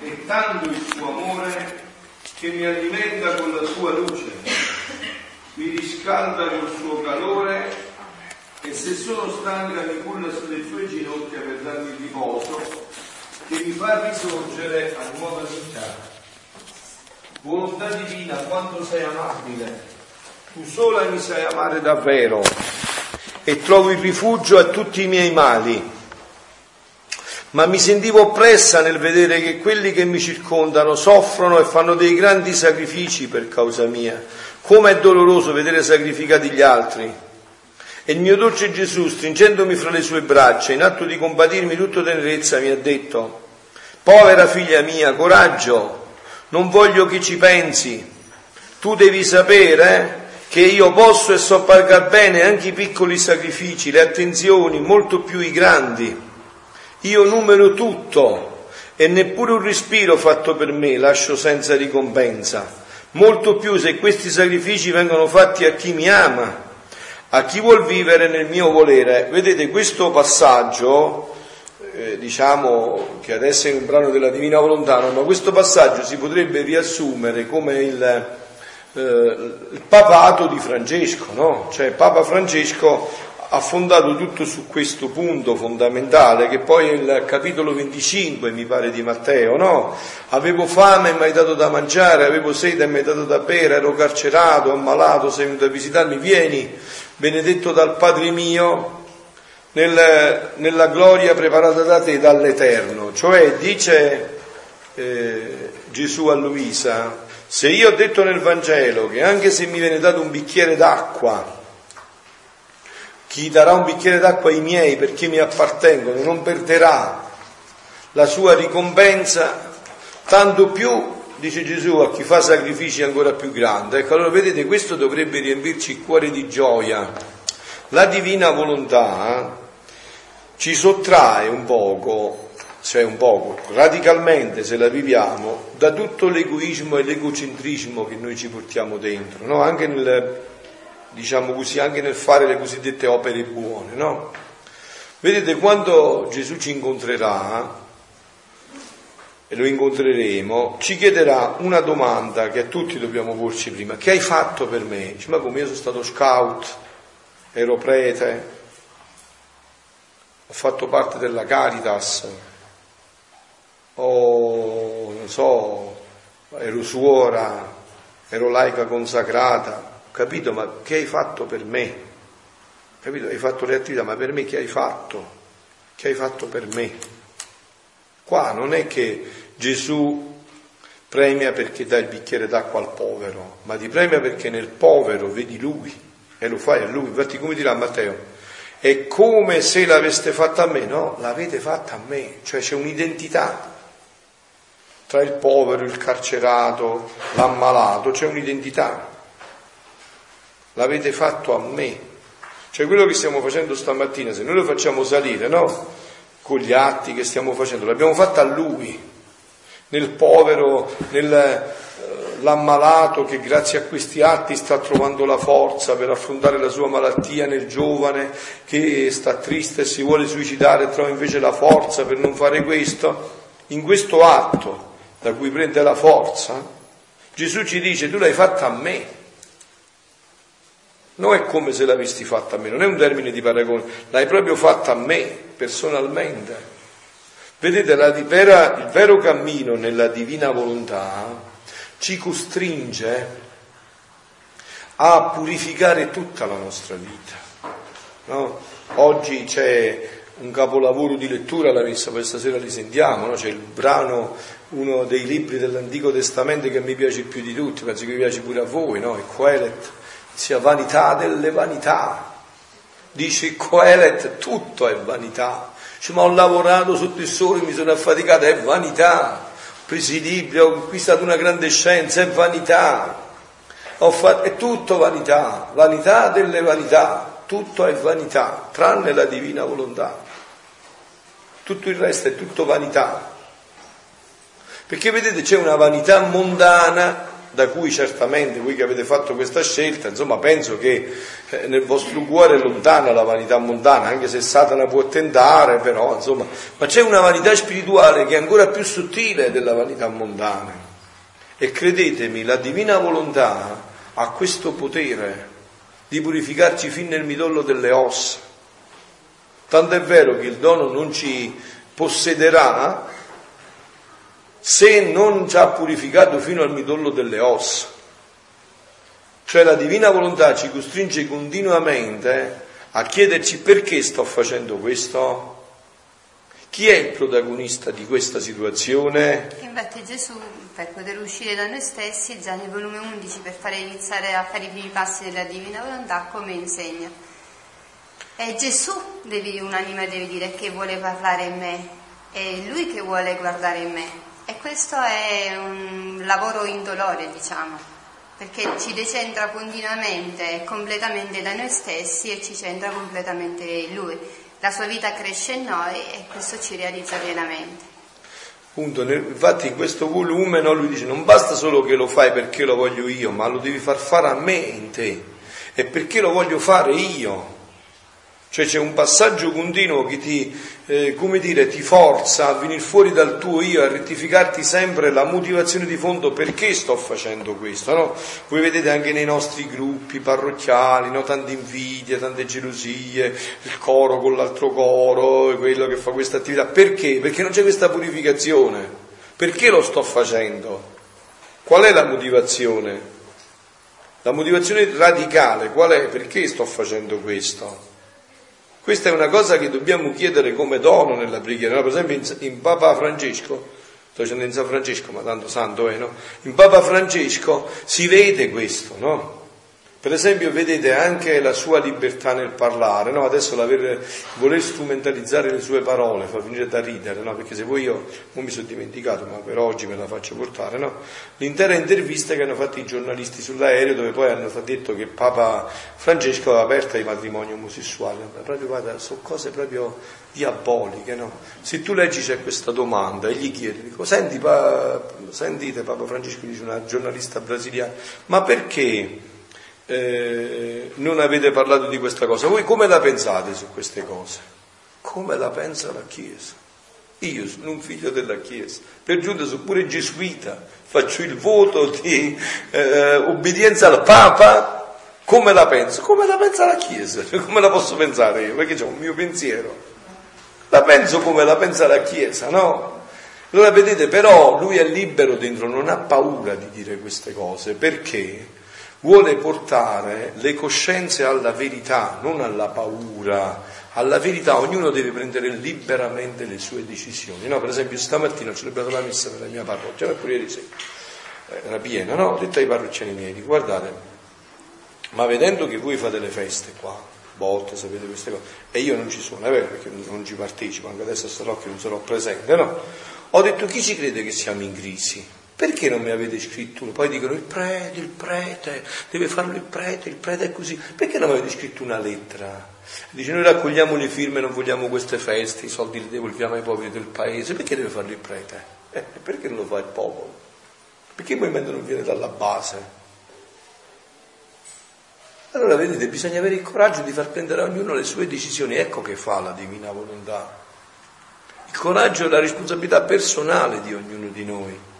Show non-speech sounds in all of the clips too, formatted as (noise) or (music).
è tanto il suo amore che mi alimenta con la sua luce, mi riscalda col suo calore e se sono stanca mi culla sulle sue ginocchia per darmi riposo, che mi fa risorgere a nuova vita. Volontà divina, quanto sei amabile, tu sola mi sai amare davvero e trovo il rifugio a tutti i miei mali ma mi sentivo oppressa nel vedere che quelli che mi circondano soffrono e fanno dei grandi sacrifici per causa mia. Come è doloroso vedere sacrificati gli altri. E il mio dolce Gesù, stringendomi fra le sue braccia, in atto di compatirmi tutto tenerezza, mi ha detto, povera figlia mia, coraggio, non voglio che ci pensi. Tu devi sapere che io posso e so pagar bene anche i piccoli sacrifici, le attenzioni, molto più i grandi. Io numero tutto e neppure un respiro fatto per me lascio senza ricompensa, molto più se questi sacrifici vengono fatti a chi mi ama, a chi vuol vivere nel mio volere. Vedete questo passaggio, eh, diciamo che adesso è un brano della Divina Volontà, ma questo passaggio si potrebbe riassumere come il, eh, il papato di Francesco, no? Cioè Papa Francesco ha fondato tutto su questo punto fondamentale, che poi il capitolo 25, mi pare, di Matteo, no? Avevo fame e mi hai dato da mangiare, avevo sete e mi hai dato da bere, ero carcerato, ammalato, sei venuto a visitarmi, vieni, benedetto dal Padre mio, nel, nella gloria preparata da te dall'Eterno. Cioè, dice eh, Gesù a Luisa, se io ho detto nel Vangelo che anche se mi viene dato un bicchiere d'acqua, chi darà un bicchiere d'acqua ai miei perché mi appartengono non perderà la sua ricompensa, tanto più, dice Gesù, a chi fa sacrifici ancora più grandi. Ecco, allora vedete, questo dovrebbe riempirci il cuore di gioia. La divina volontà ci sottrae un poco, cioè un poco, radicalmente se la viviamo, da tutto l'egoismo e l'egocentrismo che noi ci portiamo dentro, no? anche nel diciamo così, anche nel fare le cosiddette opere buone, no? Vedete, quando Gesù ci incontrerà, e lo incontreremo, ci chiederà una domanda che a tutti dobbiamo porci prima. Che hai fatto per me? Dice, ma come io sono stato scout, ero prete, ho fatto parte della Caritas, o non so, ero suora, ero laica consacrata capito, ma che hai fatto per me? Capito? Hai fatto le attività, ma per me che hai fatto? Che hai fatto per me? Qua non è che Gesù premia perché dà il bicchiere d'acqua al povero, ma ti premia perché nel povero vedi lui e lo fai a lui. Infatti, come dirà Matteo, è come se l'aveste fatta a me, no? L'avete fatta a me, cioè c'è un'identità tra il povero, il carcerato, l'ammalato, c'è un'identità l'avete fatto a me. Cioè quello che stiamo facendo stamattina, se noi lo facciamo salire, no? Con gli atti che stiamo facendo, l'abbiamo fatto a lui, nel povero, nell'ammalato eh, che grazie a questi atti sta trovando la forza per affrontare la sua malattia, nel giovane che sta triste e si vuole suicidare trova invece la forza per non fare questo. In questo atto da cui prende la forza, Gesù ci dice tu l'hai fatta a me, non è come se l'avessi fatta a me, non è un termine di paragone, l'hai proprio fatta a me, personalmente. Vedete, vera, il vero cammino nella divina volontà ci costringe a purificare tutta la nostra vita. No? Oggi c'è un capolavoro di lettura, la messa questa sera li sentiamo, no? c'è il brano, uno dei libri dell'Antico Testamento che mi piace più di tutti, penso che piace pure a voi, no? il Quelet sia vanità delle vanità. Dice Coelet, tutto è vanità. Dice, ma ho lavorato sotto il sole, mi sono affaticato, è vanità. Ho preso i libri, ho acquistato una grande scienza, è vanità. Fatto, è tutto vanità, vanità delle vanità, tutto è vanità, tranne la divina volontà. Tutto il resto è tutto vanità. Perché vedete c'è una vanità mondana da cui certamente voi che avete fatto questa scelta, insomma penso che eh, nel vostro cuore è lontana la vanità mondana, anche se Satana può tentare, però insomma, ma c'è una vanità spirituale che è ancora più sottile della vanità mondana. E credetemi, la divina volontà ha questo potere di purificarci fin nel midollo delle ossa. Tanto è vero che il dono non ci possederà se non ci ha purificato fino al midollo delle ossa. Cioè la divina volontà ci costringe continuamente a chiederci perché sto facendo questo? Chi è il protagonista di questa situazione? Infatti Gesù, per poter uscire da noi stessi, già nel volume 11, per fare iniziare a fare i primi passi della divina volontà, come insegna. È Gesù, devi, un'anima deve dire, che vuole parlare in me, è Lui che vuole guardare in me. E questo è un lavoro indolore, diciamo, perché ci decentra continuamente completamente da noi stessi e ci centra completamente in Lui. La sua vita cresce in noi e questo ci realizza pienamente. Punto. Infatti in questo volume no, lui dice non basta solo che lo fai perché lo voglio io, ma lo devi far fare a me in te. E perché lo voglio fare io? Cioè c'è un passaggio continuo che ti, eh, come dire, ti forza a venire fuori dal tuo io, a rettificarti sempre la motivazione di fondo perché sto facendo questo. No? Voi vedete anche nei nostri gruppi parrocchiali, no? tante invidie, tante gelosie, il coro con l'altro coro, quello che fa questa attività. Perché? Perché non c'è questa purificazione. Perché lo sto facendo? Qual è la motivazione? La motivazione radicale qual è? Perché sto facendo questo? Questa è una cosa che dobbiamo chiedere come dono nella preghiera. No? Per esempio in, in Papa Francesco, sto dicendo in San Francesco, ma tanto santo è, no? In Papa Francesco si vede questo, no? Per esempio, vedete anche la sua libertà nel parlare, no? adesso voler strumentalizzare le sue parole fa venire da ridere, no? perché se voi io non mi sono dimenticato, ma per oggi me la faccio portare, no? l'intera intervista che hanno fatto i giornalisti sull'aereo dove poi hanno detto che Papa Francesco aveva aperto ai matrimoni omosessuali, proprio guarda, sono cose proprio diaboliche. Se tu leggi c'è questa domanda e gli chiedi, dico, Senti, pa, sentite Papa Francesco, dice una giornalista brasiliana, ma perché? Eh, non avete parlato di questa cosa. Voi come la pensate su queste cose? Come la pensa la Chiesa? Io sono un figlio della Chiesa, per giunta sono pure gesuita, faccio il voto di eh, obbedienza al Papa. Come la penso? Come la pensa la Chiesa? Come la posso pensare io? Perché c'è un mio pensiero. La penso come la pensa la Chiesa, no? Allora vedete, però lui è libero dentro, non ha paura di dire queste cose, perché? Vuole portare le coscienze alla verità, non alla paura, alla verità. Ognuno deve prendere liberamente le sue decisioni. No? Per esempio stamattina ho celebrato la messa nella mia parrocchia, pure ieri sera, eh, era piena, no? Ho detto ai parrocchiani miei, guardate, ma vedendo che voi fate le feste qua, volte sapete queste cose, e io non ci sono, è vero perché non ci partecipo, anche adesso a Starocchio non sarò presente, no? Ho detto chi ci crede che siamo in crisi? Perché non mi avete scritto uno? Poi dicono il prete, il prete, deve farlo il prete, il prete è così. Perché non mi avete scritto una lettera? Dice noi raccogliamo le firme, non vogliamo queste feste, i soldi li devolviamo ai poveri del paese. Perché deve farlo il prete? Eh, perché non lo fa il popolo? Perché il movimento non viene dalla base? Allora vedete, bisogna avere il coraggio di far prendere a ognuno le sue decisioni. Ecco che fa la divina volontà. Il coraggio e la responsabilità personale di ognuno di noi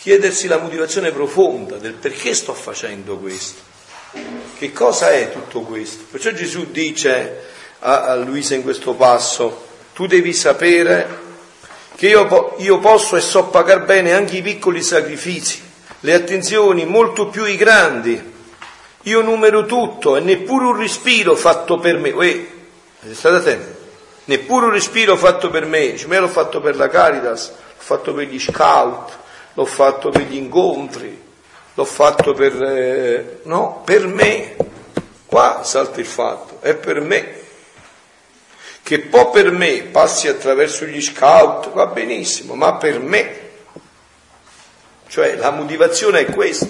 chiedersi la motivazione profonda del perché sto facendo questo. Che cosa è tutto questo? Perciò Gesù dice a, a Luisa in questo passo, tu devi sapere che io, io posso e so pagare bene anche i piccoli sacrifici, le attenzioni, molto più i grandi. Io numero tutto e neppure un respiro fatto per me. Uè, state attenti. Neppure un respiro fatto per me. Cioè, me l'ho fatto per la Caritas, l'ho fatto per gli scout, l'ho fatto per gli incontri, l'ho fatto per... Eh, no, per me. Qua salta il fatto, è per me. Che poi per me passi attraverso gli scout, va benissimo, ma per me. Cioè la motivazione è questa.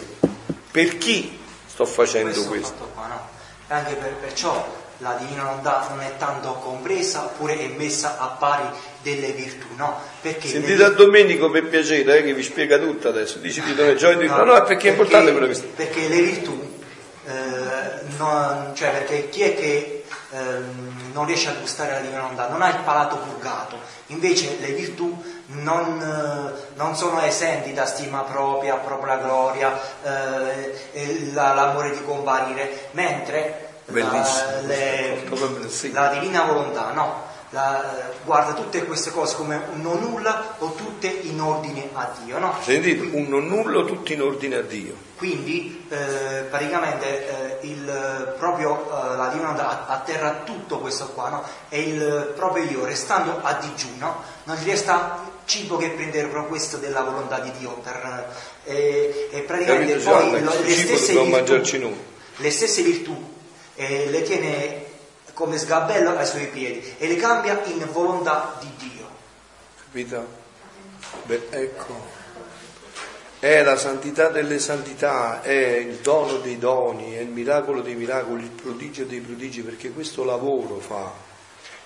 Per chi sto facendo questo? questo? Qua, no? Anche per, perciò la divina volontà non è tanto compresa oppure è messa a pari delle virtù, no? Perché Sentite le... a Domenico per piacere eh, che vi spiega tutto adesso, dici di dove gioia no, no, no, perché è importante quello che sta. Perché le virtù, eh, non, cioè perché chi è che eh, non riesce a gustare la divina volontà, non ha il palato purgato, invece le virtù non, eh, non, sono esenti da stima propria, propria gloria, eh, l'amore di comparire, mentre la, le, la, divina volontà no, la, guarda tutte queste cose come un non nulla o tutte in ordine a Dio. No? Sentite, un non nullo tutti in ordine a Dio. Quindi eh, praticamente eh, il, proprio eh, la divina volontà atterra tutto questo qua no? e il proprio io restando a digiuno non gli resta cibo che prendere proprio questo della volontà di Dio per, eh, e praticamente Capito, poi lo, le, stesse virtù, le stesse virtù eh, le tiene come sgabello ai suoi piedi e le cambia in volontà di Dio. Capito? Beh, ecco. È la santità delle santità, è il dono dei doni, è il miracolo dei miracoli, il prodigio dei prodigi, perché questo lavoro fa.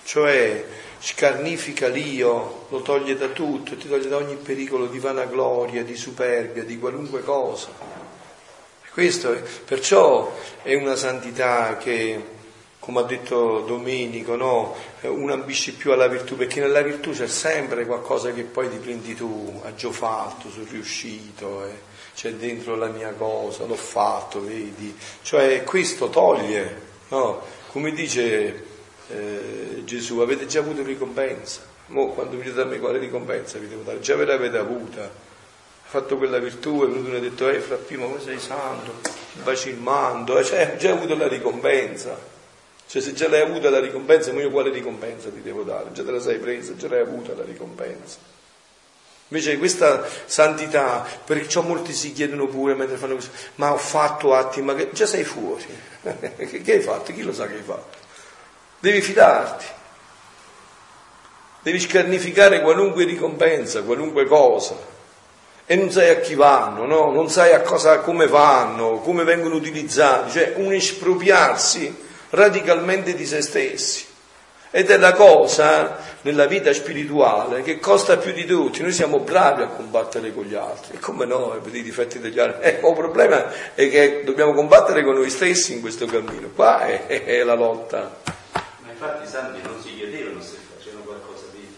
Cioè scarnifica l'io, lo toglie da tutto, ti toglie da ogni pericolo di vanagloria, di superbia, di qualunque cosa. Questo perciò è una santità che, come ha detto Domenico, no? uno ambisce più alla virtù, perché nella virtù c'è sempre qualcosa che poi ti prendi tu, ah, già fatto, sono riuscito, eh. c'è dentro la mia cosa, l'ho fatto, vedi? Cioè questo toglie, no? come dice eh, Gesù, avete già avuto ricompensa. Mo, quando venite da me quale ricompensa vi devo dare? Già ve l'avete avuta fatto quella virtù e uno ha detto, ehi fra prima come sei santo, baci il mando, cioè hai già avuto la ricompensa. Cioè se già l'hai avuta la ricompensa, ma io quale ricompensa ti devo dare? Già te la sei presa, già l'hai avuta la ricompensa. Invece questa santità, perciò molti si chiedono pure mentre fanno questo, ma ho fatto atti, ma che, già sei fuori. (laughs) che hai fatto? Chi lo sa che hai fatto? Devi fidarti. Devi scarnificare qualunque ricompensa, qualunque cosa e non sai a chi vanno, no? non sai a cosa, come vanno, come vengono utilizzati, cioè un espropriarsi radicalmente di se stessi. Ed è la cosa nella vita spirituale che costa più di tutti. Noi siamo bravi a combattere con gli altri, e come no, per i difetti degli altri. (laughs) Ecco, il problema è che dobbiamo combattere con noi stessi in questo cammino. Qua è, è la lotta. Ma infatti i santi non si chiedevano se facevano qualcosa di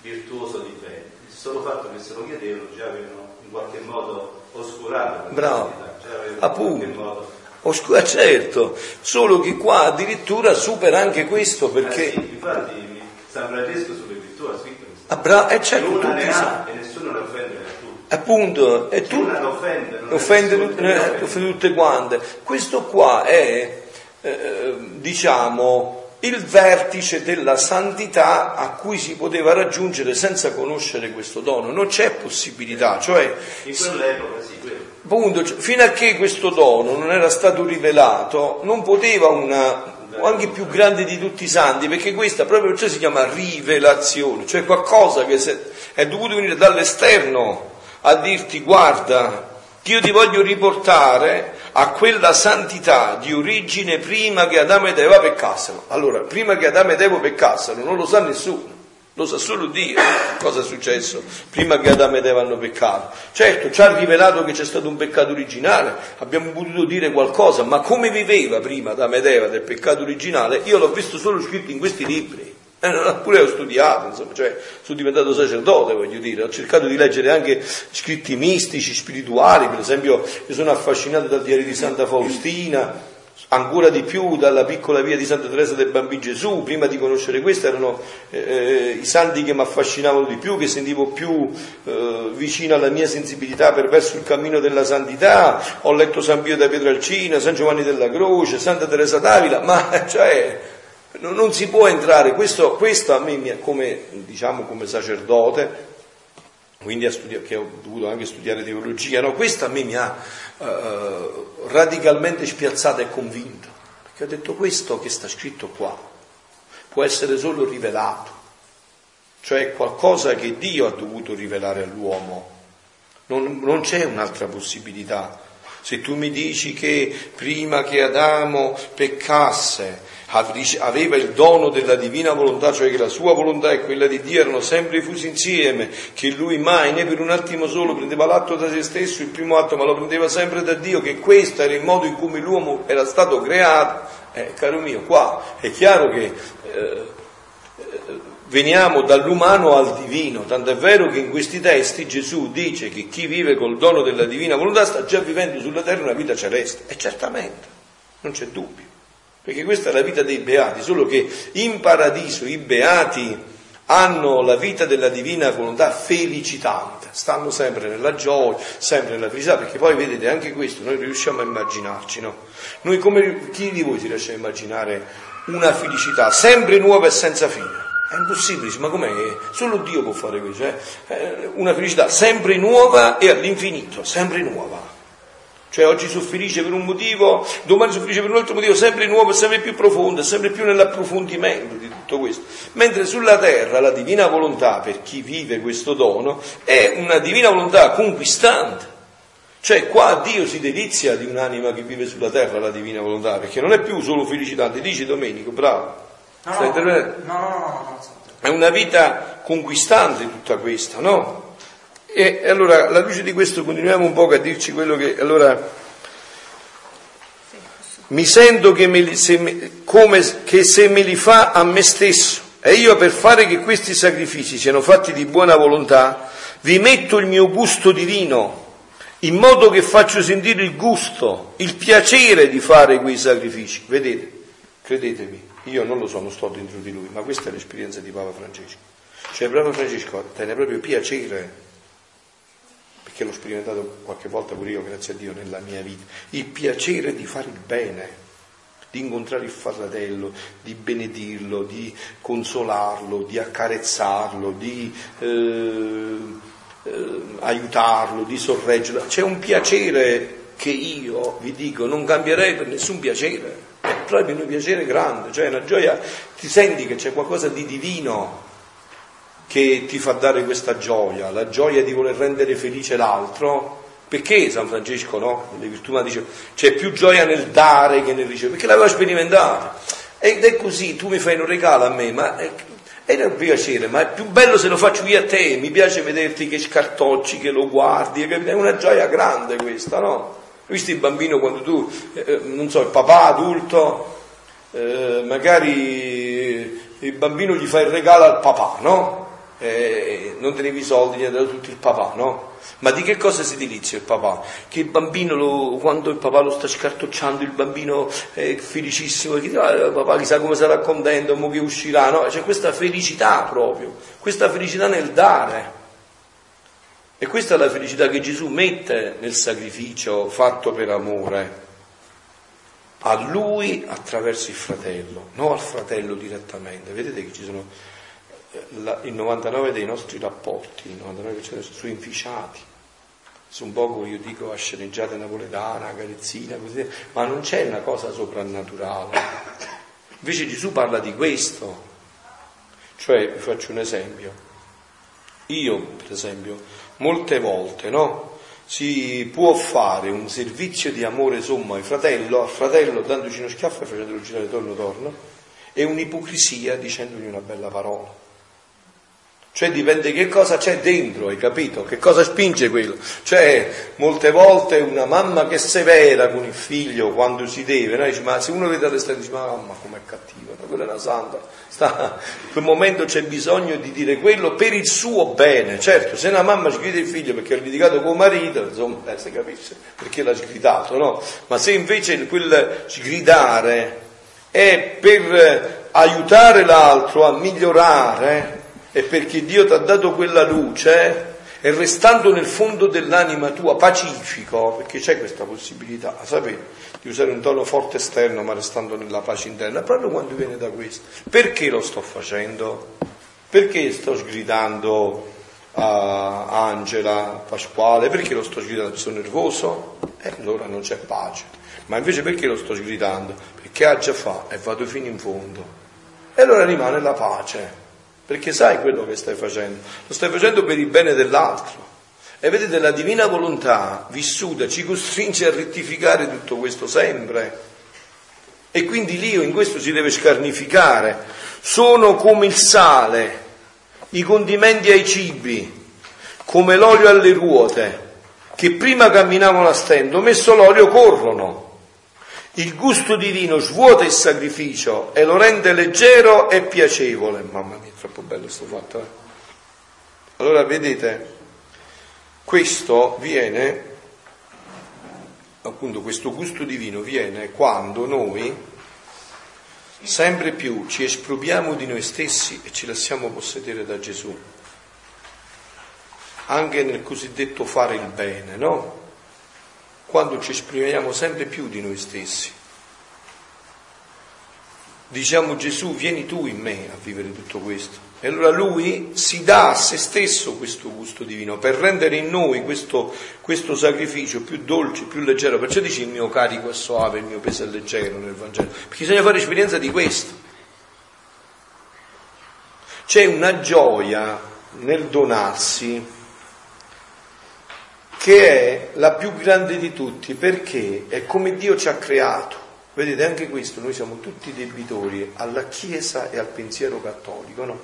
virtuoso, di bene. Il solo fatto che se lo chiedevano già avevano in qualche modo oscurato. Bravo, cioè, appunto. Oscura, (laughs) certo, solo che qua addirittura supera anche questo perché... Eh sì, infatti San Francesco sulle virtù ha scritto questo. Ah, bravo, eh, certo, tutti ne ha, e nessuno ne offende tutti. Appunto, e tu, offende, non offende, tutte, offende tutte quante. Questo qua è, eh, diciamo, il vertice della santità a cui si poteva raggiungere senza conoscere questo dono. Non c'è possibilità, cioè... In quell'epoca sì. Appunto, cioè, fino a che questo dono non era stato rivelato, non poteva una, anche più grande di tutti i santi, perché questa proprio cioè, si chiama rivelazione, cioè qualcosa che è dovuto venire dall'esterno a dirti guarda, io ti voglio riportare a quella santità di origine prima che Adamo ed Eva peccassero. Allora, prima che Adamo ed Eva peccassero, non lo sa nessuno. Lo sa solo Dio cosa è successo prima che Adamo ed Eva hanno peccato. Certo, ci ha rivelato che c'è stato un peccato originale, abbiamo potuto dire qualcosa, ma come viveva prima Adamo ed Eva del peccato originale, io l'ho visto solo scritto in questi libri. Eh, pure ho studiato, insomma, cioè sono diventato sacerdote, voglio dire, ho cercato di leggere anche scritti mistici, spirituali, per esempio io sono affascinato dal diario di Santa Faustina, ancora di più dalla piccola via di Santa Teresa del Bambino Gesù, prima di conoscere questo erano eh, eh, i santi che mi affascinavano di più, che sentivo più eh, vicino alla mia sensibilità per verso il cammino della santità, ho letto San Pio da Pietralcina, San Giovanni della Croce, Santa Teresa d'Avila, ma (laughs) cioè non si può entrare, questo, questo a me come, diciamo, come sacerdote, quindi studi- che ho dovuto anche studiare teologia, no? questo a me mi ha eh, radicalmente spiazzato e convinto, perché ho detto questo che sta scritto qua può essere solo rivelato, cioè qualcosa che Dio ha dovuto rivelare all'uomo, non, non c'è un'altra possibilità. Se tu mi dici che prima che Adamo peccasse aveva il dono della divina volontà, cioè che la sua volontà e quella di Dio erano sempre fusi insieme, che lui mai né per un attimo solo prendeva l'atto da se stesso, il primo atto, ma lo prendeva sempre da Dio, che questo era il modo in cui l'uomo era stato creato, eh, caro mio, qua è chiaro che eh, veniamo dall'umano al divino, tanto è vero che in questi testi Gesù dice che chi vive col dono della divina volontà sta già vivendo sulla terra una vita celeste, e certamente, non c'è dubbio, perché questa è la vita dei beati, solo che in paradiso i beati hanno la vita della divina volontà felicitante, stanno sempre nella gioia, sempre nella felicità, perché poi vedete anche questo, noi riusciamo a immaginarci, no? Noi come, chi di voi si riesce a immaginare una felicità sempre nuova e senza fine? È impossibile, ma com'è? Solo Dio può fare questo, eh? eh? Una felicità sempre nuova e all'infinito, sempre nuova. Cioè oggi sono per un motivo, domani sono per un altro motivo, sempre nuovo, sempre più profondo, sempre più nell'approfondimento di tutto questo. Mentre sulla terra la divina volontà, per chi vive questo dono, è una divina volontà conquistante. Cioè qua Dio si delizia di un'anima che vive sulla terra, la divina volontà, perché non è più solo felicità, ti dici Domenico, bravo. No, no, no, no, no, no, È una vita conquistante tutta questa, no? E allora, alla luce di questo, continuiamo un po' a dirci quello che. Allora, mi sento che, me, se me, come, che se me li fa a me stesso e io per fare che questi sacrifici siano fatti di buona volontà, vi metto il mio gusto divino, in modo che faccio sentire il gusto, il piacere di fare quei sacrifici. Vedete, credetemi, io non lo so, non sto dentro di lui, ma questa è l'esperienza di Papa Francesco. Cioè Papa Francesco tiene proprio piacere che l'ho sperimentato qualche volta pure io, grazie a Dio, nella mia vita, il piacere di fare il bene, di incontrare il fratello, di benedirlo, di consolarlo, di accarezzarlo, di eh, eh, aiutarlo, di sorreggerlo. C'è un piacere che io vi dico non cambierei per nessun piacere, proprio un piacere grande, cioè una gioia, ti senti che c'è qualcosa di divino che ti fa dare questa gioia, la gioia di voler rendere felice l'altro. Perché San Francesco, no? Le virtù dice c'è più gioia nel dare che nel ricevere, perché l'aveva sperimentato. Ed è così, tu mi fai un regalo a me, ma è, è un piacere, ma è più bello se lo faccio io a te, mi piace vederti che scartocci, che lo guardi, è una gioia grande questa, no? Visto il bambino quando tu, eh, non so, il papà adulto, eh, magari il bambino gli fa il regalo al papà, no? eh, non tenevi i soldi, gli ha dato tutto il papà, no? Ma di che cosa si delizia il papà? Che il bambino, lo, quando il papà lo sta scartocciando, il bambino è felicissimo, che ah, papà chissà come sarà contento, mo che uscirà, no? C'è questa felicità proprio, questa felicità nel dare. E questa è la felicità che Gesù mette nel sacrificio fatto per amore a lui attraverso il fratello, non al fratello direttamente. Vedete che ci sono il 99 dei nostri rapporti, il 99% sono inficiati. Su un poco io dico a sceneggiata napoletana, carezzina, così, ma non c'è una cosa soprannaturale. Invece Gesù parla di questo. Cioè, vi faccio un esempio. Io, per esempio, molte volte, no? Si può fare un servizio di amore sommo al fratello, al fratello dandoci uno schiaffo e facendolo girare torno torno, e un'ipocrisia dicendogli una bella parola. Cioè dipende che cosa c'è dentro, hai capito? Che cosa spinge quello? Cioè, molte volte una mamma che è severa con il figlio quando si deve, no? dice, ma se uno vede all'esterno dice, ma mamma com'è cattiva, no? quella è una santa. Sta, in quel momento c'è bisogno di dire quello per il suo bene. Certo, se una mamma sgrida il figlio perché ha litigato con il marito, insomma, eh, si capisce perché l'ha sgridato, no? Ma se invece quel sgridare è per aiutare l'altro a migliorare, è perché Dio ti ha dato quella luce e restando nel fondo dell'anima tua pacifico, perché c'è questa possibilità, sapete, di usare un tono forte esterno ma restando nella pace interna, proprio quando viene da questo. Perché lo sto facendo? Perché sto sgridando a Angela, Pasquale? Perché lo sto sgridando? Sono nervoso? E allora non c'è pace. Ma invece perché lo sto sgridando? Perché ha già fatto e vado fino in fondo. E allora rimane la pace perché sai quello che stai facendo, lo stai facendo per il bene dell'altro. E vedete, la divina volontà vissuta ci costringe a rettificare tutto questo sempre. E quindi l'io in questo si deve scarnificare. Sono come il sale, i condimenti ai cibi, come l'olio alle ruote, che prima camminavano a stento, messo l'olio corrono. Il gusto divino svuota il sacrificio e lo rende leggero e piacevole. Mamma mia, troppo bello questo fatto. Eh? Allora vedete, questo viene, appunto questo gusto divino viene quando noi sempre più ci espropriamo di noi stessi e ci lasciamo possedere da Gesù, anche nel cosiddetto fare il bene, no? Quando ci esprimiamo sempre più di noi stessi. Diciamo Gesù, vieni tu in me a vivere tutto questo. E allora lui si dà a se stesso questo gusto divino per rendere in noi questo, questo, sacrificio più dolce, più leggero. Perciò dice il mio carico è soave, il mio peso è leggero nel Vangelo. Perché bisogna fare esperienza di questo. C'è una gioia nel donarsi che è la più grande di tutti perché è come Dio ci ha creato. Vedete, anche questo, noi siamo tutti debitori alla Chiesa e al pensiero cattolico, no?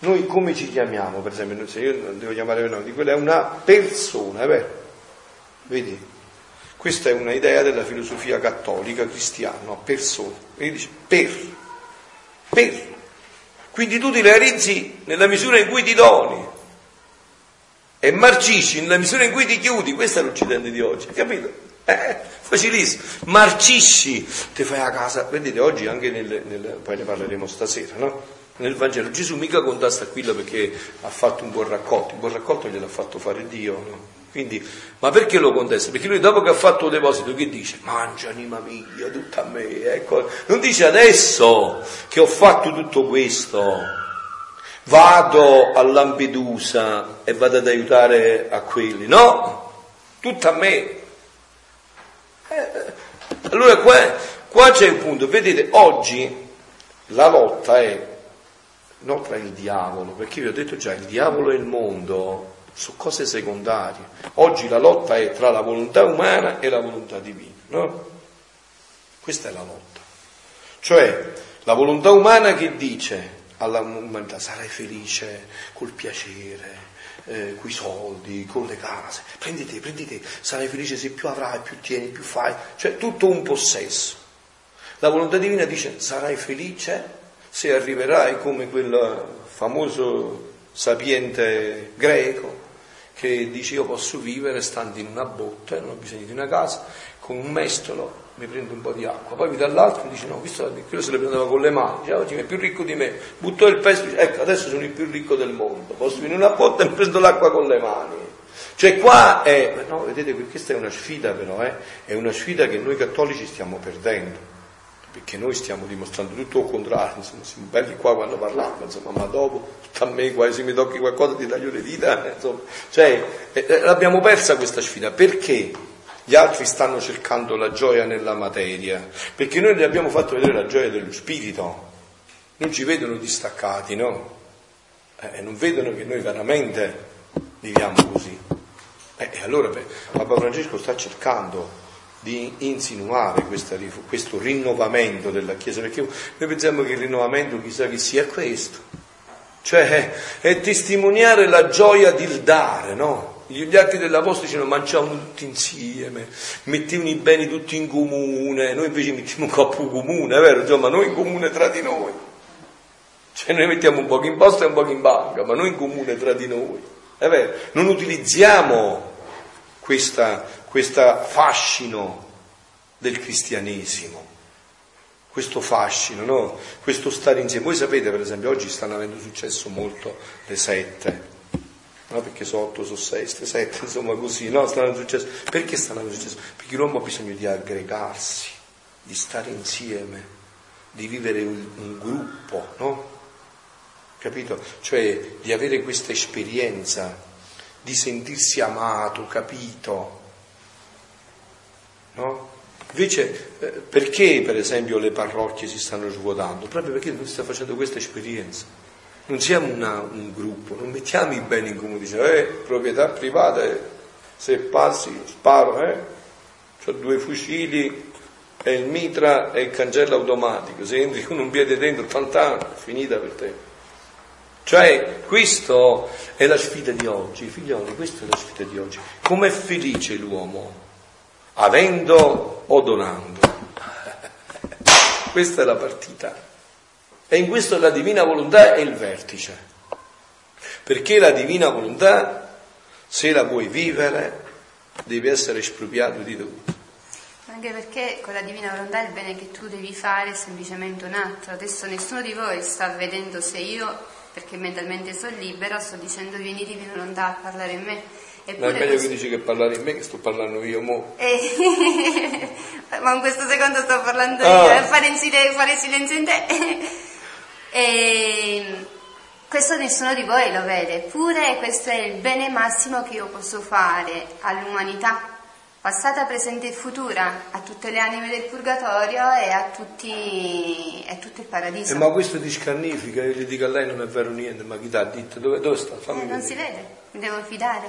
Noi come ci chiamiamo, per esempio, se io devo chiamare per nome, quella è una persona, è vero? Vedi? Questa è un'idea della filosofia cattolica cristiana, persona. Quindi dice per, per. Quindi tu ti realizzi nella misura in cui ti doni e marcisci nella misura in cui ti chiudi. Questo è l'Occidente di oggi, capito? Eh, facilissimo. Marcisci, ti fai a casa. Vedete, oggi anche nel, nel poi ne parleremo stasera, no? nel Vangelo. Gesù mica contesta Aquila perché ha fatto un buon raccolto, il buon raccolto gliel'ha fatto fare Dio. No? Quindi, ma perché lo contesta? Perché lui dopo che ha fatto il deposito che dice? Mangia anima mia, tutta a me. Ecco. Non dice adesso che ho fatto tutto questo, vado a Lampedusa e vado ad aiutare a quelli. No, tutta a me. Allora qua, qua c'è il punto, vedete, oggi la lotta è non tra il diavolo, perché vi ho detto già, il diavolo e il mondo sono cose secondarie. Oggi la lotta è tra la volontà umana e la volontà divina, no? Questa è la lotta. Cioè, la volontà umana che dice all'umanità sarai felice col piacere, eh, coi soldi, con le case, prendi te, prendi te, sarai felice se più avrai, più tieni, più fai, cioè tutto un possesso. La volontà divina dice sarai felice se arriverai come quel famoso sapiente greco che dice io posso vivere stando in una botte, non ho bisogno di una casa, con un mestolo mi prendo un po' di acqua, poi mi dà l'altro e dice no, che quello se le prendeva con le mani, diceva oggi è più ricco di me, buttò il dice, ecco adesso sono il più ricco del mondo, posso venire una botte e mi (laughs) prendo l'acqua con le mani. Cioè qua è, no, vedete, questa è una sfida però, eh? è una sfida che noi cattolici stiamo perdendo perché noi stiamo dimostrando tutto il contrario, insomma, siamo belli qua quando parliamo, insomma, ma dopo, a me quasi se mi tocchi qualcosa ti taglio le dita, (laughs) insomma, cioè, eh, l'abbiamo persa questa sfida, perché gli altri stanno cercando la gioia nella materia? Perché noi gli abbiamo fatto vedere la gioia dello spirito, non ci vedono distaccati, no? Eh, non vedono che noi veramente viviamo così. Eh, e allora beh, Papa Francesco sta cercando di insinuare questa, questo rinnovamento della Chiesa, perché noi pensiamo che il rinnovamento chissà che sia questo, cioè è testimoniare la gioia di dare, no? Gli atti dell'Apostolo dicevano mangiavamo tutti insieme, mettevano i beni tutti in comune, noi invece mettiamo un coppo comune, è vero? Insomma, noi in comune tra di noi. Cioè noi mettiamo un po' in posta e un po' in banca, ma noi in comune tra di noi. È vero? Non utilizziamo questo fascino del cristianesimo, questo fascino, no? questo stare insieme. Voi sapete, per esempio, oggi stanno avendo successo molto le sette, no? perché sono otto, sono sei, sette, insomma così, no? stanno successo. Perché stanno successo? Perché l'uomo ha bisogno di aggregarsi, di stare insieme, di vivere un, un gruppo, no? Capito? Cioè di avere questa esperienza, di sentirsi amato, capito, No? Invece, eh, perché per esempio le parrocchie si stanno svuotando? Proprio perché non si sta facendo questa esperienza. Non siamo una, un gruppo, non mettiamo i beni in comune, diciamo, eh, proprietà privata, eh, se passi sparo, eh, ho due fucili e il mitra e il cancello automatico, se entri con un piede dentro, tant'anni, è finita per te. Cioè, questa è la sfida di oggi, figlioli, questa è la sfida di oggi. Com'è felice l'uomo? Avendo o donando? (laughs) questa è la partita. E in questo la divina volontà è il vertice. Perché la divina volontà, se la vuoi vivere, deve essere espropriato di tutto. Anche perché con la divina volontà il bene che tu devi fare è semplicemente un atto. Adesso nessuno di voi sta vedendo se io, perché mentalmente sono libera, sto dicendo vieni divina volontà a parlare in me. Eppure Ma è meglio questo... che dici che parlare in me che sto parlando io mo. Eh, (laughs) ma in questo secondo sto parlando ah. io, eh, fare, silenzio, fare silenzio in te. E questo nessuno di voi lo vede, eppure questo è il bene massimo che io posso fare all'umanità passata, presente e futura, a tutte le anime del purgatorio e a, tutti, a tutto il paradiso. Eh, ma questo ti scarnifica, io gli dico a lei non è vero niente, ma chi ti ha detto? Dove, dove sta? Fammi eh, non si vede, mi devo fidare.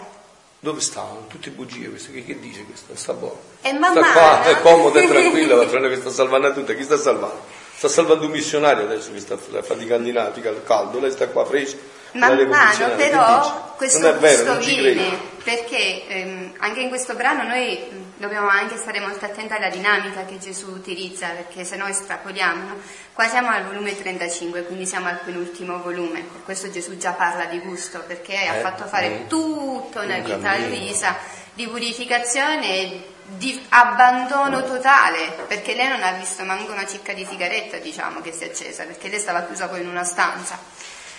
Dove sta? Tutte bugie queste, che, che dice questo? Sta buono. E man sta qua, è comodo e (laughs) tranquillo, patrone che sta salvando a tutte, chi sta salvando? Sta salvando un missionario adesso che sta faticando in Africa al caldo, lei sta qua fresca Man mano però questo gusto viene perché ehm, anche in questo brano noi dobbiamo anche stare molto attenti alla dinamica che Gesù utilizza perché se noi estrapoliamo, no? qua siamo al volume 35 quindi siamo al penultimo volume, per questo Gesù già parla di gusto perché eh, ha fatto fare eh, tutta una vita a Luisa di purificazione e di abbandono totale perché lei non ha visto manco una cicca di sigaretta diciamo che si è accesa perché lei stava chiusa poi in una stanza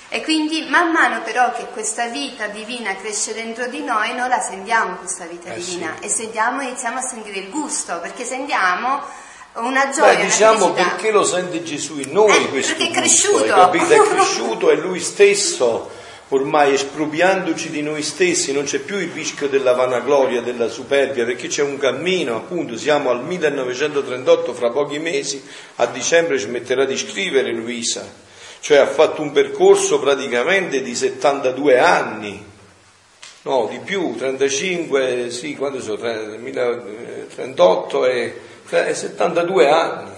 e quindi man mano però che questa vita divina cresce dentro di noi, noi la sentiamo questa vita eh divina sì. e sentiamo, iniziamo a sentire il gusto, perché sentiamo una gioia. Beh, diciamo perché lo sente Gesù in noi eh, questo perché è cresciuto. Gusto, capito? È (laughs) cresciuto e lui stesso ormai espropriandoci di noi stessi, non c'è più il rischio della vanagloria, della superbia, perché c'è un cammino, appunto, siamo al 1938, fra pochi mesi, a dicembre ci metterà di scrivere Luisa cioè ha fatto un percorso praticamente di 72 anni, no, di più, 35, sì, quando sono? 38 e, e 72 anni.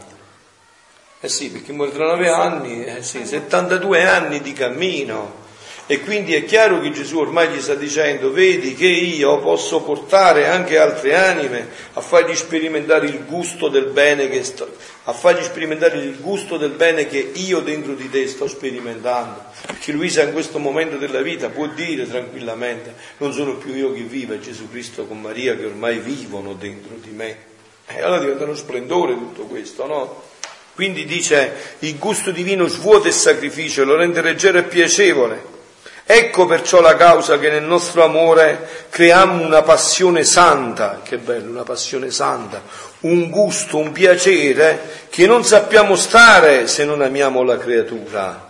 Eh sì, perché muore tra 9 anni, eh sì, 72 anni di cammino e quindi è chiaro che Gesù ormai gli sta dicendo, vedi che io posso portare anche altre anime a fargli sperimentare il gusto del bene che sto, a fargli sperimentare il gusto del bene che io dentro di te sto sperimentando. Perché Luisa in questo momento della vita può dire tranquillamente, non sono più io che vivo, è Gesù Cristo con Maria che ormai vivono dentro di me. E allora diventa uno splendore tutto questo, no? Quindi dice, il gusto divino svuota il sacrificio, lo rende leggero e piacevole Ecco perciò la causa che nel nostro amore creiamo una passione santa, che bello, una passione santa, un gusto, un piacere che non sappiamo stare se non amiamo la creatura.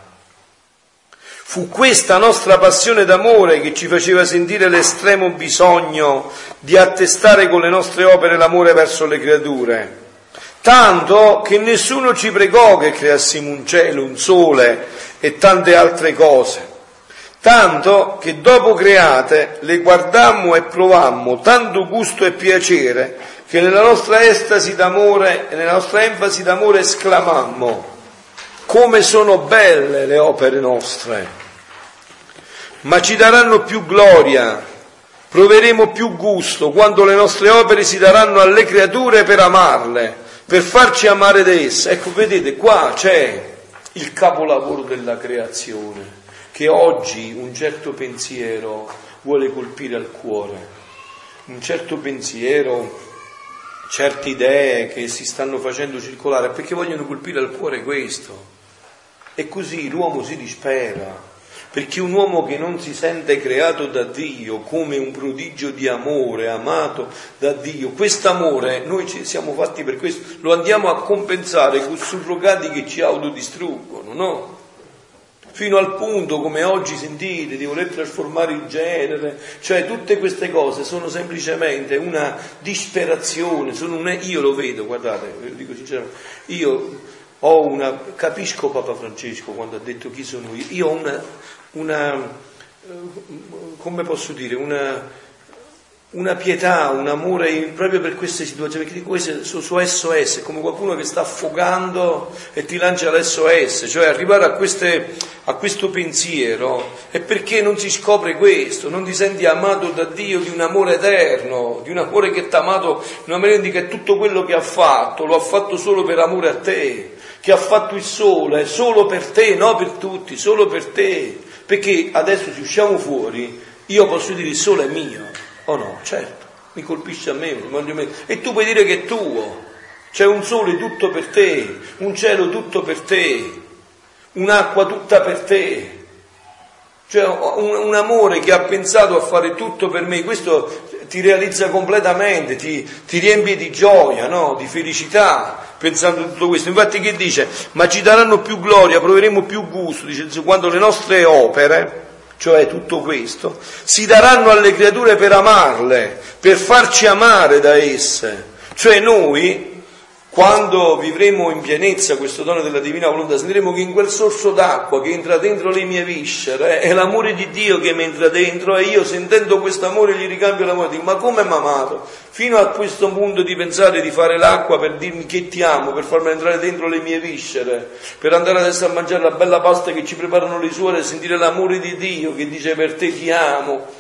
Fu questa nostra passione d'amore che ci faceva sentire l'estremo bisogno di attestare con le nostre opere l'amore verso le creature. Tanto che nessuno ci pregò che creassimo un cielo, un sole e tante altre cose tanto che dopo create le guardammo e provammo tanto gusto e piacere che nella nostra estasi d'amore e nella nostra enfasi d'amore esclamammo come sono belle le opere nostre, ma ci daranno più gloria, proveremo più gusto quando le nostre opere si daranno alle creature per amarle, per farci amare da esse. Ecco, vedete, qua c'è il capolavoro della creazione che oggi un certo pensiero vuole colpire al cuore, un certo pensiero, certe idee che si stanno facendo circolare, perché vogliono colpire al cuore questo. E così l'uomo si dispera, perché un uomo che non si sente creato da Dio come un prodigio di amore, amato da Dio, quest'amore noi ci siamo fatti per questo, lo andiamo a compensare con surrogati che ci autodistruggono, no? Fino al punto, come oggi sentite, di voler trasformare il genere, cioè tutte queste cose sono semplicemente una disperazione, sono un, io lo vedo, guardate, lo dico sinceramente, io ho una, capisco Papa Francesco quando ha detto chi sono io, io ho una, una eh, come posso dire, una, una pietà, un amore proprio per queste situazioni, perché dico questo su, su SOS, è come qualcuno che sta affogando e ti lancia l'SOS, cioè arrivare a, queste, a questo pensiero è perché non si scopre questo, non ti senti amato da Dio di un amore eterno, di un amore che ti ha amato in una maniera che tutto quello che ha fatto lo ha fatto solo per amore a te, che ha fatto il sole solo per te, non per tutti, solo per te, perché adesso se usciamo fuori io posso dire il sole è mio o no? Certo, mi colpisce a me, e tu puoi dire che è tuo. C'è un sole tutto per te, un cielo tutto per te, un'acqua tutta per te. Cioè un, un amore che ha pensato a fare tutto per me, questo ti realizza completamente, ti, ti riempie di gioia, no? di felicità, pensando a tutto questo. Infatti che dice? Ma ci daranno più gloria, proveremo più gusto, dice, quando le nostre opere cioè tutto questo, si daranno alle creature per amarle, per farci amare da esse. Cioè noi quando vivremo in pienezza questo dono della divina volontà, sentiremo che in quel sorso d'acqua che entra dentro le mie viscere è l'amore di Dio che mi entra dentro e io sentendo questo amore gli ricambio l'amore. Dico, ma come mi amato? Fino a questo punto di pensare di fare l'acqua per dirmi che ti amo, per farmi entrare dentro le mie viscere, per andare adesso a mangiare la bella pasta che ci preparano le suore e sentire l'amore di Dio che dice per te ti amo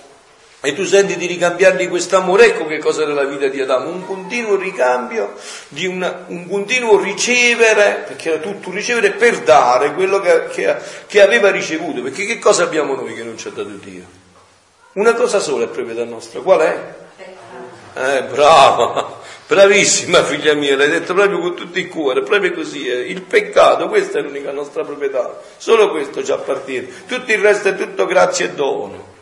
e tu senti di ricambiargli quest'amore, ecco che cosa era la vita di Adamo, un continuo ricambio, una, un continuo ricevere, perché era tutto un ricevere per dare quello che, che, che, aveva ricevuto, perché che cosa abbiamo noi che non ci ha dato Dio? Una cosa sola è proprietà nostra, qual è? Eh, brava, bravissima figlia mia, l'hai detto proprio con tutto il cuore, proprio così, eh. il peccato, questa è l'unica nostra proprietà, solo questo ci appartiene, tutto il resto è tutto grazie e dono.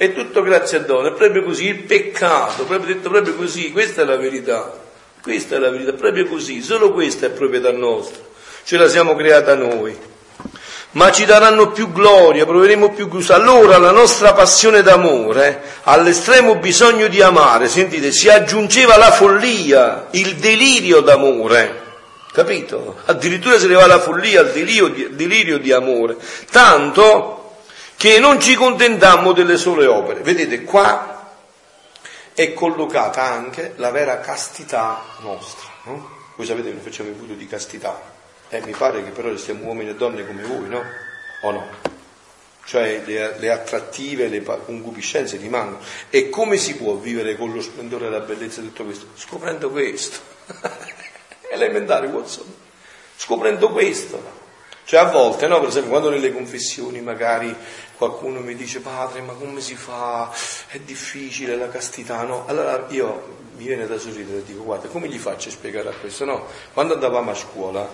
È tutto grazie a dono, è proprio così, il peccato, proprio detto proprio così, questa è la verità, questa è la verità, proprio così, solo questa è proprietà nostra, ce la siamo creata noi. Ma ci daranno più gloria, proveremo più gusto. Allora la nostra passione d'amore, all'estremo bisogno di amare, sentite, si aggiungeva la follia, il delirio d'amore. Capito? Addirittura si leva la follia, il delirio, delirio di amore. Tanto che non ci contentammo delle sole opere. Vedete, qua è collocata anche la vera castità nostra. No? Voi sapete che noi facciamo il voto di castità. Eh, mi pare che però siamo uomini e donne come voi, no? O no? Cioè le, le attrattive, le concupiscenze rimangono. E come si può vivere con lo splendore e la bellezza di tutto questo? Scoprendo questo. (laughs) Elementare, Watson. Scoprendo questo. Cioè a volte, no, per esempio, quando nelle confessioni magari qualcuno mi dice padre ma come si fa? È difficile la castità, no? Allora io mi viene da sorridere e dico guarda come gli faccio a spiegare a questo? No, quando andavamo a scuola,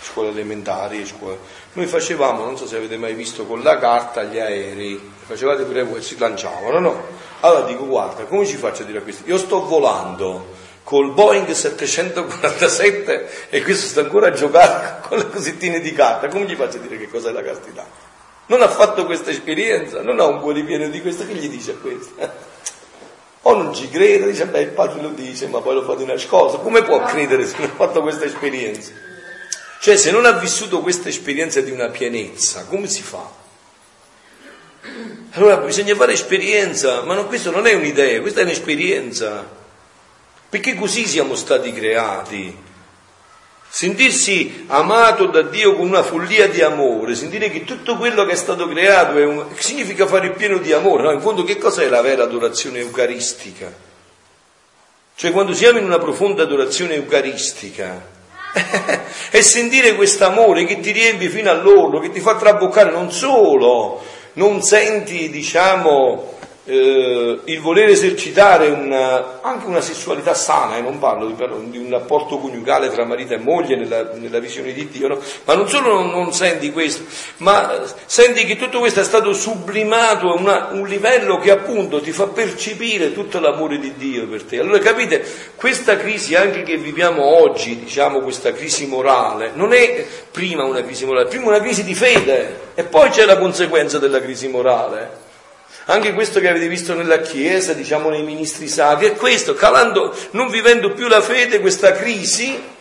scuole elementari, scuole, noi facevamo, non so se avete mai visto con la carta gli aerei, facevate pure voi, si lanciavano, no? Allora dico guarda come ci faccio a dire a questo? Io sto volando col Boeing 747 e questo sta ancora a giocare (laughs) con le cosettine di carta, come gli faccio a dire che cos'è la castità? non ha fatto questa esperienza, non ha un cuore pieno di questo, che gli dice a questo? (laughs) O non ci crede, dice, beh, il padre lo dice, ma poi lo fa di nascosto. Come può credere se non ha fatto questa esperienza? Cioè, se non ha vissuto questa esperienza di una pienezza, come si fa? Allora bisogna fare esperienza, ma non, questo non è un'idea, questa è un'esperienza. Perché così siamo stati creati. Sentirsi amato da Dio con una follia di amore, sentire che tutto quello che è stato creato è un, significa fare pieno di amore. No? In fondo che cos'è la vera adorazione eucaristica? Cioè quando siamo in una profonda adorazione eucaristica, è (laughs) sentire questo amore che ti riempie fino all'orlo, che ti fa traboccare non solo, non senti, diciamo, eh, il voler esercitare una, anche una sessualità sana, e non parlo di, di, un rapporto coniugale tra marito e moglie nella, nella visione di Dio, no? ma non solo non, non, senti questo, ma senti che tutto questo è stato sublimato a una, un livello che appunto ti fa percepire tutto l'amore di Dio per te. Allora capite, questa crisi anche che viviamo oggi, diciamo questa crisi morale, non è prima una crisi morale, prima una crisi di fede e poi c'è la conseguenza della crisi morale. Anche questo che avete visto nella Chiesa, diciamo nei ministri sacri, è questo, calando, non vivendo più la fede, questa crisi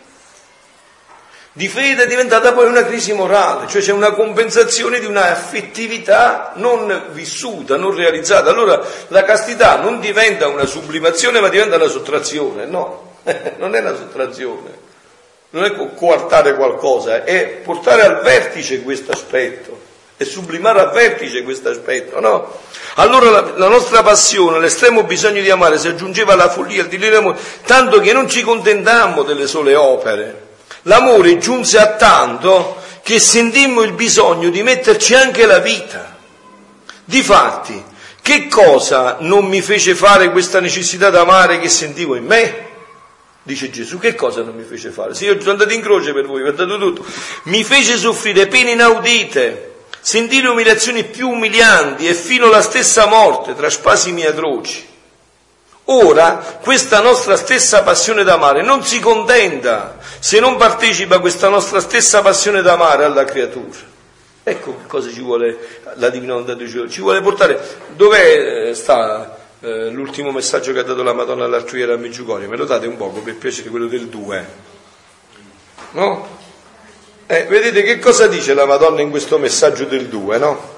di fede è diventata poi una crisi morale, cioè c'è una compensazione di una affettività non vissuta, non realizzata. Allora la castità non diventa una sublimazione ma diventa una sottrazione, no, (laughs) non è una sottrazione, non è coartare qualcosa, è portare al vertice questo aspetto, è sublimare al vertice questo aspetto, no? Allora la, la, nostra passione, l'estremo bisogno di amare si aggiungeva alla follia, al delirio tanto che non ci contentammo delle sole opere L'amore giunse a tanto che sentimmo il bisogno di metterci anche la vita. Difatti, che cosa non mi fece fare questa necessità d'amare che sentivo in me? Dice Gesù, che cosa non mi fece fare? Se io sono andato in croce per voi, vi ho dato tutto. Mi fece soffrire pene inaudite, sentire umiliazioni più umilianti e fino alla stessa morte, tra spasimi atroci. Ora questa nostra stessa passione d'amare non si contenta se non partecipa questa nostra stessa passione d'amare alla creatura. Ecco che cosa ci vuole la Divina Volontà di. Ci vuole portare. Dov'è eh, sta eh, l'ultimo messaggio che ha dato la Madonna all'Artuiera a Meggiugorio? Me lo date un poco per piacere, quello del 2. No? Eh, vedete che cosa dice la Madonna in questo messaggio del 2, no?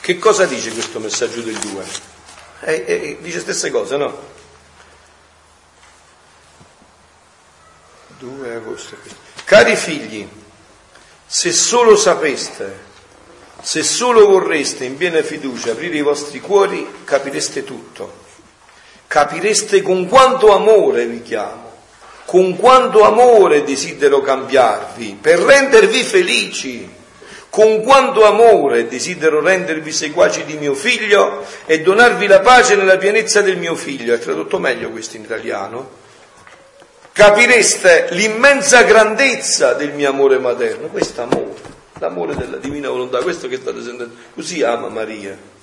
Che cosa dice questo messaggio del 2? eh, eh, dice stesse cose, no? 2 agosto. Cari figli, se solo sapeste, se solo vorreste in piena fiducia aprire i vostri cuori, capireste tutto. Capireste con quanto amore vi chiamo, con quanto amore desidero cambiarvi, per rendervi felici con quanto amore desidero rendervi seguaci di mio figlio e donarvi la pace nella pienezza del mio figlio. È tradotto meglio questo in italiano. Capireste l'immensa grandezza del mio amore materno. Questo amore, l'amore della divina volontà, questo che state sentendo. Così ama Maria.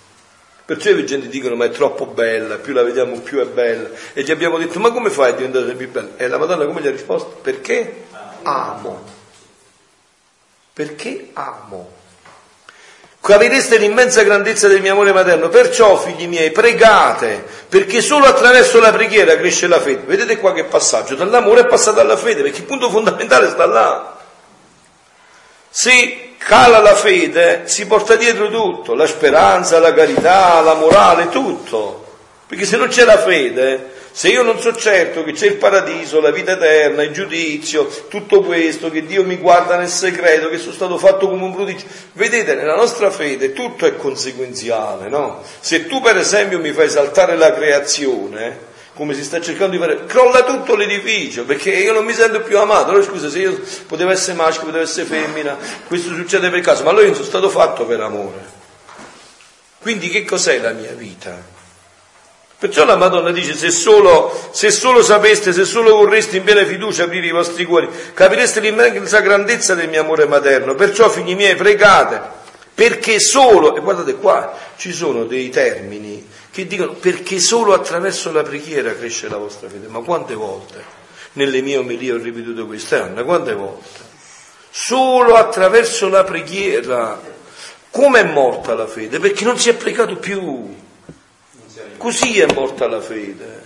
Perciò i gente dicono ma è troppo bella, più la vediamo più è bella. E gli abbiamo detto ma come fai a diventare più bella? E la Madonna come gli ha risposto? Perché amo perché amo. Capireste l'immensa grandezza del mio amore materno, perciò figli miei pregate, perché solo attraverso la preghiera cresce la fede. Vedete qua che passaggio, dall'amore è passato alla fede, perché il punto fondamentale sta là. Se cala la fede, si porta dietro tutto, la speranza, la carità, la morale, tutto. Perché se non c'è la fede, se io non so certo che c'è il paradiso, la vita eterna, il giudizio, tutto questo, che Dio mi guarda nel segreto, che sono stato fatto come un prodigio, vedete, nella nostra fede tutto è conseguenziale, no? Se tu per esempio mi fai saltare la creazione, come si sta cercando di fare, crolla tutto l'edificio perché io non mi sento più amato. Allora scusa, se io potevo essere maschio, potevo essere femmina, questo succede per caso, ma allora io sono stato fatto per amore. Quindi che cos'è la mia vita? Perciò la Madonna dice, se solo, se solo sapeste, se solo vorreste in piena fiducia aprire i vostri cuori, capireste l'immensa grandezza del mio amore materno. Perciò, figli miei, pregate, perché solo, e guardate qua, ci sono dei termini che dicono perché solo attraverso la preghiera cresce la vostra fede. Ma quante volte nelle mie omelie ho ripetuto questo? Anna, quante volte? Solo attraverso la preghiera. Come è morta la fede? Perché non si è pregato più. Così è morta la fede.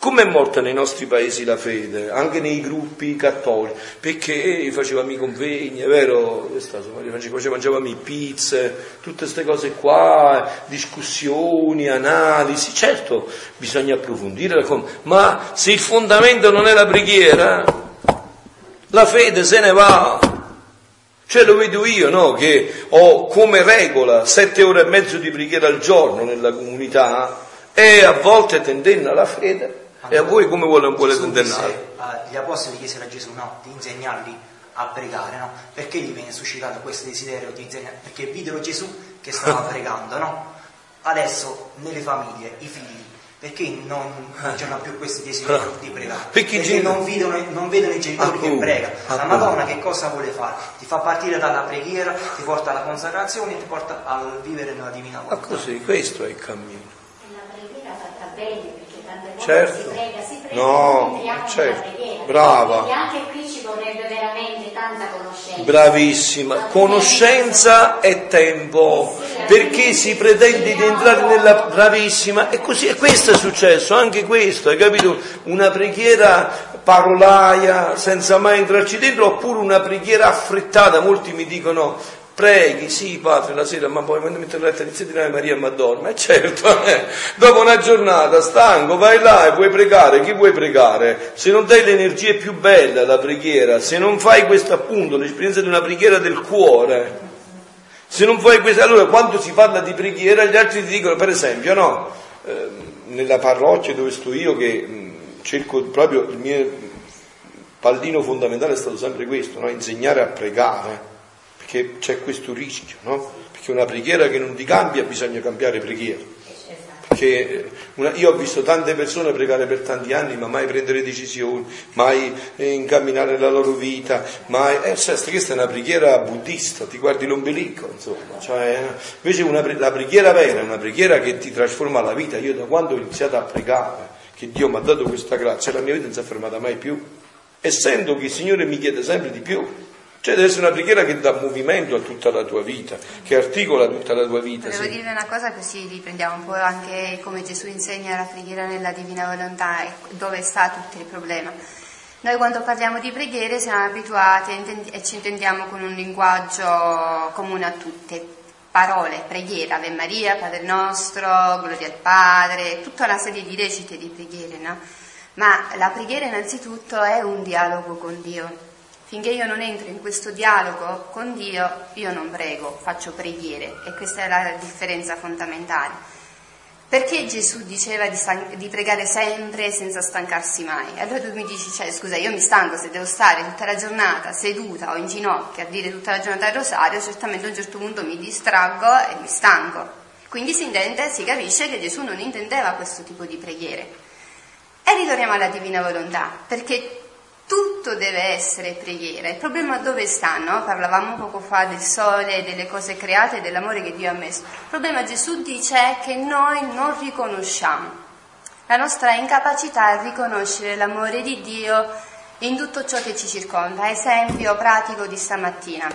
Come è morta nei nostri paesi la fede? Anche nei gruppi cattolici? Perché facevamo i convegni, è vero? Facevamo i pizze, tutte queste cose qua, discussioni, analisi. Certo, bisogna approfondire, ma se il fondamento non è la preghiera, la fede se ne va. Cioè lo vedo io, no? Che ho come regola sette ore e mezzo di preghiera al giorno nella comunità e a volte tendenna la fede e a voi come vuole, vuole tendennare? Gli apostoli chiesero a Gesù no, di insegnarli a pregare, no? Perché gli viene suscitato questo desiderio di insegnare? Perché videro Gesù che stava (laughs) pregando, no? Adesso nelle famiglie, i figli, perché non, non c'hanno più questo desiderio di pregare? Perché, perché non, vedono, non, vedono, i genitori che pregano. La Madonna che cosa vuole fare? Ti fa partire dalla preghiera, ti porta alla consacrazione e ti porta a vivere nella divina volontà. Ma così, questo è il cammino bene perché tante volte certo. si prega, si prega, no, certo. brava. Quindi anche qui ci vorrebbe veramente tanta conoscenza. Bravissima, conoscenza e tempo, perché si pretende di entrare nella bravissima e così, e questo è successo, anche questo, hai capito? Una preghiera parolaia senza mai entrarci dentro, oppure una preghiera affrettata. Molti mi dicono preghi, sì padre, la sera, ma poi quando mi letto inizia a dire Maria ma dorme. E certo, eh, dopo una giornata stanco, vai là e vuoi pregare, chi vuoi pregare? Se non dai l'energia più bella alla preghiera, se non fai questo appunto, l'esperienza di una preghiera del cuore, se non fai questo, allora quando si parla di preghiera gli altri ti dicono, per esempio, no, eh, nella parrocchia dove sto io che mh, cerco proprio il mio pallino fondamentale è stato sempre questo, no? insegnare a pregare perché c'è questo rischio, no? Perché una preghiera che non ti cambia bisogna cambiare preghiera. Perché una, io ho visto tante persone pregare per tanti anni, ma mai prendere decisioni, mai eh, incamminare la loro vita, mai. Eh, cioè, questa è una preghiera buddista, ti guardi l'ombelico, insomma. Cioè, invece una, la preghiera vera è una preghiera che ti trasforma la vita. Io da quando ho iniziato a pregare, che Dio mi ha dato questa grazia, la mia vita non si è fermata mai più. Essendo che il Signore mi chiede sempre di più, cioè deve essere una preghiera che dà movimento a tutta la tua vita, che articola tutta la tua vita. Volevo sì. dirvi una cosa così riprendiamo un po' anche come Gesù insegna la preghiera nella divina volontà e dove sta tutto il problema. Noi quando parliamo di preghiere siamo abituati e ci intendiamo con un linguaggio comune a tutte, parole, preghiera, Ave Maria, Padre nostro, Gloria al Padre, tutta una serie di recite di preghiere, no? Ma la preghiera innanzitutto è un dialogo con Dio Finché io non entro in questo dialogo con Dio, io non prego, faccio preghiere e questa è la differenza fondamentale. Perché Gesù diceva di, stan- di pregare sempre senza stancarsi mai? Allora tu mi dici, cioè, scusa, io mi stanco se devo stare tutta la giornata seduta o in ginocchio a dire tutta la giornata il rosario, certamente a un certo punto mi distraggo e mi stanco. Quindi si intende, si capisce che Gesù non intendeva questo tipo di preghiere. E ritorniamo alla divina volontà, perché tutto deve essere preghiera. Il problema dove sta? No? Parlavamo poco fa del sole, delle cose create, dell'amore che Dio ha messo. Il problema Gesù dice è che noi non riconosciamo la nostra incapacità a riconoscere l'amore di Dio in tutto ciò che ci circonda. Esempio pratico di stamattina.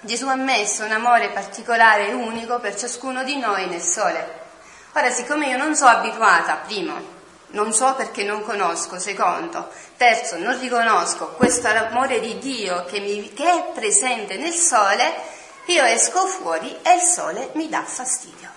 Gesù ha messo un amore particolare e unico per ciascuno di noi nel sole. Ora, siccome io non sono abituata, primo, non so perché non conosco, secondo. Terzo, non riconosco questo amore di Dio che, mi, che è presente nel sole, io esco fuori e il sole mi dà fastidio.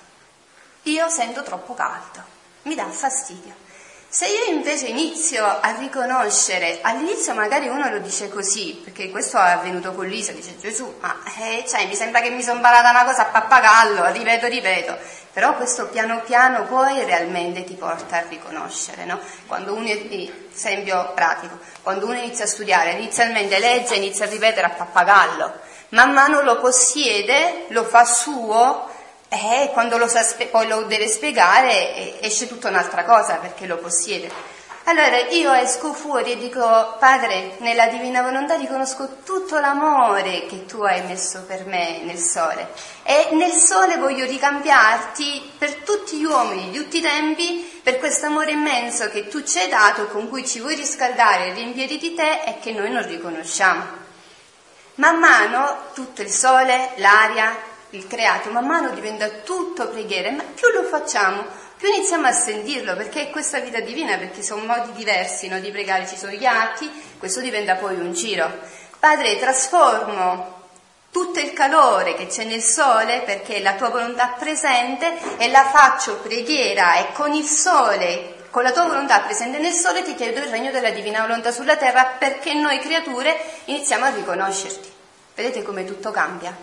Io sento troppo caldo, mi dà fastidio. Se io invece inizio a riconoscere, all'inizio magari uno lo dice così, perché questo è avvenuto con Lisa, dice Gesù, ma eh, cioè, mi sembra che mi sono imparata una cosa a pappagallo, ripeto, ripeto, però questo piano piano poi realmente ti porta a riconoscere, no? Quando uno, esempio pratico, quando uno inizia a studiare, inizialmente legge, inizia a ripetere a pappagallo, man mano lo possiede, lo fa suo, e quando lo sa, poi lo deve spiegare esce tutta un'altra cosa perché lo possiede. Allora io esco fuori e dico, Padre, nella divina volontà riconosco tutto l'amore che tu hai messo per me nel sole e nel sole voglio ricambiarti per tutti gli uomini di tutti i tempi per questo amore immenso che tu ci hai dato, con cui ci vuoi riscaldare e riempire di te e che noi non riconosciamo. Man mano tutto il sole, l'aria, il creato, man mano diventa tutto preghiera, ma più lo facciamo, più iniziamo a sentirlo, perché è questa vita divina, perché sono modi diversi no, di pregare, ci sono gli atti, questo diventa poi un giro. Padre, trasformo tutto il calore che c'è nel sole perché è la tua volontà presente e la faccio preghiera e con il sole con la tua volontà presente nel sole ti chiedo il regno della divina volontà sulla terra perché noi creature iniziamo a riconoscerti. Vedete come tutto cambia?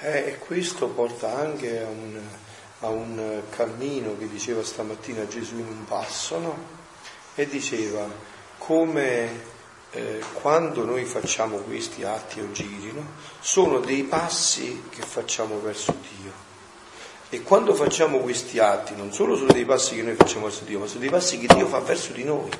Eh, e questo porta anche a un, a un cammino che diceva stamattina Gesù in un passo, no? E diceva come eh, quando noi facciamo questi atti o giri, no? sono dei passi che facciamo verso Dio. E quando facciamo questi atti, non solo sono dei passi che noi facciamo verso Dio, ma sono dei passi che Dio fa verso di noi.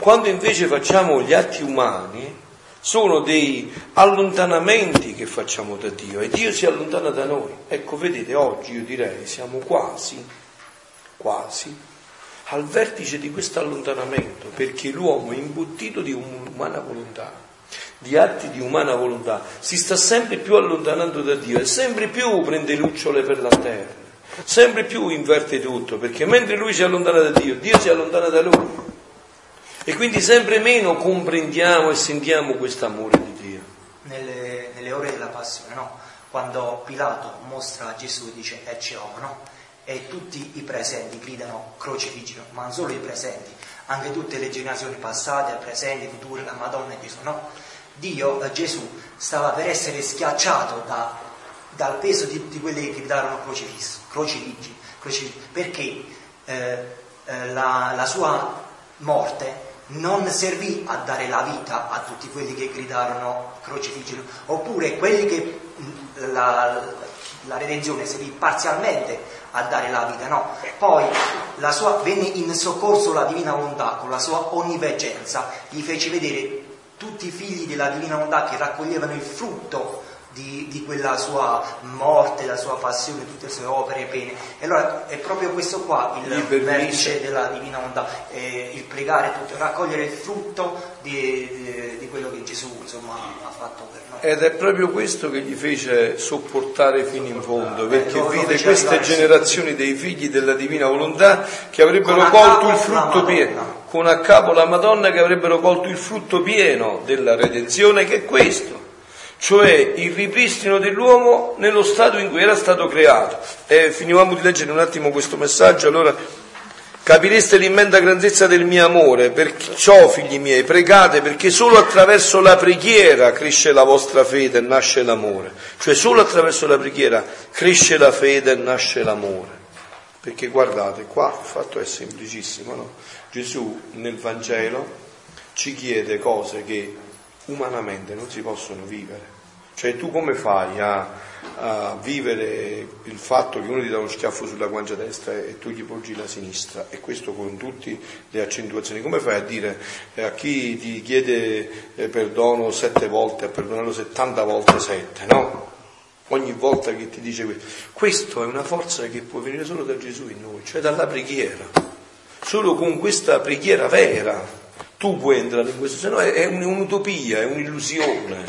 Quando invece facciamo gli atti umani, sono dei allontanamenti che facciamo da Dio e Dio si allontana da noi. Ecco, vedete, oggi io direi siamo quasi, quasi al vertice di questo allontanamento, perché l'uomo è imbottito di umana volontà, di atti di umana volontà, si sta sempre più allontanando da Dio e sempre più prende lucciole per la terra, sempre più inverte tutto, perché mentre lui si allontana da Dio, Dio si allontana da lui. E quindi sempre meno comprendiamo e sentiamo questo amore di Dio. Nelle, nelle ore della passione, no? Quando Pilato mostra a Gesù e dice ecce homo, no? E tutti i presenti gridano crocifiggilo, ma non solo i presenti, anche tutte le generazioni passate, presenti, future, la Madonna e Gesù, no? Dio, eh, Gesù, stava per essere schiacciato da, dal peso di, di quelli che gridarono crocifisso, crocifiggi perché eh, eh, la, la sua morte non servì a dare la vita a tutti quelli che gridarono crocifiggilo, oppure quelli che la, la redenzione servì parzialmente a dare la vita, no. Poi sua, venne in soccorso la divina volontà con la sua onniveggenza, gli fece vedere tutti i figli della divina volontà che raccoglievano il frutto di, di, quella sua morte, la sua passione, tutte le sue opere e pene. E allora è proprio questo qua il vertice della divina volontà, eh, il pregare, tutto, raccogliere il frutto di, di, quello che Gesù insomma, ha fatto per noi. Ed è proprio questo che gli fece sopportare fino in fondo, perché eh, vide queste generazioni dei figli della divina volontà che avrebbero colto il frutto pieno, con a capo la Madonna che avrebbero colto il frutto pieno della redenzione, che è questo cioè il ripristino dell'uomo nello stato in cui era stato creato. E finivamo di leggere un attimo questo messaggio, allora capireste l'immensa grandezza del mio amore, perciò figli miei pregate perché solo attraverso la preghiera cresce la vostra fede e nasce l'amore, cioè solo attraverso la preghiera cresce la fede e nasce l'amore. Perché guardate, qua il fatto è semplicissimo, no? Gesù nel Vangelo ci chiede cose che umanamente non si possono vivere. Cioè tu come fai a, a, vivere il fatto che uno ti dà uno schiaffo sulla guancia destra e tu gli poggi la sinistra e questo con tutte le accentuazioni? Come fai a dire eh, a chi ti chiede eh, perdono sette volte a perdonarlo settanta volte sette, no? Ogni volta che ti dice questo. Questo è una forza che può venire solo da Gesù in noi, cioè dalla preghiera. Solo con questa preghiera vera tu puoi entrare in questo, se no è, è un'utopia, è un'illusione,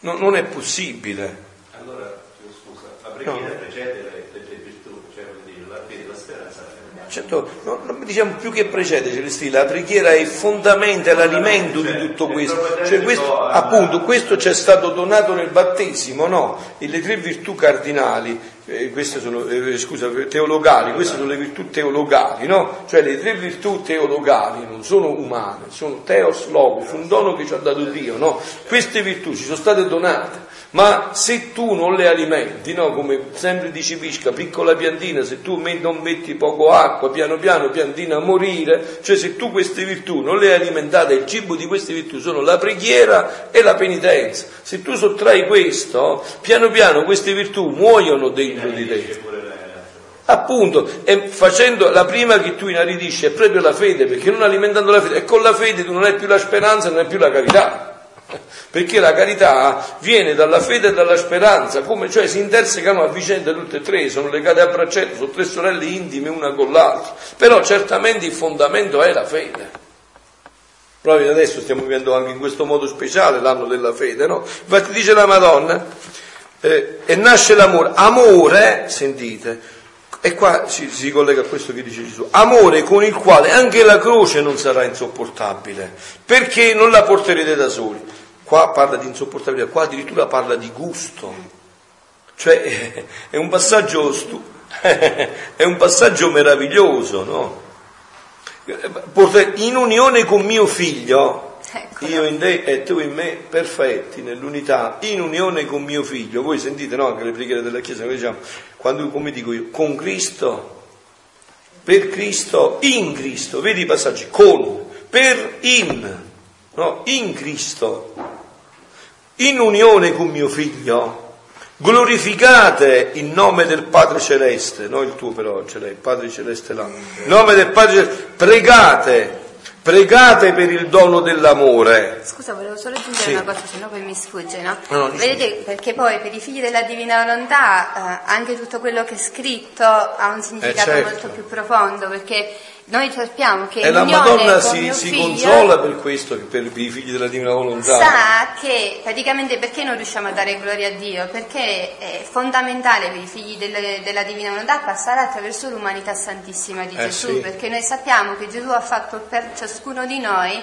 no, non è possibile. Allora, scusa, la preghiera no. precede le, le virtù, cioè la fede, la speranza. Certo, no, diciamo più che precede Celestino, la preghiera è il fondamento, è l'alimento di tutto questo. Cioè questo, appunto, questo ci è stato donato nel battesimo, no? E le tre virtù cardinali, eh, queste sono, eh, scusa, teologali, queste sono le virtù teologali, no? Cioè le tre virtù teologali non sono umane, sono teos logos, un dono che ci ha dato Dio, no? Queste virtù ci sono state donate, ma se tu non le alimenti, no? Come sempre dice Pisca, piccola piantina, se tu non metti poco acqua, piano piano piantina a morire, cioè se tu queste virtù non le alimentate, il cibo di queste virtù sono la preghiera e la penitenza. Se tu sottrai questo, piano piano queste virtù muoiono dentro figlio di te. Appunto, facendo la prima che tu inaridisci è proprio la fede, perché non alimentando la fede, e con la fede tu non hai più la speranza, non hai più la carità. (laughs) Perché la carità viene dalla fede e dalla speranza, come cioè si intersecano a vicenda tutte e tre, sono legate a braccetto, sono tre sorelle intime una con l'altra. Però certamente il fondamento è la fede. Proprio adesso stiamo vivendo anche in questo modo speciale l'anno della fede, no? Infatti dice la Madonna, eh, e nasce l'amore. Amore, sentite, e qua si, si, collega a questo che dice Gesù, amore con il quale anche la croce non sarà insopportabile, perché non la porterete da soli. Qua parla di insopportabilità, qua addirittura parla di gusto. Cioè (laughs) è un passaggio, stu- (laughs) è un passaggio meraviglioso, no? In unione con mio figlio, Ecco. Io in te e tu in me, perfetti nell'unità, in unione con mio figlio. Voi sentite no, anche le preghiere della Chiesa, noi diciamo, quando, come dico io, con Cristo, per Cristo, in Cristo. Vedi i passaggi, con, per, in, no, in Cristo, in unione con mio figlio. Glorificate il nome del Padre Celeste, non il tuo però, ce l'hai, il Padre Celeste là. Il nome del Padre Celeste, pregate Pregate per il dono dell'amore. Scusa, volevo solo aggiungere sì. una cosa, se no poi mi sfugge, no? no Vedete, perché poi per i figli della divina volontà eh, anche tutto quello che è scritto ha un significato eh certo. molto più profondo, perché noi sappiamo che E la Madonna si, si consola per questo, per, per i figli della Divina Volontà. sa che praticamente perché non riusciamo a dare gloria a Dio? Perché è fondamentale per i figli delle- della Divina Volontà passare attraverso l'umanità santissima di Eh, Gesù, sì. perché noi sappiamo che Gesù ha fatto per ciascuno di noi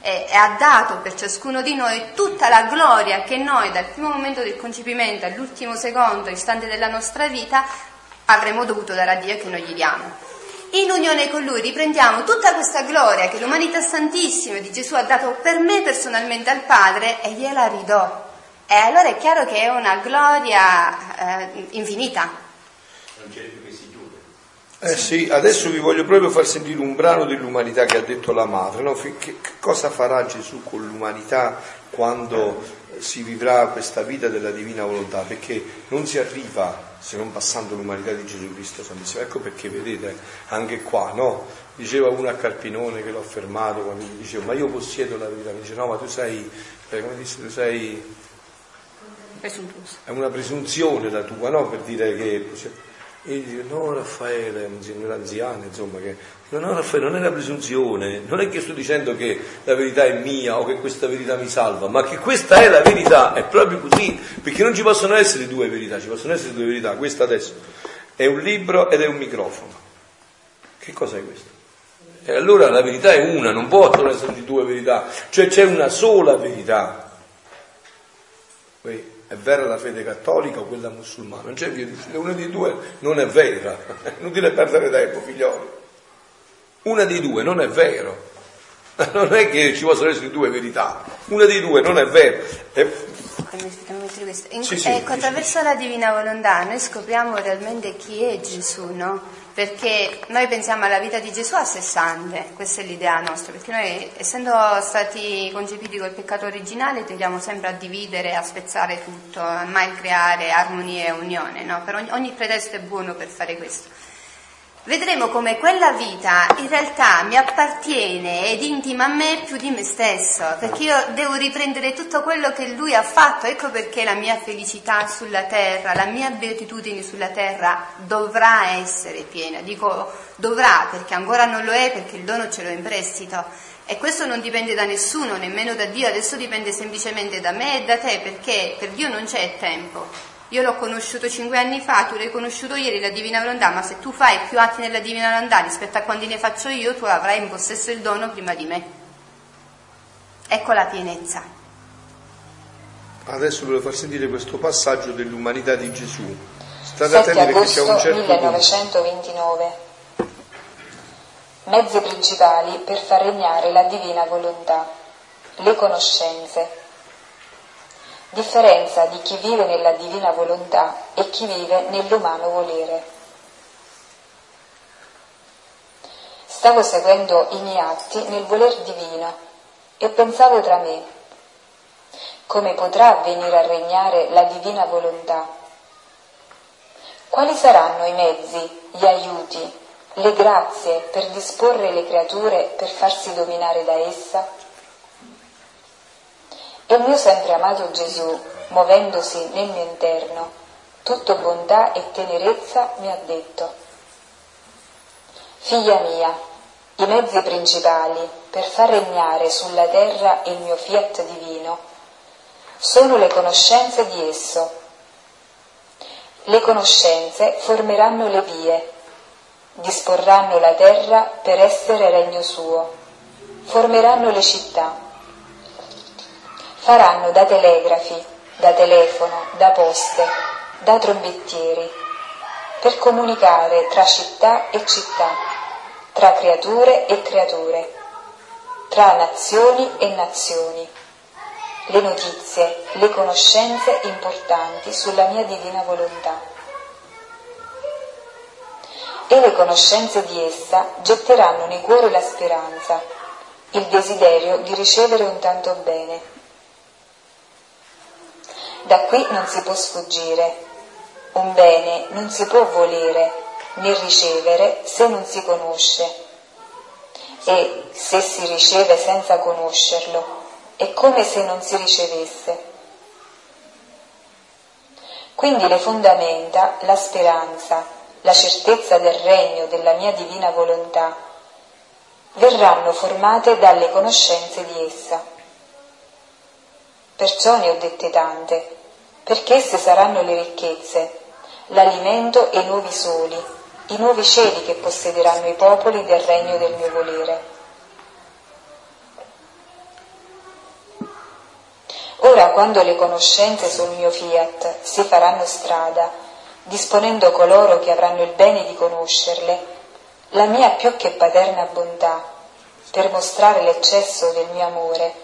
e ha dato per ciascuno di noi tutta la gloria che noi dal primo momento del concepimento all'ultimo secondo, istante della nostra vita, avremmo dovuto dare a Dio e che noi gli diamo. In unione con Lui riprendiamo tutta questa gloria che l'umanità santissima di Gesù ha dato per me personalmente al Padre e gliela ridò. E allora è chiaro che è una gloria eh, infinita. Non c'è più che si chiude. Eh sì, adesso vi voglio proprio far sentire un brano dell'umanità che ha detto la madre. no? Che cosa farà Gesù con l'umanità quando si vivrà questa vita della divina volontà? Perché non si arriva se non passando l'umanità di Gesù Cristo Santissimo. Ecco perché vedete anche qua, no? Diceva uno a Carpinone che l'ho fermato quando gli dicevo ma io possiedo la verità, mi dice no ma tu sei, eh, come disse, tu sei Presuntuoso. è una presunzione la tua, no? Per dire che. E io dico, no Raffaele, un signore anziano, insomma, che. No, no Raffaele, non è una presunzione, non è che sto dicendo che la verità è mia o che questa verità mi salva, ma che questa è la verità, è proprio così, perché non ci possono essere due verità, ci possono essere due verità, questa adesso è un libro ed è un microfono. Che cosa è questo? E allora la verità è una, non possono esserci due verità, cioè c'è una sola verità. Poi è vera la fede cattolica o quella musulmana? Non c'è via di uscita, una dei due non è vera, (laughs) è inutile perdere tempo, figlioli. Una dei due non è vero. (laughs) Non è che ci possono essere due verità, una dei due non è di questo. In- Sì, sì, ecco, attraverso la divina volontà noi scopriamo realmente chi è Gesù, no? Perché noi pensiamo alla vita di Gesù a sé stante, questa è l'idea nostra, perché noi essendo stati concepiti col peccato originale tendiamo sempre a dividere, a spezzare tutto, a mai creare armonia e unione, no? Ogni, ogni pretesto è buono per fare questo. Vedremo come quella vita in realtà mi appartiene ed intima a me più di me stesso, perché io devo riprendere tutto quello che lui ha fatto, ecco perché la mia felicità sulla terra, la mia beatitudine sulla terra dovrà essere piena. Dico dovrà perché ancora non lo è, perché il dono ce l'ho in prestito. E questo non dipende da nessuno, nemmeno da Dio, adesso dipende semplicemente da me e da te, perché per Dio non c'è tempo. Io l'ho conosciuto cinque anni fa, tu l'hai conosciuto ieri, la Divina Volontà, ma se tu fai più atti nella Divina Volontà rispetto a quanti ne faccio io, tu avrai in possesso il dono prima di me. Ecco la pienezza. Adesso volevo far sentire questo passaggio dell'umanità di Gesù. State 7 attenti perché c'è agosto un certo punto. 1929. Mezzi principali per far regnare la divina volontà. Le conoscenze. Differenza di chi vive nella divina volontà e chi vive nell'umano volere. Stavo seguendo i miei atti nel voler divino e pensavo tra me, come potrà venire a regnare la divina volontà? Quali saranno i mezzi, gli aiuti, le grazie per disporre le creature per farsi dominare da essa? Il mio sempre amato Gesù, muovendosi nel mio interno, tutto bontà e tenerezza, mi ha detto, Figlia mia, i mezzi principali per far regnare sulla terra il mio fiat divino sono le conoscenze di esso. Le conoscenze formeranno le vie, disporranno la terra per essere regno suo, formeranno le città, faranno da telegrafi, da telefono, da poste, da trombettieri, per comunicare tra città e città, tra creature e creature, tra nazioni e nazioni, le notizie, le conoscenze importanti sulla mia divina volontà. E le conoscenze di essa getteranno nei cuori la speranza, il desiderio di ricevere un tanto bene. Da qui non si può sfuggire. Un bene non si può volere né ricevere se non si conosce. E se si riceve senza conoscerlo, è come se non si ricevesse. Quindi le fondamenta, la speranza, la certezza del regno della mia divina volontà verranno formate dalle conoscenze di essa. Perciò ne ho dette tante, perché esse saranno le ricchezze, l'alimento e i nuovi soli, i nuovi cieli che possederanno i popoli del regno del mio volere. Ora quando le conoscenze sul mio fiat si faranno strada, disponendo coloro che avranno il bene di conoscerle, la mia più che paterna bontà, per mostrare l'eccesso del mio amore,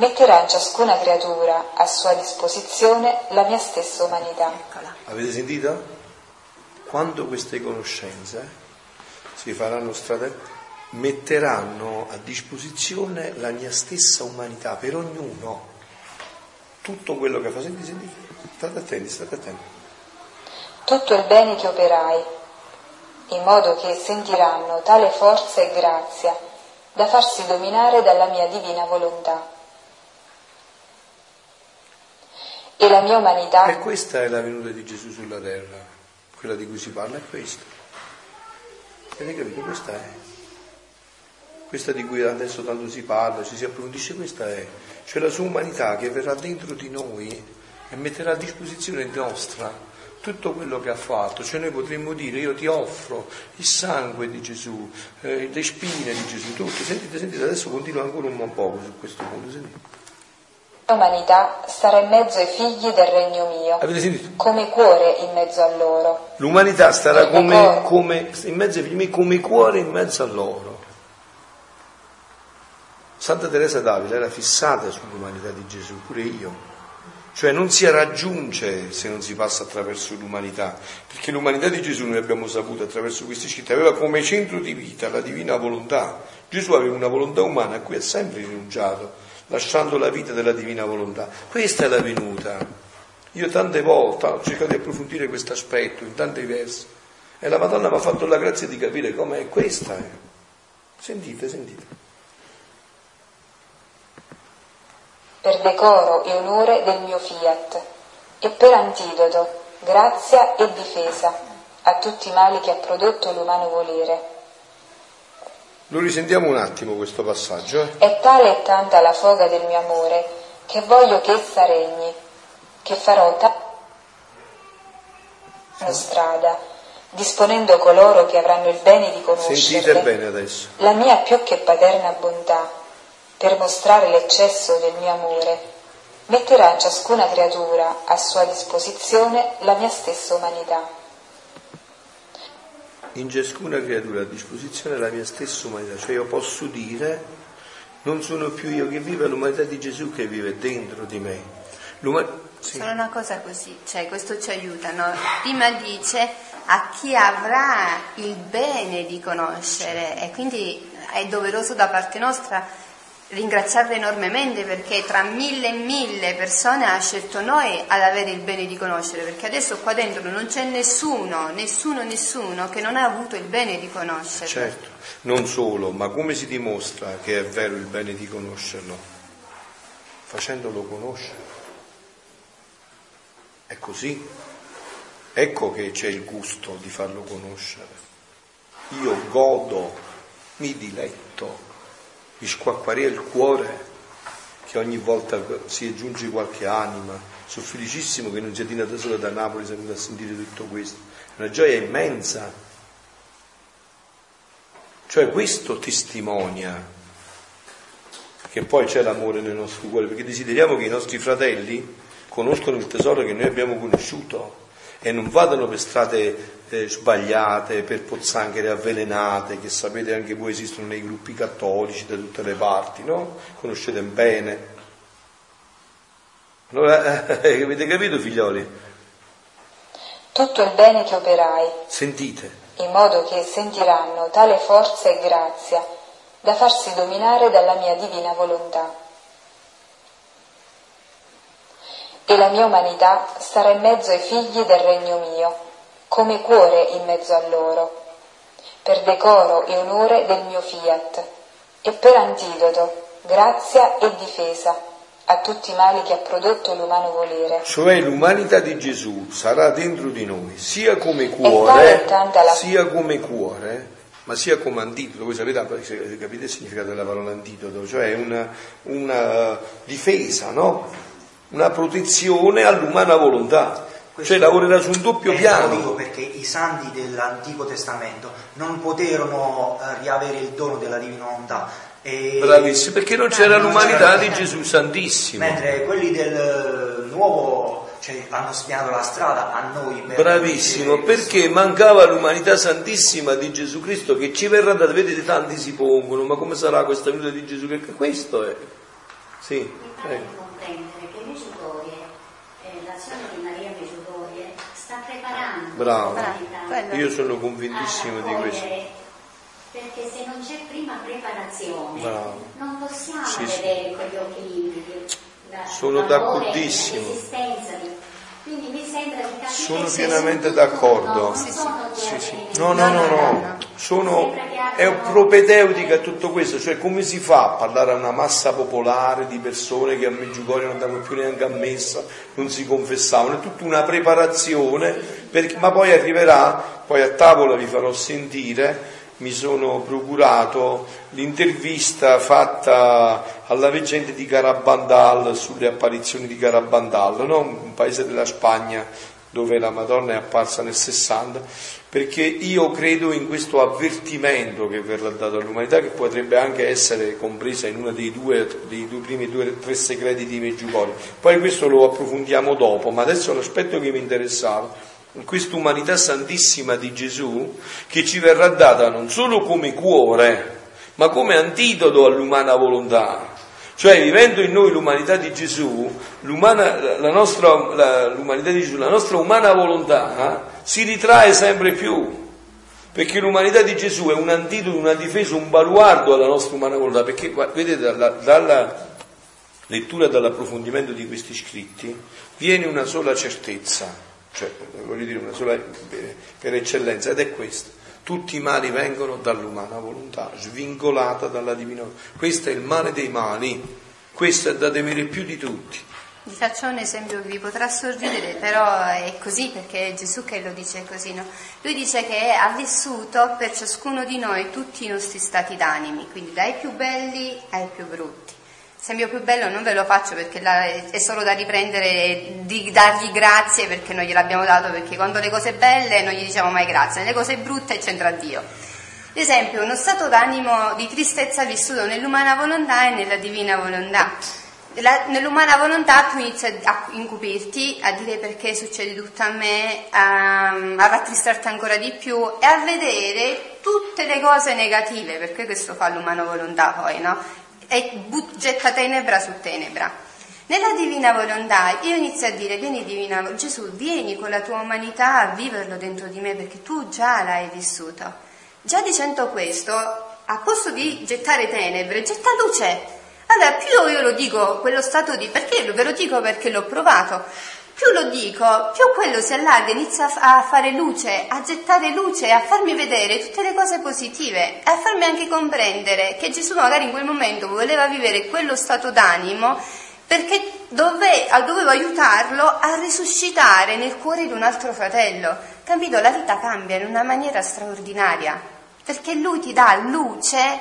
metterà in ciascuna creatura a sua disposizione la mia stessa umanità. Avete sentito? Quando queste conoscenze si faranno strada, metteranno a disposizione la mia stessa umanità per ognuno. Tutto quello che fa, senti, senti, state attenti, state attenti. Tutto il bene che operai, in modo che sentiranno tale forza e grazia da farsi dominare dalla mia divina volontà. E la mia umanità... E questa è la venuta di Gesù sulla terra, quella di cui si parla è questa. Avete capito? Questa è. Questa di cui adesso tanto si parla, ci si approfondisce, questa è. Cioè la sua umanità che verrà dentro di noi e metterà a disposizione nostra tutto quello che ha fatto, cioè noi potremmo dire io ti offro il sangue di Gesù, eh, le spine di Gesù, tutto, sentite, sentite, adesso continuo ancora un po' su questo punto, sentite umanità starà in mezzo ai figli del regno mio, come cuore in mezzo a loro. L'umanità starà come, come, in mezzo ai figli miei come cuore in mezzo a loro. Santa Teresa d'Avila era fissata sull'umanità di Gesù, pure io. Cioè non si raggiunge se non si passa attraverso l'umanità, perché l'umanità di Gesù noi abbiamo saputo attraverso questi scritti, aveva come centro di vita la divina volontà. Gesù aveva una volontà umana a cui ha sempre rinunciato lasciando la vita della divina volontà. Questa è la venuta. Io tante volte ho cercato di approfondire questo aspetto in tanti versi e la Madonna mi ha fatto la grazia di capire com'è questa. È. Sentite, sentite. Per decoro e onore del mio fiat e per antidoto, grazia e difesa a tutti i mali che ha prodotto l'umano volere lo risentiamo un attimo questo passaggio. Eh? È tale e tanta la foga del mio amore che voglio che essa regni, che farò tale strada, disponendo coloro che avranno il bene di conoscere bene adesso. la mia più che paterna bontà, per mostrare l'eccesso del mio amore, metterà ciascuna creatura a sua disposizione la mia stessa umanità in ciascuna creatura a disposizione la mia stessa umanità, cioè io posso dire non sono più io che vivo, è l'umanità di Gesù che vive dentro di me. L'uman... Sì. Solo una cosa così, cioè questo ci aiuta, no? Prima dice a chi avrà il bene di conoscere e quindi è doveroso da parte nostra ringraziarla enormemente perché tra mille e mille persone ha scelto noi ad avere il bene di conoscere, perché adesso qua dentro non c'è nessuno, nessuno, nessuno che non ha avuto il bene di conoscere. Certo, non solo, ma come si dimostra che è vero il bene di conoscerlo? Facendolo conoscere. È così. Ecco che c'è il gusto di farlo conoscere. Io godo, mi diletto mi squacquaria il cuore che ogni volta si aggiunge qualche anima. Sono felicissimo che non sia da sola da Napoli, sia venuta a sentire tutto questo. È una gioia immensa. Cioè questo testimonia che poi c'è l'amore nel nostro cuore, perché desideriamo che i nostri fratelli conoscono il tesoro che noi abbiamo conosciuto e non vadano per strade eh, sbagliate, per pozzanghere avvelenate, che sapete anche voi esistono nei gruppi cattolici da tutte le parti, no? Conoscete bene. Allora, eh, (laughs) avete capito figlioli? Tutto il bene che operai. Sentite. In modo che sentiranno tale forza e grazia da farsi dominare dalla mia divina volontà. E la mia umanità starà in mezzo ai figli del regno mio, come cuore in mezzo a loro, per decoro e onore del mio fiat, e per antidoto, grazia e difesa a tutti i mali che ha prodotto l'umano volere. Cioè l'umanità di Gesù sarà dentro di noi, sia come cuore, la... sia come cuore, ma sia come antidoto, voi sapete, capite il significato della parola antidoto, cioè una, una difesa, no? Una protezione all'umana volontà. Questo cioè lavorerà su un doppio piano. perché i santi dell'Antico Testamento non poterono eh, riavere il dono della divina volontà. E... Bravissimo, perché non c'era non l'umanità di Gesù Santissimo. Mentre quelli del Nuovo cioè, hanno spianato la strada a noi. Per Bravissimo, perché mancava l'umanità santissima di Gesù Cristo che ci verrà da vedete tanti si pongono, ma come sarà questa venuta di Gesù? Che questo è. Sì. Mi pare di comprendere che Meggiugorie, eh, l'azione di Maria Meggiugorie Bravo. Io sono convintissimo di questo. Perché se non c'è prima preparazione, Bravo. non possiamo sì, vedere sì. con gli occhi limpidi sono d'accordissimo. Quindi mi sembra di capire sono pienamente d'accordo. No, sì, sì. no, no, no, no. Sono, è propedeutica tutto questo, cioè come si fa a parlare a una massa popolare di persone che a Meggiugorio non andavano più neanche a messa, non si confessavano, è tutta una preparazione, perché, ma poi arriverà, poi a tavola vi farò sentire, mi sono procurato l'intervista fatta alla veggente di Carabandal sulle apparizioni di Carabandal, no? un paese della Spagna dove la Madonna è apparsa nel 60, perché io credo in questo avvertimento che verrà dato all'umanità, che potrebbe anche essere compresa in uno dei due, dei due primi due tre segreti di Meggiugorio. Poi questo lo approfondiamo dopo, ma adesso è un aspetto che mi interessava in questa umanità santissima di Gesù che ci verrà data non solo come cuore, ma come antidoto all'umana volontà. Cioè, vivendo in noi l'umanità di Gesù, la nostra, la, l'umanità di Gesù, la nostra umana volontà si ritrae sempre più. Perché l'umanità di Gesù è un antidoto, una difesa, un baluardo alla nostra umana volontà. Perché, vedete, dalla, dalla lettura dall'approfondimento di questi scritti viene una sola certezza cioè voglio dire una sola per eccellenza, ed è questo. Tutti i mali vengono dall'umana volontà, svincolata dalla divina volontà. Questo è il male dei mali, questo è da temere più di tutti. Vi faccio un esempio che vi potrà sorridere, però è così perché è Gesù che lo dice così. No? Lui dice che ha vissuto per ciascuno di noi tutti i nostri stati d'animi, quindi dai più belli ai più brutti esempio più bello non ve lo faccio perché è solo da riprendere di dargli grazie perché noi gliel'abbiamo dato, perché quando le cose belle non gli diciamo mai grazie, nelle cose brutte c'entra Dio. L'esempio, uno stato d'animo di tristezza vissuto nell'umana volontà e nella divina volontà. La, nell'umana volontà tu inizi a incupirti, a dire perché succede tutto a me, a, a rattristarti ancora di più e a vedere tutte le cose negative, perché questo fa l'umana volontà poi, no? E getta tenebra su tenebra. Nella divina volontà io inizio a dire, vieni divina, Gesù, vieni con la tua umanità a viverlo dentro di me perché tu già l'hai vissuto. Già dicendo questo, a posto di gettare tenebre, getta luce. Allora, più io lo dico quello stato di, perché ve lo dico perché l'ho provato, più lo dico, più quello si allarga, inizia a fare luce, a gettare luce, a farmi vedere tutte le cose positive e a farmi anche comprendere che Gesù magari in quel momento voleva vivere quello stato d'animo perché dove, dovevo aiutarlo a risuscitare nel cuore di un altro fratello. Capito? La vita cambia in una maniera straordinaria perché lui ti dà luce,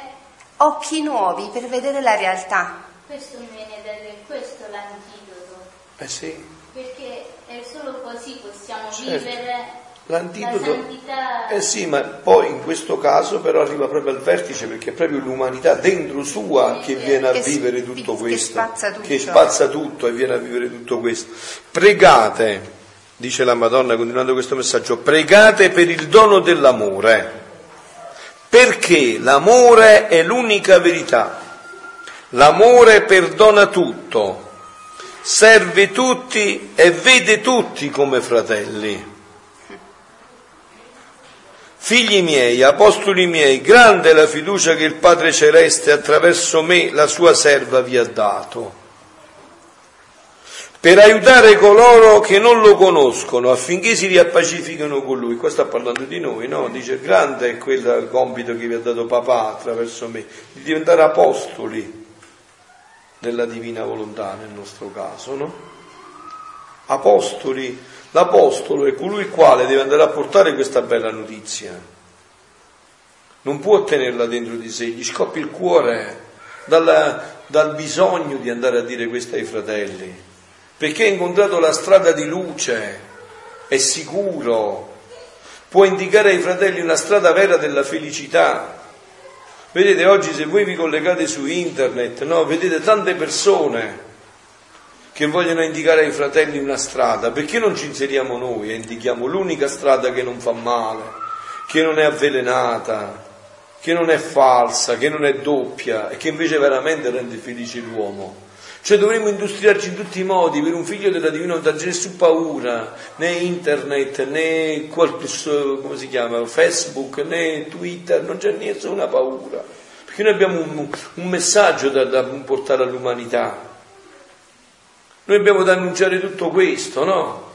occhi nuovi per vedere la realtà. Questo mi viene da dire, questo è l'antidoto. Eh sì perché è solo così possiamo certo. vivere L'antidoto, eh sì, ma poi in questo caso però arriva proprio al vertice perché è proprio l'umanità dentro sua che viene a vivere tutto questo, che spazza tutto, che spazza tutto e viene a vivere tutto questo. Pregate, dice la Madonna continuando questo messaggio, pregate per il dono dell'amore, perché l'amore è l'unica verità, l'amore perdona tutto serve tutti e vede tutti come fratelli. Figli miei, apostoli miei, grande è la fiducia che il Padre Celeste attraverso me, la sua serva, vi ha dato, per aiutare coloro che non lo conoscono affinché si riappacifichino con lui. Qua sta parlando di noi, no? Dice, grande è quel compito che vi ha dato papà attraverso me, di diventare apostoli della divina volontà nel nostro caso, no? Apostoli, l'apostolo è colui il quale deve andare a portare questa bella notizia. non può tenerla dentro di sé, gli scoppia il cuore dalla, dal bisogno di andare a dire questo ai fratelli, perché ha incontrato la strada di luce, è sicuro, può indicare ai fratelli una strada vera della felicità. Vedete, oggi se voi vi collegate su internet, no, vedete tante persone che vogliono indicare ai fratelli una strada, perché non ci inseriamo noi e indichiamo l'unica strada che non fa male, che non è avvelenata, che non è falsa, che non è doppia e che invece veramente rende felice l'uomo. Cioè dovremmo industriarci in tutti i modi per un figlio della divina volontà, non c'è nessun paura, né internet, né come si chiama, Facebook, né Twitter, non c'è nessuna paura. Perché noi abbiamo un, un messaggio da, da portare all'umanità. Noi abbiamo da annunciare tutto questo, no?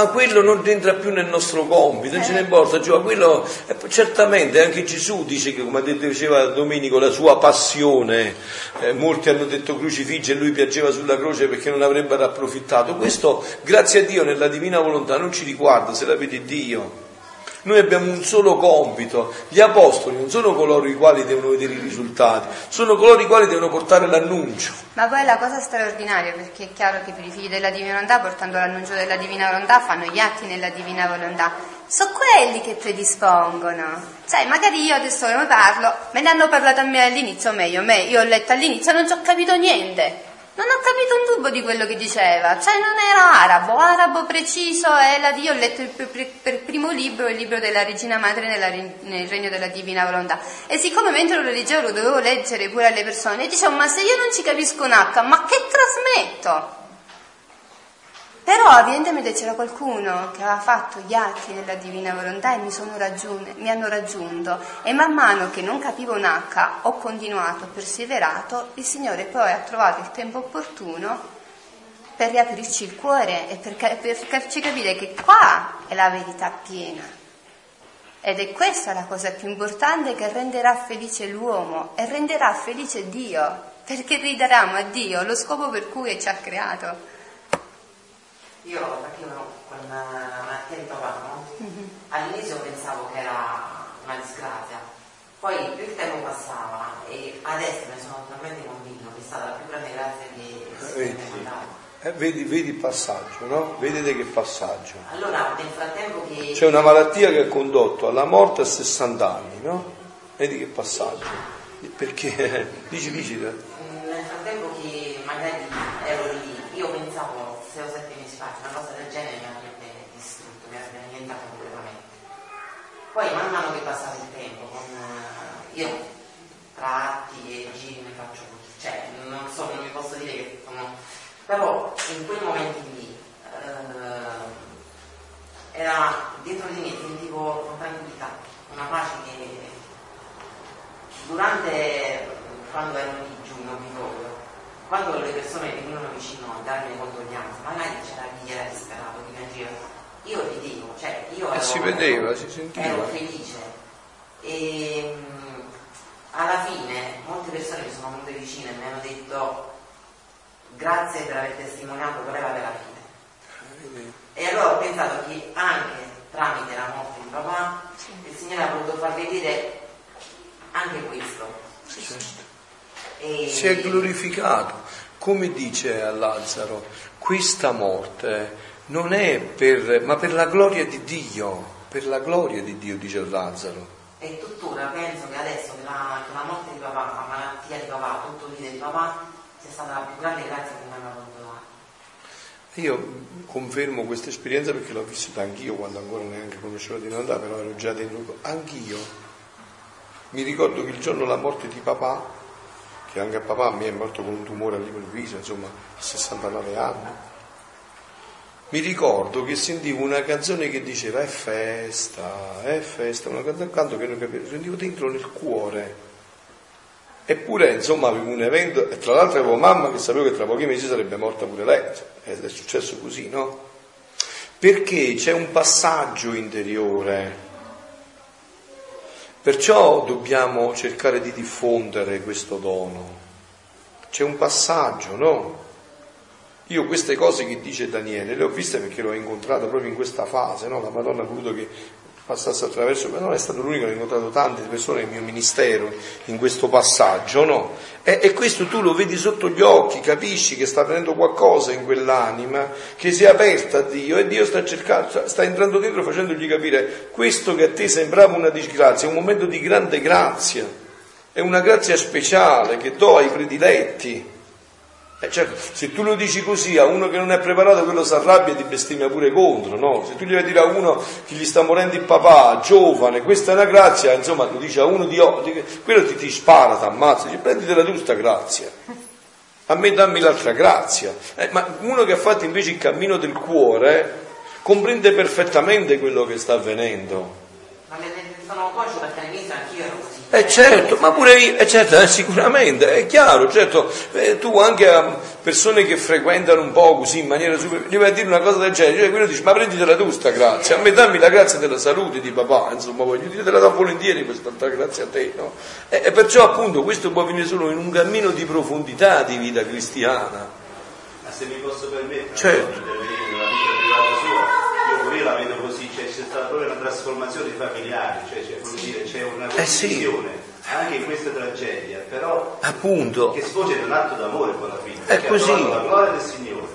Ma quello non entra più nel nostro compito, non ce ne importa, cioè, quello, eh, certamente anche Gesù dice che, come diceva Domenico, la sua passione, eh, molti hanno detto crucifigge e lui piangeva sulla croce perché non avrebbero approfittato, questo grazie a Dio nella divina volontà non ci riguarda se la vede Dio. Noi abbiamo un solo compito, gli apostoli non sono coloro i quali devono vedere i risultati, sono coloro i quali devono portare l'annuncio. Ma poi la cosa straordinaria, perché è chiaro che per i figli della divina volontà, portando l'annuncio della divina volontà, fanno gli atti nella divina volontà. Sono quelli che predispongono. Sai, magari io adesso ne parlo, me ne hanno parlato a me all'inizio, meglio, me, io ho letto all'inizio non ci ho capito niente. Non ho capito un tubo di quello che diceva, cioè non era arabo, arabo preciso, è la, io ho letto per, per, per primo libro, il libro della Regina Madre nella, nel Regno della Divina Volontà. E siccome mentre lo leggevo lo dovevo leggere pure alle persone, dicevo, ma se io non ci capisco un H, ma che trasmetto? Però evidentemente c'era qualcuno che aveva fatto gli atti della divina volontà e mi, raggiun- mi, hanno raggiunto e man mano che non capivo un H ho continuato, ho perseverato, il Signore poi ha trovato il tempo opportuno per riaprirci il cuore e per, per farci capire che qua è la verità piena. Ed è questa la cosa più importante che renderà felice l'uomo e renderà felice Dio, perché ridaremo a Dio lo scopo per cui ci ha creato. Io perché io con la malattia di papà, no? Mm-hmm. All'inizio pensavo che era una disgrazia, poi più il tempo passava e adesso ne sono totalmente convinto che è stata la più grande grazia che vedi, eh, vedi, vedi il passaggio, no? Vedete che passaggio. Allora, nel frattempo che... C'è una malattia che ha condotto alla morte a 60 anni, no? Vedi che passaggio. Perché, (laughs) dici, dici. Nel frattempo che magari ero lì, io pensavo sei o sette mesi fa, una cosa del genere mi avrebbe distrutto, mi avrebbe annientato completamente. Poi man mano che passava il tempo, con, uh, io tra atti e giri ne faccio cioè non so, non vi posso dire che sono... però in quei momenti lì uh, era dentro di me sentivo con tranquillità, una pace che durante quando ero lì giù non mi ricordo quando le persone venivano vicino a darmi condoglianze, magari c'era chi era disperato, chi piangeva, io ridevo, cioè io ero, eh, si vedeva, si sentiva. ero felice. E mh, alla fine molte persone mi sono venute vicine e mi hanno detto grazie per aver testimoniato qual era la fine. E allora ho pensato che anche tramite la morte di papà sì. il Signore ha voluto far vedere anche questo. Sì. E... Si è glorificato, come dice a Lazzaro, questa morte non è per, ma per la gloria di Dio, per la gloria di Dio, dice Lazzaro. E tuttora penso che adesso che la, che la morte di papà, la malattia di papà, tutto il di papà, sia stata la più grande grazia che mi hanno dare. Io confermo questa esperienza perché l'ho vissuta anch'io quando ancora neanche conoscevo di Natale, però ero già dentro. Anch'io mi ricordo che il giorno della morte di papà che anche a papà mi è morto con un tumore all'improvviso, insomma, a 69 anni. Mi ricordo che sentivo una canzone che diceva è festa, è festa, una canzone canto che non capivo, sentivo dentro nel cuore. Eppure, insomma, avevo un evento, e tra l'altro avevo mamma che sapevo che tra pochi mesi sarebbe morta pure lei, ed è successo così, no? Perché c'è un passaggio interiore Perciò dobbiamo cercare di diffondere questo dono. C'è un passaggio, no? Io queste cose che dice Daniele le ho viste perché l'ho incontrato proprio in questa fase, no? la Madonna ha voluto che passasse attraverso, ma non è stato l'unico, ho incontrato tante persone nel mio ministero in questo passaggio, no? E, e, questo tu lo vedi sotto gli occhi, capisci che sta avvenendo qualcosa in quell'anima, che si è aperta a Dio e Dio sta cercando, sta entrando dentro facendogli capire questo che a te sembrava una disgrazia, è un momento di grande grazia, è una grazia speciale che do ai prediletti. Eh certo, se tu lo dici così a uno che non è preparato, quello si arrabbia e ti bestemmia pure contro, no? Se tu gli vai a dire a uno che gli sta morendo il papà, giovane, questa è una grazia, insomma, lo dici a uno di oggi, quello ti, ti spara, ti ammazza, dice prenditela tu sta grazia. A me dammi l'altra grazia. Eh, ma uno che ha fatto invece il cammino del cuore comprende perfettamente quello che sta avvenendo. Ma ne sono conscio perché all'inizio anch'io ero così. Eh certo, ma pure io, eh certo, eh, sicuramente, è chiaro, certo, tu anche a persone che frequentano un po' così in maniera super, gli vai a dire una cosa del genere, cioè quello dice, ma prenditela tu sta grazia, a me dammi la grazia della salute di papà, insomma, voglio dire, te la do volentieri questa grazia a te, no? E, e perciò appunto questo può venire solo in un cammino di profondità di vita cristiana. Ma se mi posso permettere, certo. nella vita privata sua, io pure io la vedo così, cioè c'è stata proprio una trasformazione familiare, cioè, cioè dire, c'è una condivisione eh sì. anche in questa tragedia, però Appunto. che sfocia in un atto d'amore con la figlia. È che così. La gloria del Signore,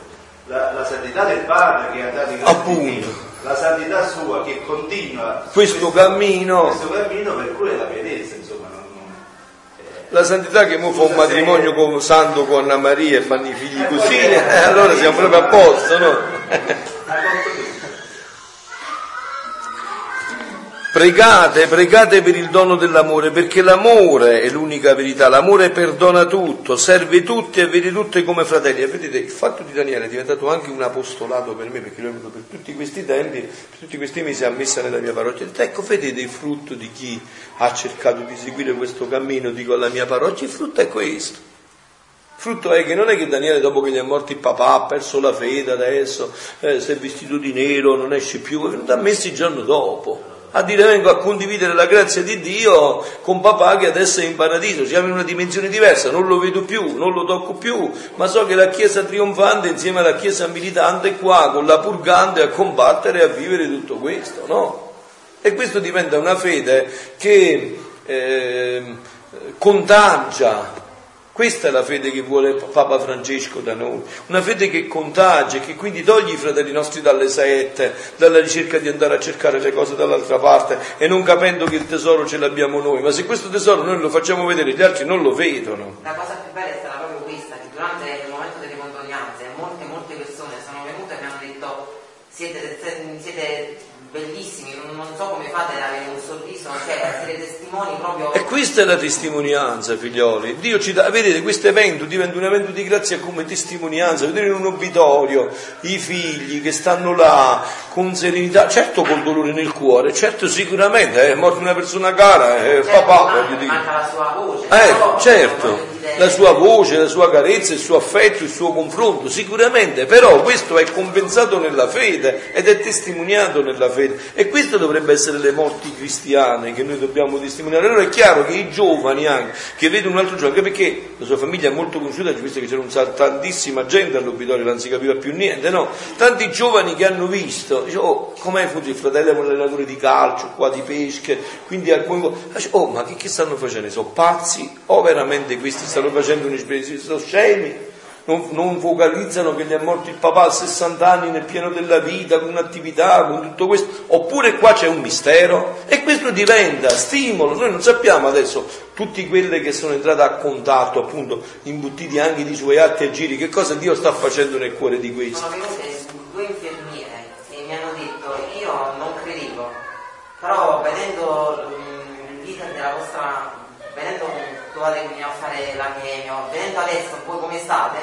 la, la santità del Padre che ha dato in Appunto. la santità sua che continua Questo cammino. questo cammino per cui è la pienezza, insomma. Non, non, eh, La santità che mo fa un Scusa se- matrimonio con santo con Anna Maria e fanno i figli così, eh, allora siamo proprio a posto, no? ha fatto tutto. Pregate, pregate per il dono dell'amore, perché l'amore è l'unica verità, l'amore perdona tutto, serve tutti e vede tutti come fratelli. E vedete, il fatto di Daniele è diventato anche un apostolato per me, perché l'ho avuto per tutti questi tempi, per tutti questi mesi ha messa nella mia parrocchia. Ecco, vedete il frutto di chi ha cercato di seguire questo cammino, dico alla mia parrocchia, il frutto è questo. Il frutto è che non è che Daniele dopo che gli è morto il papà ha perso la fede adesso, eh, si è vestito di nero, non esce più, è venuto a messi il giorno dopo a dire vengo a condividere la grazia di Dio con papà che adesso è in paradiso, siamo in una dimensione diversa, non lo vedo più, non lo tocco più, ma so che la Chiesa trionfante insieme alla Chiesa militante è qua con la purgante a combattere e a vivere tutto questo, no? E questo diventa una fede che eh, contagia, questa è la fede che vuole Papa Francesco da noi, una fede che contagia, che quindi toglie i fratelli nostri dalle sette, dalla ricerca di andare a cercare le cose dall'altra parte e non capendo che il tesoro ce l'abbiamo noi, ma se questo tesoro noi lo facciamo vedere, gli altri non lo vedono. La cosa più bella è stata proprio questa, che durante il momento delle condoglianze molte, molte persone sono venute e mi hanno detto siete, siete bellissimi, non, so come fate ad avere un sorriso, cioè siete testimoni proprio... E questa è la testimonianza, figlioli. Dio ci dà, vedete, questo evento diventa un evento di grazia come testimonianza. Vedere in un obitorio i figli che stanno là con serenità, certo col dolore nel cuore, certo sicuramente, è morta una persona cara, è Certo, papà, voglio dire. manca la sua voce, Eh, però, certo, la sua voce, la sua carezza, il suo affetto, il suo confronto, sicuramente, però questo è compensato nella fede ed è testimoniato nella fede. E queste dovrebbe essere le morti cristiane che noi dobbiamo testimoniare. Allora è chiaro che i giovani anche, che vedono un altro giovane, anche perché la sua famiglia è molto conosciuta, visto che c'era un tantissima gente all'obitorio, non si capiva più niente, no? Tanti giovani che hanno visto, dice, oh, com'è funziona? Il fratello è un allenatore di calcio, qua di pesche, quindi al Dice, oh, ma che, che stanno facendo? Sono pazzi? O veramente questi stanno facendo un'esperienza? Sono scemi? Non, non focalizzano che gli è morto il papà a 60 anni nel pieno della vita, con un'attività, con tutto questo? Oppure qua c'è un mistero? E questo diventa stimolo. Noi non sappiamo adesso tutti quelli che sono entrati a contatto, appunto, imbuttiti anche di suoi atti e giri, che cosa Dio sta facendo nel cuore di questi? Sono venute due infermiere e mi hanno detto io non credevo, però vedendo mm, l'iter della vostra, vedendo dovete venire a fare la chemio, vedendo adesso voi come state,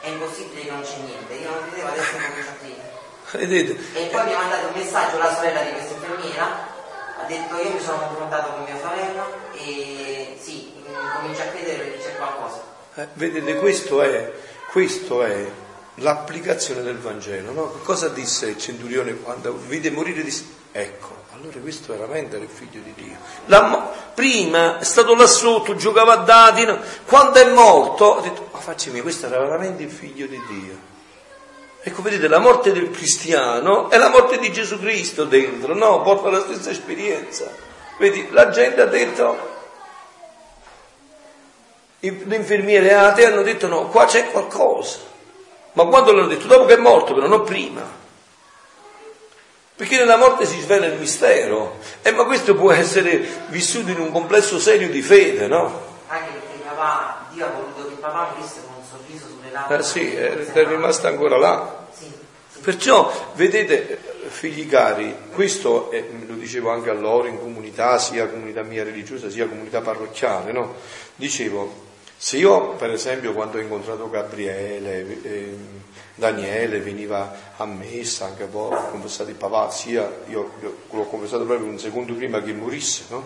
è impossibile che non c'è niente, io non credevo adesso a credere. Vedete? E poi mi ha mandato un messaggio la sorella di questa infermiera, ha detto io mi sono confrontato con mio fratello e sì, comincio a credere perché c'è qualcosa. Eh, vedete, questo è, questo è l'applicazione del Vangelo. No? Cosa disse il centurione quando vide morire? Disse, ecco, allora questo veramente era il figlio di Dio. La prima è stato là sotto, giocava a dadi, no? quando è morto ha detto, ma facci mia, questo era veramente il figlio di Dio. Ecco, vedete, la morte del cristiano è la morte di Gesù Cristo dentro, no? Porta la stessa esperienza. Vedi, la gente ha detto, le infermiere atee hanno detto no, qua c'è qualcosa. Ma quando l'hanno detto? Dopo che è morto, però non prima. Perché nella morte si svela il mistero. Eh, ma questo può essere vissuto in un complesso serio di fede, no? Anche perché papà, Dio ha voluto che papà morisse con un sorriso sulle labbra. Eh sì, è, è rimasto ancora là. Sì, sì. Perciò, vedete, figli cari, questo è, lo dicevo anche a loro in comunità, sia comunità mia religiosa, sia comunità parrocchiale, no? Dicevo, se io, per esempio, quando ho incontrato Gabriele, eh, Daniele veniva a messa, anche poi ho confessato il papà, sia io, io l'ho confessato proprio un secondo prima che morisse, no?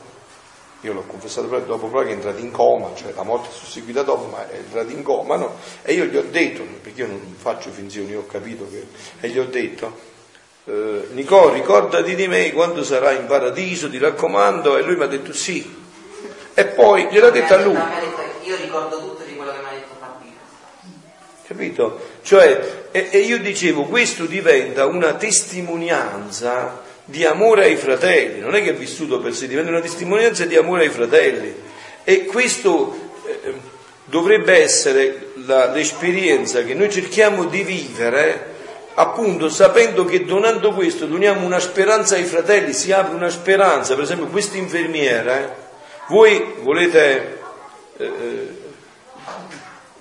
Io l'ho confessato proprio dopo proprio che è entrato in coma, cioè la morte è susseguita dopo, ma è entrato in coma, no? E io gli ho detto, perché io non faccio finzioni, ho capito che, e gli ho detto, eh, Nicò, ricordati di me quando sarai in paradiso, ti raccomando, e lui mi ha detto sì. E poi gliel'ha detto a lui. Io ricordo tutto di quello che mi ha detto Fabio. Capito? Cioè, e, e io dicevo, questo diventa una testimonianza di amore ai fratelli, non è che è vissuto per sé, diventa una testimonianza di amore ai fratelli. E questo eh, dovrebbe essere la- l'esperienza che noi cerchiamo di vivere, appunto sapendo che donando questo doniamo una speranza ai fratelli, si apre una speranza, per esempio questa infermiera, eh, voi volete... eh,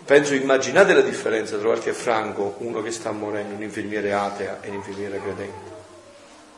Penso, immaginate la differenza tra qualche franco, uno che sta morendo, un infermiere atea e un infermiere credente.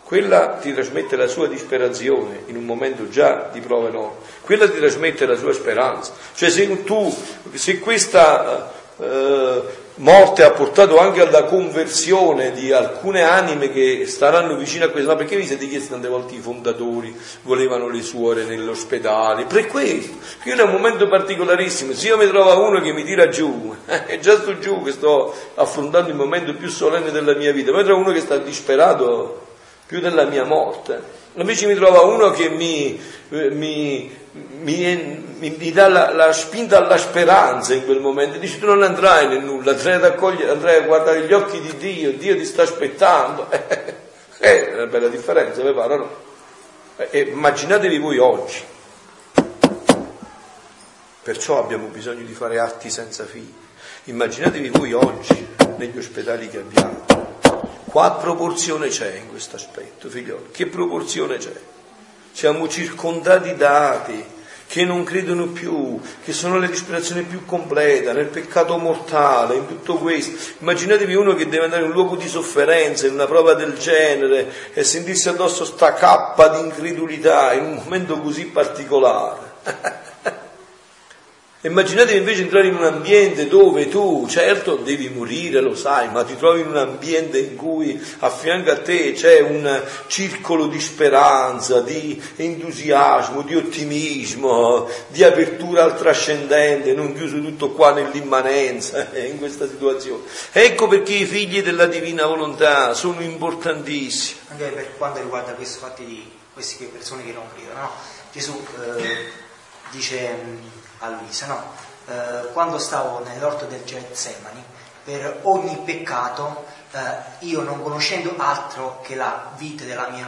Quella ti trasmette la sua disperazione in un momento già di prova enorme, quella ti trasmette la sua speranza. Cioè se tu, se questa eh, morte ha portato anche alla conversione di alcune anime che staranno vicino a questo, ma perché vi siete chiesti tante volte i fondatori volevano le suore nell'ospedale? Per questo, io è un momento particolarissimo, se io mi trovo uno che mi tira giù, (laughs) è già sto giù che sto affrontando il momento più solenne della mia vita, ma trovo uno che sta disperato più della mia morte. Invece mi trova uno che mi, mi, mi, mi dà la, la, spinta alla speranza in quel momento, dice tu non andrai nel nulla, andrai ad, accogliere, andrai a guardare gli occhi di Dio, Dio ti sta aspettando. (laughs) è una bella differenza, vi pare, no? E immaginatevi voi oggi. Perciò abbiamo bisogno di fare atti senza fine. Immaginatevi voi oggi negli ospedali che abbiamo. Qua proporzione c'è in questo aspetto, figlioli? Che proporzione c'è? Siamo circondati da atei che non credono più, che sono la disperazione più completa, nel peccato mortale, in tutto questo. Immaginatevi uno che deve andare in un luogo di sofferenza, in una prova del genere, e sentirsi addosso sta cappa di incredulità in un momento così particolare. (laughs) Immaginatevi invece entrare in un ambiente dove tu, certo, devi morire, lo sai, ma ti trovi in un ambiente in cui a fianco a te c'è un circolo di speranza, di entusiasmo, di ottimismo, di apertura al trascendente, non chiuso tutto qua nell'immanenza, (laughs) in questa situazione. Ecco perché i figli della divina volontà sono importantissimi. Anche per quanto riguarda questi fatti di queste persone che non credono, no? Gesù eh, dice a Luisa, no? Eh, quando stavo nell'orto del Getsemani, per ogni peccato eh, io non conoscendo altro che la vita della mia,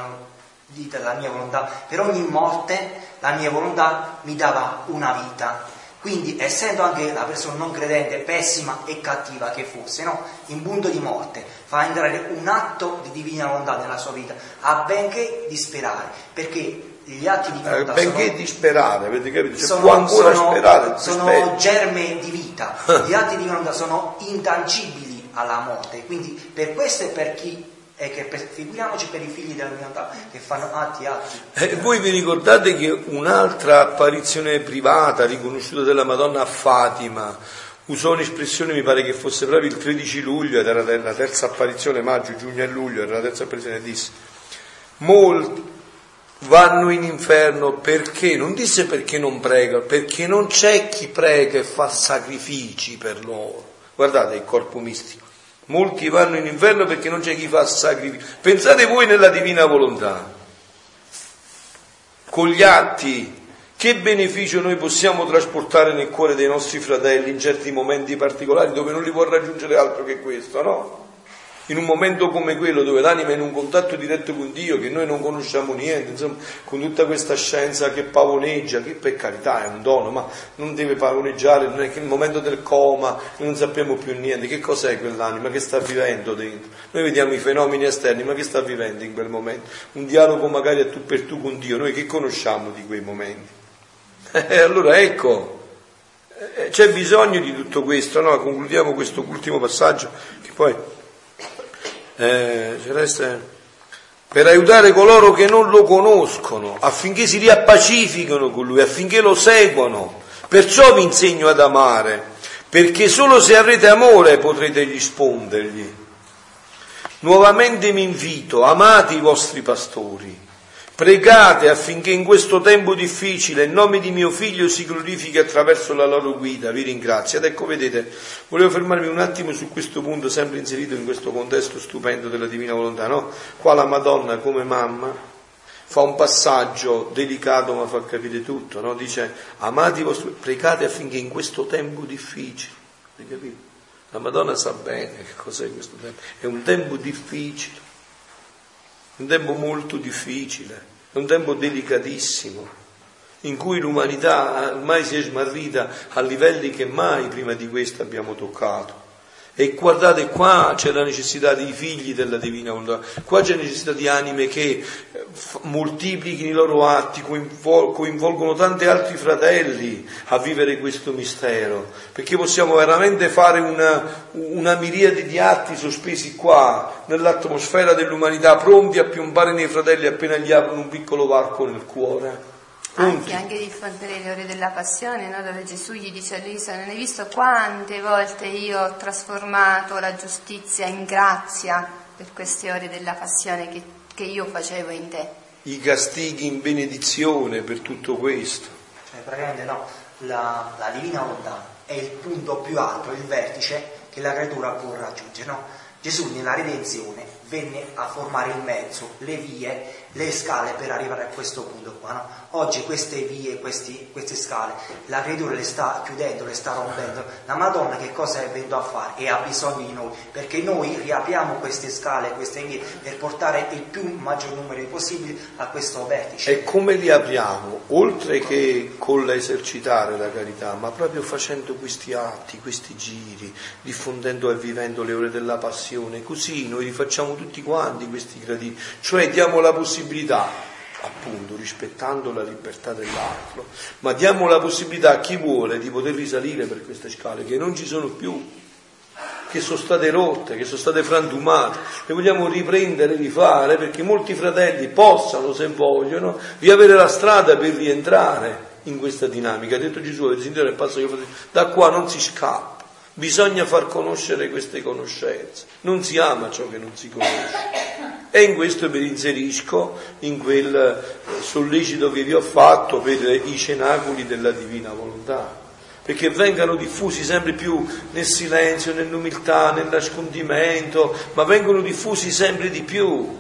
vita della mia volontà, per ogni morte la mia volontà mi dava una vita. Quindi, essendo anche la persona non credente, pessima e cattiva che fosse, no? in punto di morte, fa entrare un atto di divina volontà nella sua vita, a benché disperare, perché gli atti di Eh, volontà benché sono, disperare, avete capito? Cioè, sono- può ancora sono- sperare, sono germe di vita, (laughs) gli atti di volontà sono intangibili alla morte, quindi per questo e per chi è che per- figuriamoci per i figli della volontà che fanno atti atti. E voi vi ricordate che un'altra apparizione privata riconosciuta della Madonna a Fatima usò un'espressione, mi pare che fosse proprio il 13 luglio, ed era la terza apparizione, maggio, giugno e luglio, era la terza apparizione, disse, molti vanno in inferno perché, non disse perché non pregano, perché non c'è chi prega e fa sacrifici per loro. Guardate il corpo mistico. Molti vanno in inferno perché non c'è chi fa sacrifici. Pensate voi nella divina volontà. Con gli atti, che beneficio noi possiamo trasportare nel cuore dei nostri fratelli in certi momenti particolari dove non li può raggiungere altro che questo, no? In un momento come quello dove l'anima è in un contatto diretto con Dio, che noi non conosciamo niente, insomma, con tutta questa scienza che pavoneggia, che per carità è un dono, ma non deve pavoneggiare, non è che nel momento del coma non sappiamo più niente, che cos'è quell'anima, che sta vivendo dentro. Noi vediamo i fenomeni esterni, ma che sta vivendo in quel momento? Un dialogo magari a tu per tu con Dio, noi che conosciamo di quei momenti? (laughs) E allora ecco, eh, c'è bisogno di tutto questo, no? concludiamo questo ultimo passaggio che poi eh, Celeste, per aiutare coloro che non lo conoscono, affinché si riappacifichino con lui, affinché lo seguano. Perciò vi insegno ad amare, perché solo se avrete amore potrete rispondergli. Nuovamente mi invito, amate i vostri pastori Pregate affinché in questo tempo difficile il nome di mio figlio si glorifichi attraverso la loro guida. Vi ringrazio. Ed ecco, vedete, volevo fermarmi un attimo su questo punto, sempre inserito in questo contesto stupendo della divina volontà. No? Qua la Madonna, come mamma, fa un passaggio delicato ma fa capire tutto. No? Dice, amati vostri, pregate affinché in questo tempo difficile, La Madonna sa bene che cos'è questo tempo. È un tempo difficile un tempo molto difficile, è un tempo delicatissimo, in cui l'umanità ormai si è smarrita a livelli che mai prima di questo abbiamo toccato. E guardate qua c'è la necessità dei figli della divina volontà, qua c'è la necessità di anime che eh, moltiplichino i loro atti, coinvolgono tanti altri fratelli a vivere questo mistero, perché possiamo veramente fare una, una miriade di atti sospesi qua, nell'atmosfera dell'umanità, pronti a piombare nei fratelli appena gli aprono un piccolo varco nel cuore. Anche, anche di fronte alle ore della passione, no? dove Gesù gli dice a Luisa, non hai visto quante volte io ho trasformato la giustizia in grazia per queste ore della passione che, che io facevo in te. I castighi in benedizione per tutto questo. Cioè, praticamente no, la, la divina volontà è il punto più alto, il vertice che la creatura può raggiungere. No? Gesù nella redenzione venne a formare in mezzo le vie le scale per arrivare a questo punto qua. No? Oggi queste vie, questi, queste scale, la creatura le sta chiudendo, le sta rompendo. La Madonna che cosa è venuta a fare? E ha bisogno di noi, perché noi riapriamo queste scale, queste vie, per portare il più maggior numero possibile a questo vertice. E come li apriamo? Oltre che con l'esercitare la carità, ma proprio facendo questi atti, questi giri, diffondendo e vivendo le ore della passione, così noi li facciamo tutti quanti questi gradini, cioè diamo la possibilità possibilità, appunto rispettando la libertà dell'altro, ma diamo la possibilità a chi vuole di poter risalire per queste scale che non ci sono più, che sono state rotte, che sono state frantumate, le vogliamo riprendere, rifare perché molti fratelli possano, se vogliono, riavere la strada per rientrare in questa dinamica. Ha detto Gesù, il Signore è passo che da qua non si scappa. Bisogna far conoscere queste conoscenze. Non si ama ciò che non si conosce. E in questo mi inserisco in quel eh, sollecito che vi ho fatto per i cenacoli della divina volontà perché vengano diffusi sempre più nel silenzio, nell'umiltà, nel nascondimento, ma vengono diffusi sempre di più,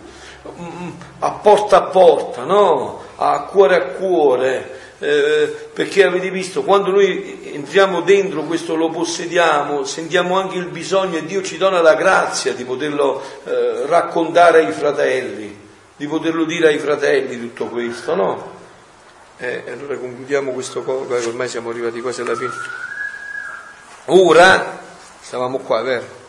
mm, a porta a porta, no? a cuore a cuore, eh, perché avete visto, quando noi entriamo dentro questo lo possediamo, sentiamo anche il bisogno e Dio ci dona la grazia di poterlo eh, raccontare ai fratelli, di poterlo dire ai fratelli tutto questo, no? Eh, allora concludiamo questo cosa, ormai siamo arrivati quasi alla fine. Ora, stavamo qua, vero?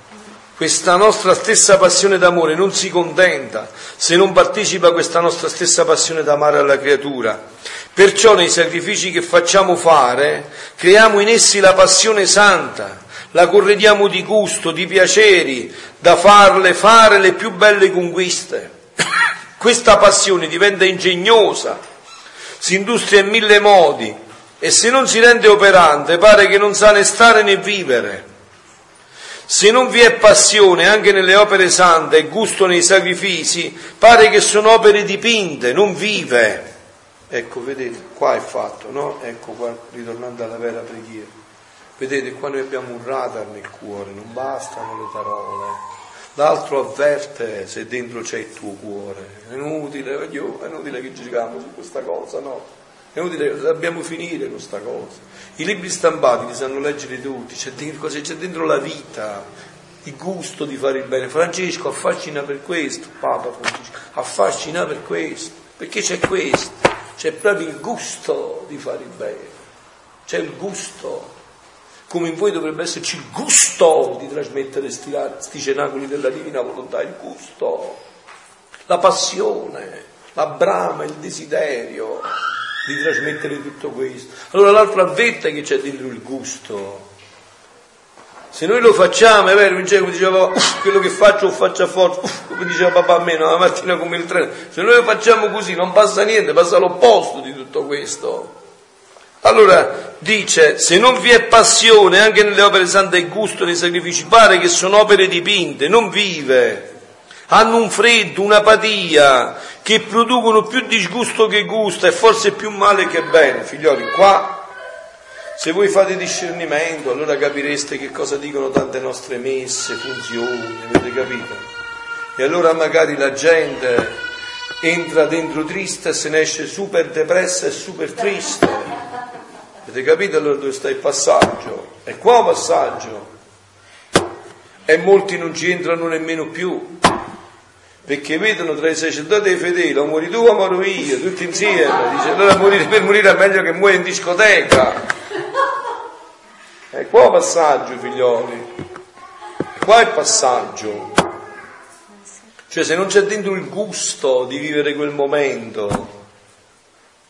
Questa nostra stessa passione d'amore non si contenta se non partecipa a questa nostra stessa passione d'amare alla creatura. Perciò nei sacrifici che facciamo fare creiamo in essi la passione santa, la corrediamo di gusto, di piaceri, da farle fare le più belle conquiste. (coughs) Questa passione diventa ingegnosa, si industria in mille modi e se non si rende operante pare che non sa né stare né vivere. Se non vi è passione anche nelle opere sante e gusto nei sacrifici, pare che sono opere dipinte, non vive. Ecco, vedete, qua è fatto, no? Ecco qua, ritornando alla vera preghiera. Vedete, qua noi abbiamo un radar nel cuore, non bastano le parole. L'altro avverte se dentro c'è il tuo cuore. È inutile, è inutile che giriamo su questa cosa, no? È inutile, dobbiamo finire con questa cosa. I libri stampati li sanno leggere tutti, c'è dentro, c'è dentro la vita, il gusto di fare il bene. Francesco affascina per questo, Papa Francesco, affascina per questo, perché c'è questo, c'è proprio il gusto di fare il bene, c'è il gusto. Come in voi dovrebbe esserci il gusto di trasmettere questi cenacoli della divina volontà, il gusto, la passione, la brama, il desiderio di trasmettere tutto questo. Allora l'altro avverte che c'è dentro il gusto. Se noi lo facciamo, è vero, Vincenzo come diceva, quello che faccio lo faccio a forza, come diceva papà a me, no, la mattina come il treno. Se noi lo facciamo così non passa niente, passa l'opposto di tutto questo. Allora dice, se non vi è passione anche nelle opere sante e gusto nei sacrifici, pare che sono opere dipinte, non vive. Hanno un freddo, un'apatia, che producono più disgusto che gusto e forse più male che bene. Figlioli, qua, se voi fate discernimento, allora capireste che cosa dicono tante nostre messe, funzioni, avete capito? E allora magari la gente entra dentro triste e se ne esce super depressa e super triste. Avete capito allora dove sta il passaggio? È qua il passaggio. E molti non ci entrano nemmeno più perché vedono tra i sacerdoti e i fedeli, o muori tu o muoro io, tutti insieme, dice allora morire, per morire è meglio che muoia in discoteca. È qua passaggio, figlioli, è qua il passaggio. Cioè se non c'è dentro il gusto di vivere quel momento,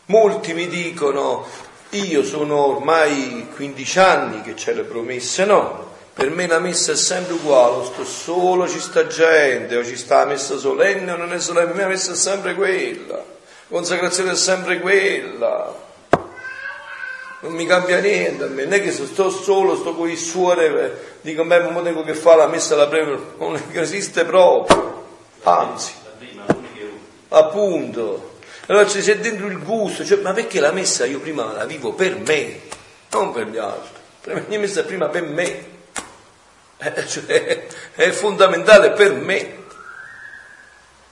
molti mi dicono, io sono ormai 15 anni che c'è le promesse, no, per me la messa è sempre uguale, sto solo, ci sta gente, o ci sta la messa solenne o non è solenne, la messa è sempre quella, la consacrazione è sempre quella, non mi cambia niente a me, non è che se sto solo, sto con il suore, dico, beh, ma dico che fa la messa la prego, (laughs) non esiste proprio, anzi, appunto. Allora c'è dentro il gusto, cioè, ma perché la messa io prima la vivo per me, non per gli altri, la mia messa prima per me. Eh, (laughs) cioè, è fondamentale per me.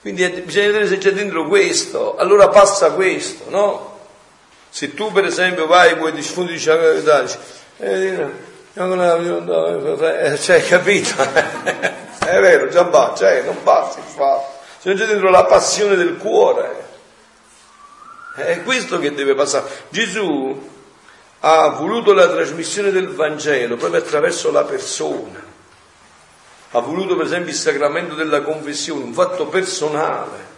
Quindi è, bisogna vedere se c'è dentro questo, allora passa questo, no? Se tu per esempio vai e vuoi la verità, dici, eh, cioè, capito? (laughs) è vero, già va, cioè, non passa il fatto. Se non c'è dentro la passione del cuore, è questo che deve passare. Gesù ha voluto la trasmissione del Vangelo proprio attraverso la persona ha voluto per esempio il sacramento della confessione, un fatto personale.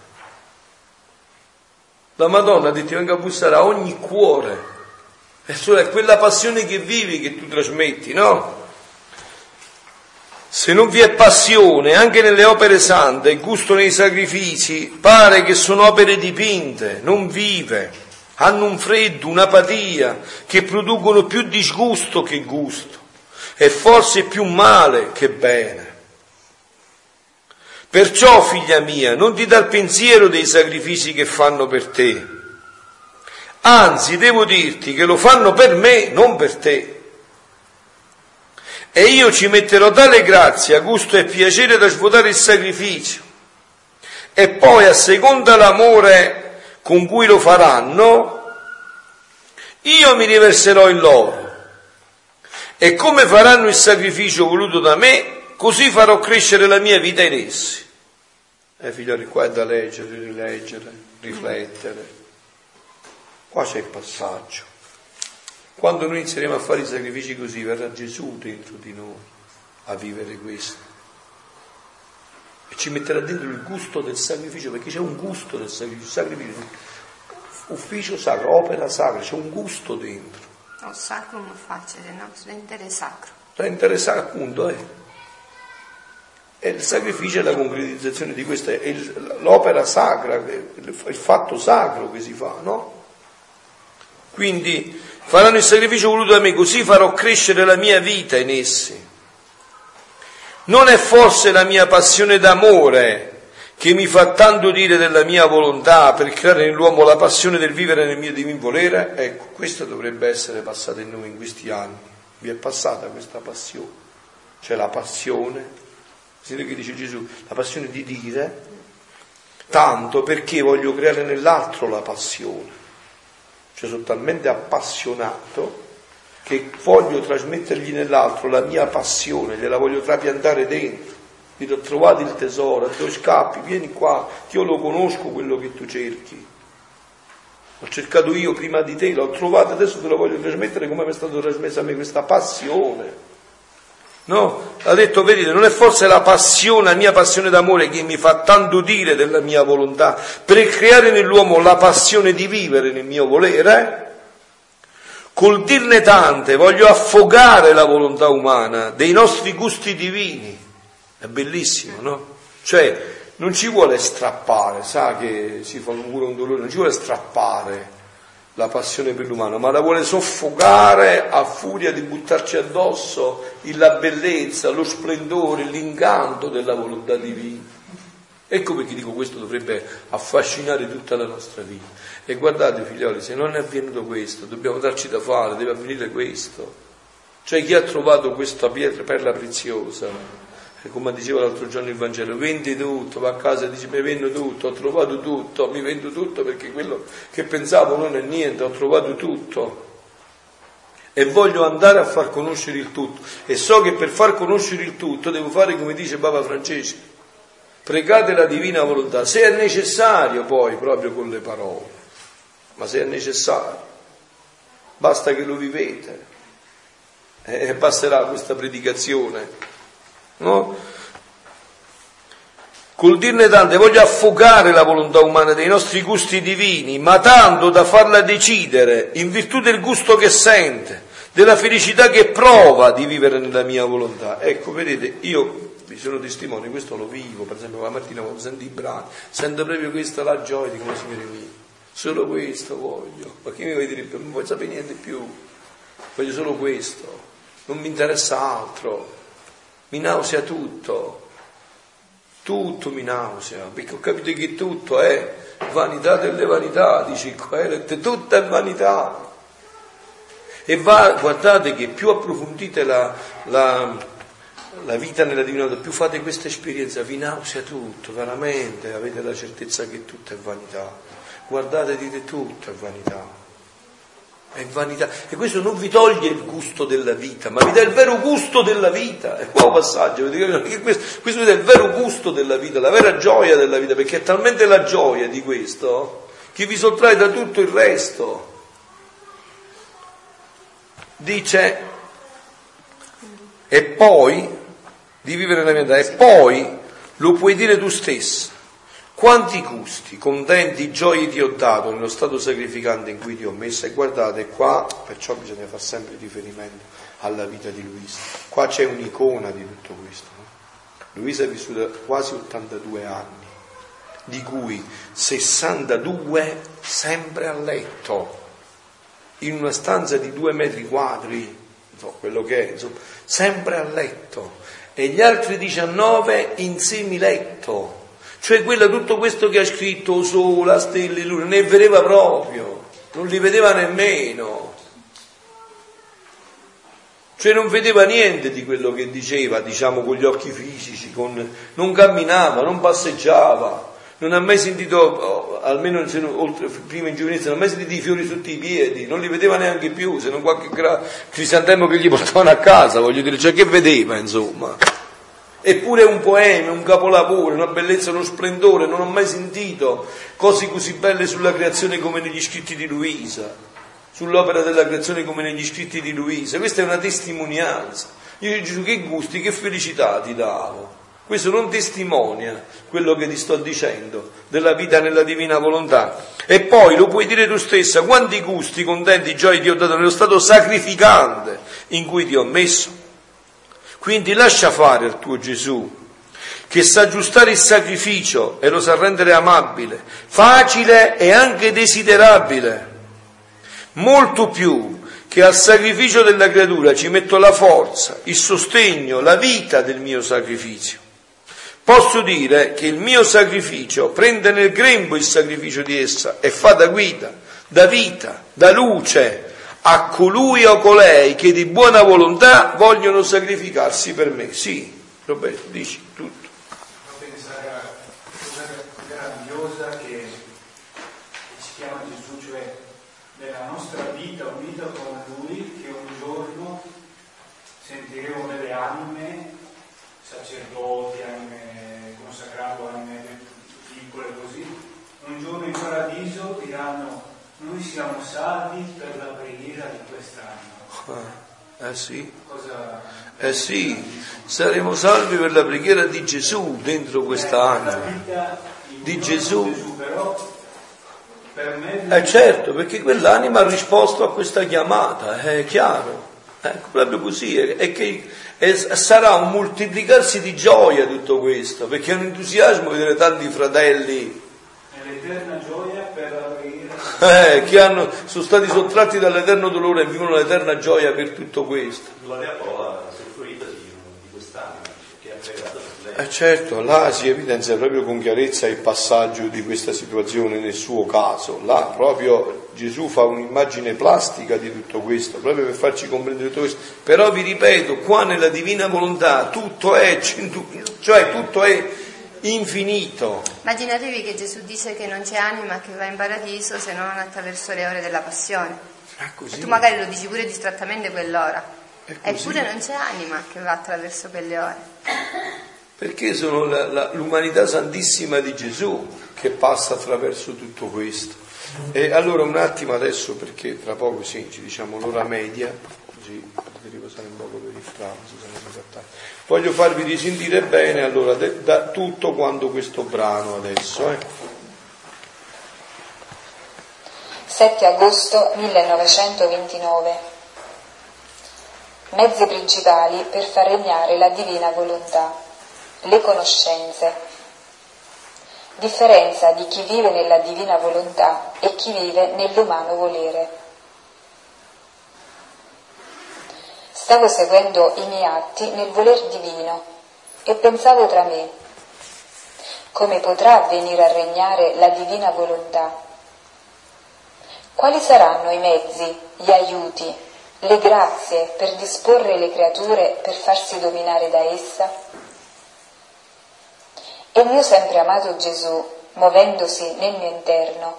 La Madonna detto venga a bussare a ogni cuore. E è quella passione che vivi che tu trasmetti, no? Se non vi è passione anche nelle opere sante e gusto nei sacrifici, pare che sono opere dipinte, non vive, hanno un freddo, un'apatia, che producono più disgusto che gusto e forse più male che bene. Perciò, figlia mia, non ti il pensiero dei sacrifici che fanno per te. Anzi, devo dirti che lo fanno per me, non per te. E io ci metterò tale grazia, gusto e piacere da svuotare il sacrificio. E poi, a seconda l'amore con cui lo faranno, io mi riverserò in loro. E come faranno il sacrificio voluto da me, così farò crescere la mia vita in essi. Eh figlioli, qua è da leggere, rileggere, riflettere. Qua c'è il passaggio. Quando noi inizieremo a fare i sacrifici così, verrà Gesù dentro di noi a vivere questo. E ci metterà dentro il gusto del sacrificio, perché c'è un gusto del sacrificio, sacrificio ufficio sacro, opera sacra, c'è un gusto dentro. No, sacro non facile, no? Rendere sacro. Rendere sacro, appunto, eh. E il sacrificio è la concretizzazione di questa, è l'opera sacra, il fatto sacro che si fa, no? Quindi faranno il sacrificio voluto da me, così farò crescere la mia vita in essi. Non è forse la mia passione d'amore che mi fa tanto dire della mia volontà per creare nell'uomo la passione del vivere nel mio divin volere? Ecco, questo dovrebbe essere passato in noi in questi anni. Vi è passata questa passione, cioè la passione Sentite che dice Gesù, la passione di dire, tanto perché voglio creare nell'altro la passione. Cioè sono talmente appassionato che voglio trasmettergli nell'altro la mia passione, gliela voglio trapiantare dentro. Gli ho trovato il tesoro, tu scappi, vieni qua, io lo conosco quello che tu cerchi. L'ho cercato io prima di te, l'ho trovato, adesso te lo voglio trasmettere come mi è stato trasmessa a me questa passione. No? Ha detto, vedete, non è forse la passione, la mia passione d'amore che mi fa tanto dire della mia volontà, per creare nell'uomo la passione di vivere nel mio volere? Col dirne tante voglio affogare la volontà umana dei nostri gusti divini. È bellissimo, no? Cioè, non ci vuole strappare, sa che si fa un un dolore, non ci vuole strappare la passione per l'umano, ma la vuole soffocare a furia di buttarci addosso la bellezza, lo splendore, l'incanto della volontà divina. Ecco perché dico questo dovrebbe affascinare tutta la nostra vita. E guardate figlioli, se non è avvenuto questo, dobbiamo darci da fare, deve avvenire questo. Cioè chi ha trovato questa pietra, perla preziosa, come diceva l'altro giorno il Vangelo, vendi tutto, va a casa e dice mi vendo tutto, ho trovato tutto, mi vendo tutto perché quello che pensavo non è niente, ho trovato tutto. E voglio andare a far conoscere il tutto. E so che per far conoscere il tutto devo fare come dice Papa Francesco. Pregate la divina volontà, se è necessario poi proprio con le parole, ma se è necessario, basta che lo vivete. E basterà questa predicazione, no? Col dirne tante voglio affogare la volontà umana dei nostri gusti divini, ma tanto da farla decidere in virtù del gusto che sente, della felicità che prova di vivere nella mia volontà. Ecco, vedete, io vi sono testimoni, questo lo vivo, per esempio la mattina quando sento i brani, sento proprio questa la gioia di come Signore mio, solo questo voglio, ma chi mi vuoi dire più? Non voglio sapere niente più, voglio solo questo, non mi interessa altro, mi nausea tutto, tutto mi nausea, perché ho capito che tutto è vanità delle vanità, dice il Coelet, tutta è vanità. E va, guardate che più approfondite la, la la vita nella divinità, più fate questa esperienza, vi nausea tutto, veramente, avete la certezza che tutto è vanità. Guardate, dite tutto è vanità. È vanità. E questo non vi toglie il gusto della vita, ma vi dà il vero gusto della vita. È qua un passaggio, questo, questo vi il vero gusto della vita, la vera gioia della vita, perché è talmente la gioia di questo che vi sottrae da tutto il resto. Dice, e poi di vivere la mia vita. E poi lo puoi dire tu stesso. Quanti gusti, contenti, gioie ti ho dato nello stato sacrificante in cui ti ho messo? E guardate qua, perciò bisogna fare sempre riferimento alla vita di Luisa. Qua c'è un'icona di tutto questo. No? Luisa è vissuta quasi 82 anni, di cui 62 sempre a letto, in una stanza di due metri quadri, so, quello che è, insomma, sempre a letto e gli altri 19 in semiletto. Cioè quello, tutto questo che ha scritto sola, stelle, luna, ne vedeva proprio, non li vedeva nemmeno. Cioè non vedeva niente di quello che diceva, diciamo, con gli occhi fisici, con... non camminava, non passeggiava, non ha mai sentito, oh, almeno oltre, prima in giovinezza, non ha mai sentito i fiori sotto i piedi, non li vedeva neanche più, se non qualche gra- crisantemo che gli portavano a casa, voglio dire, cioè che vedeva insomma. Eppure un poema, un capolavoro, una bellezza, uno splendore, non ho mai sentito cose così belle sulla creazione come negli scritti di Luisa, sull'opera della creazione come negli scritti di Luisa. Questa è una testimonianza. Io dico Gesù che gusti, che felicità ti davo. Questo non testimonia quello che ti sto dicendo della vita nella divina volontà. E poi lo puoi dire tu stessa, quanti gusti, contenti, gioie ti ho dato nello stato sacrificante in cui ti ho messo. Quindi lascia fare al tuo Gesù, che sa aggiustare il sacrificio e lo sa rendere amabile, facile e anche desiderabile, molto più che al sacrificio della creatura ci metto la forza, il sostegno, la vita del mio sacrificio. Posso dire che il mio sacrificio prende nel grembo il sacrificio di essa e fa da guida, da vita, da luce a colui o colei che di buona volontà vogliono sacrificarsi per me. Sì, Roberto, dici tutto. Pensare a cosa grandiosa che si chiama Gesù, cioè nella nostra vita unita con Lui, che un giorno sentiremo delle anime, sacerdoti, anime consacrati, anime piccole così, un giorno in paradiso diranno noi siamo salvi per la preghiera di quest'anno. Eh sì. Cosa... Eh sì, saremo salvi per la preghiera di Gesù dentro quest'anima. Di Gesù. Però me... Eh certo, perché quell'anima ha risposto a questa chiamata, è chiaro. Ecco, proprio così, è, che è, sarà un moltiplicarsi di gioia tutto questo, perché è un entusiasmo vedere tanti fratelli. È l'eterna gioia. (laughs) Eh, che hanno, sono stati sottratti dall'eterno dolore e vivono l'eterna gioia per tutto questo. Gloria a Paola, usufruita di, di quest'anima che ha pregato per lei. Eh certo, là si evidenzia proprio con chiarezza il passaggio di questa situazione nel suo caso. Là proprio Gesù fa un'immagine plastica di tutto questo, proprio per farci comprendere tutto questo. Però vi ripeto, qua nella divina volontà tutto è, cioè tutto è infinito. Immaginatevi che Gesù dice che non c'è anima che va in paradiso se non attraverso le ore della passione. Ah, tu magari lo dici pure distrattamente quell'ora. Eppure non c'è anima che va attraverso quelle ore. Perché sono la, la, l'umanità santissima di Gesù che passa attraverso tutto questo. E allora un attimo adesso, perché tra poco sì, ci diciamo l'ora media, così potete riposare un poco per il pranzo. Voglio farvi risentire bene allora de, da tutto quanto questo brano adesso. Eh. 7 agosto 1929 Mezzi principali per far regnare la divina volontà. Le conoscenze differenza di chi vive nella divina volontà e chi vive nell'umano volere. Stavo seguendo i miei atti nel voler divino e pensavo tra me, come potrà venire a regnare la divina volontà? Quali saranno i mezzi, gli aiuti, le grazie per disporre le creature per farsi dominare da essa? E il mio sempre amato Gesù, muovendosi nel mio interno,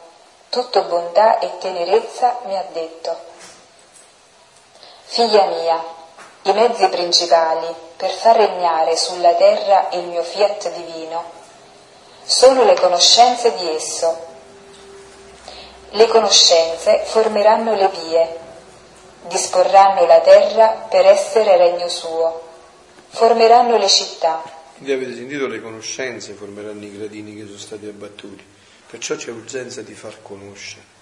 tutto bontà e tenerezza, mi ha detto, Figlia mia, i mezzi principali per far regnare sulla terra il mio fiat divino sono le conoscenze di esso. Le conoscenze formeranno le vie, disporranno la terra per essere regno suo, formeranno le città quindi avete sentito le conoscenze formeranno i gradini che sono stati abbattuti. Perciò c'è urgenza di far conoscere.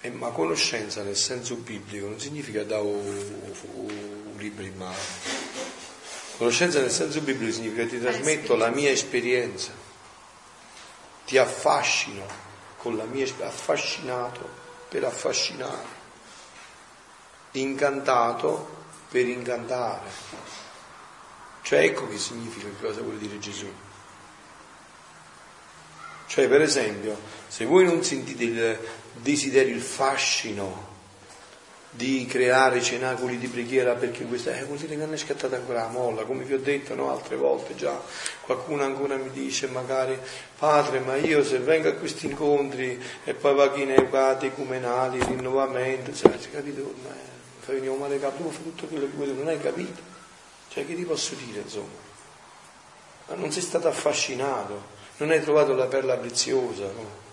E, ma conoscenza nel senso biblico non significa dare un libro in mano. Conoscenza nel senso biblico significa ti trasmetto la mia esperienza, ti affascino con la mia esperienza, affascinato per affascinare, incantato per incantare. Cioè ecco che significa che cosa vuole dire Gesù. Cioè per esempio, se voi non sentite il desiderio, il fascino di creare cenacoli di preghiera perché questa eh, vuol dire che non è scattata ancora la molla, come vi ho detto no, altre volte già, qualcuno ancora mi dice magari padre ma io se vengo a questi incontri e poi va chi nei catecumenali, rinnovamento, cioè, capito? Ma, fai venire un male capo, fai tutto quello che vuoi, non hai capito. Cioè, che ti posso dire, insomma? Ma non sei stato affascinato, non hai trovato la perla preziosa, no?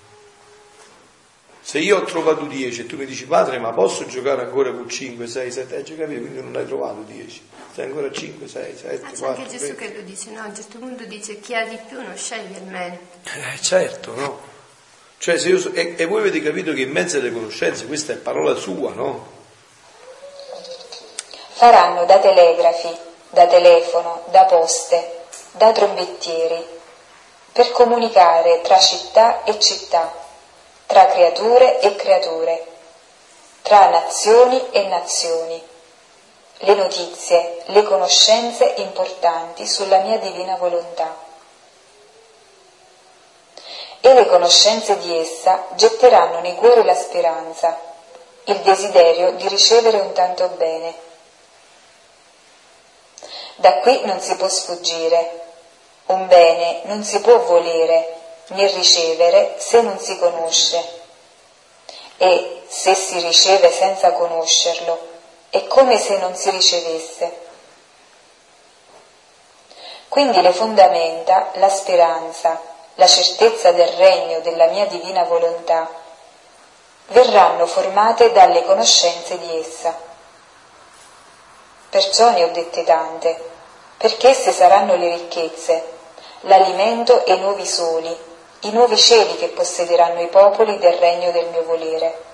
Se io ho trovato 10 e tu mi dici padre ma posso giocare ancora con 5, 6, 7, hai già capito, quindi non hai trovato 10, sei ancora 5, 6, 7, ah, 4. anche Gesù 20. che lo dice, no? A un certo punto dice chi ha di più non sceglie il meno. Eh, certo, no? Cioè, se io, e, e voi avete capito che in mezzo alle conoscenze questa è parola sua, no? Faranno da telegrafi da telefono, da poste, da trombettieri, per comunicare tra città e città, tra creature e creature, tra nazioni e nazioni, le notizie, le conoscenze importanti sulla mia divina volontà. E le conoscenze di essa getteranno nei cuori la speranza, il desiderio di ricevere un tanto bene da qui non si può sfuggire. Un bene non si può volere né ricevere se non si conosce. E se si riceve senza conoscerlo, è come se non si ricevesse. Quindi le fondamenta, la speranza, la certezza del regno della mia divina volontà, verranno formate dalle conoscenze di essa. Perciò ne ho dette tante, perché esse saranno le ricchezze, l'alimento e i nuovi soli, i nuovi cieli che possederanno i popoli del regno del mio volere.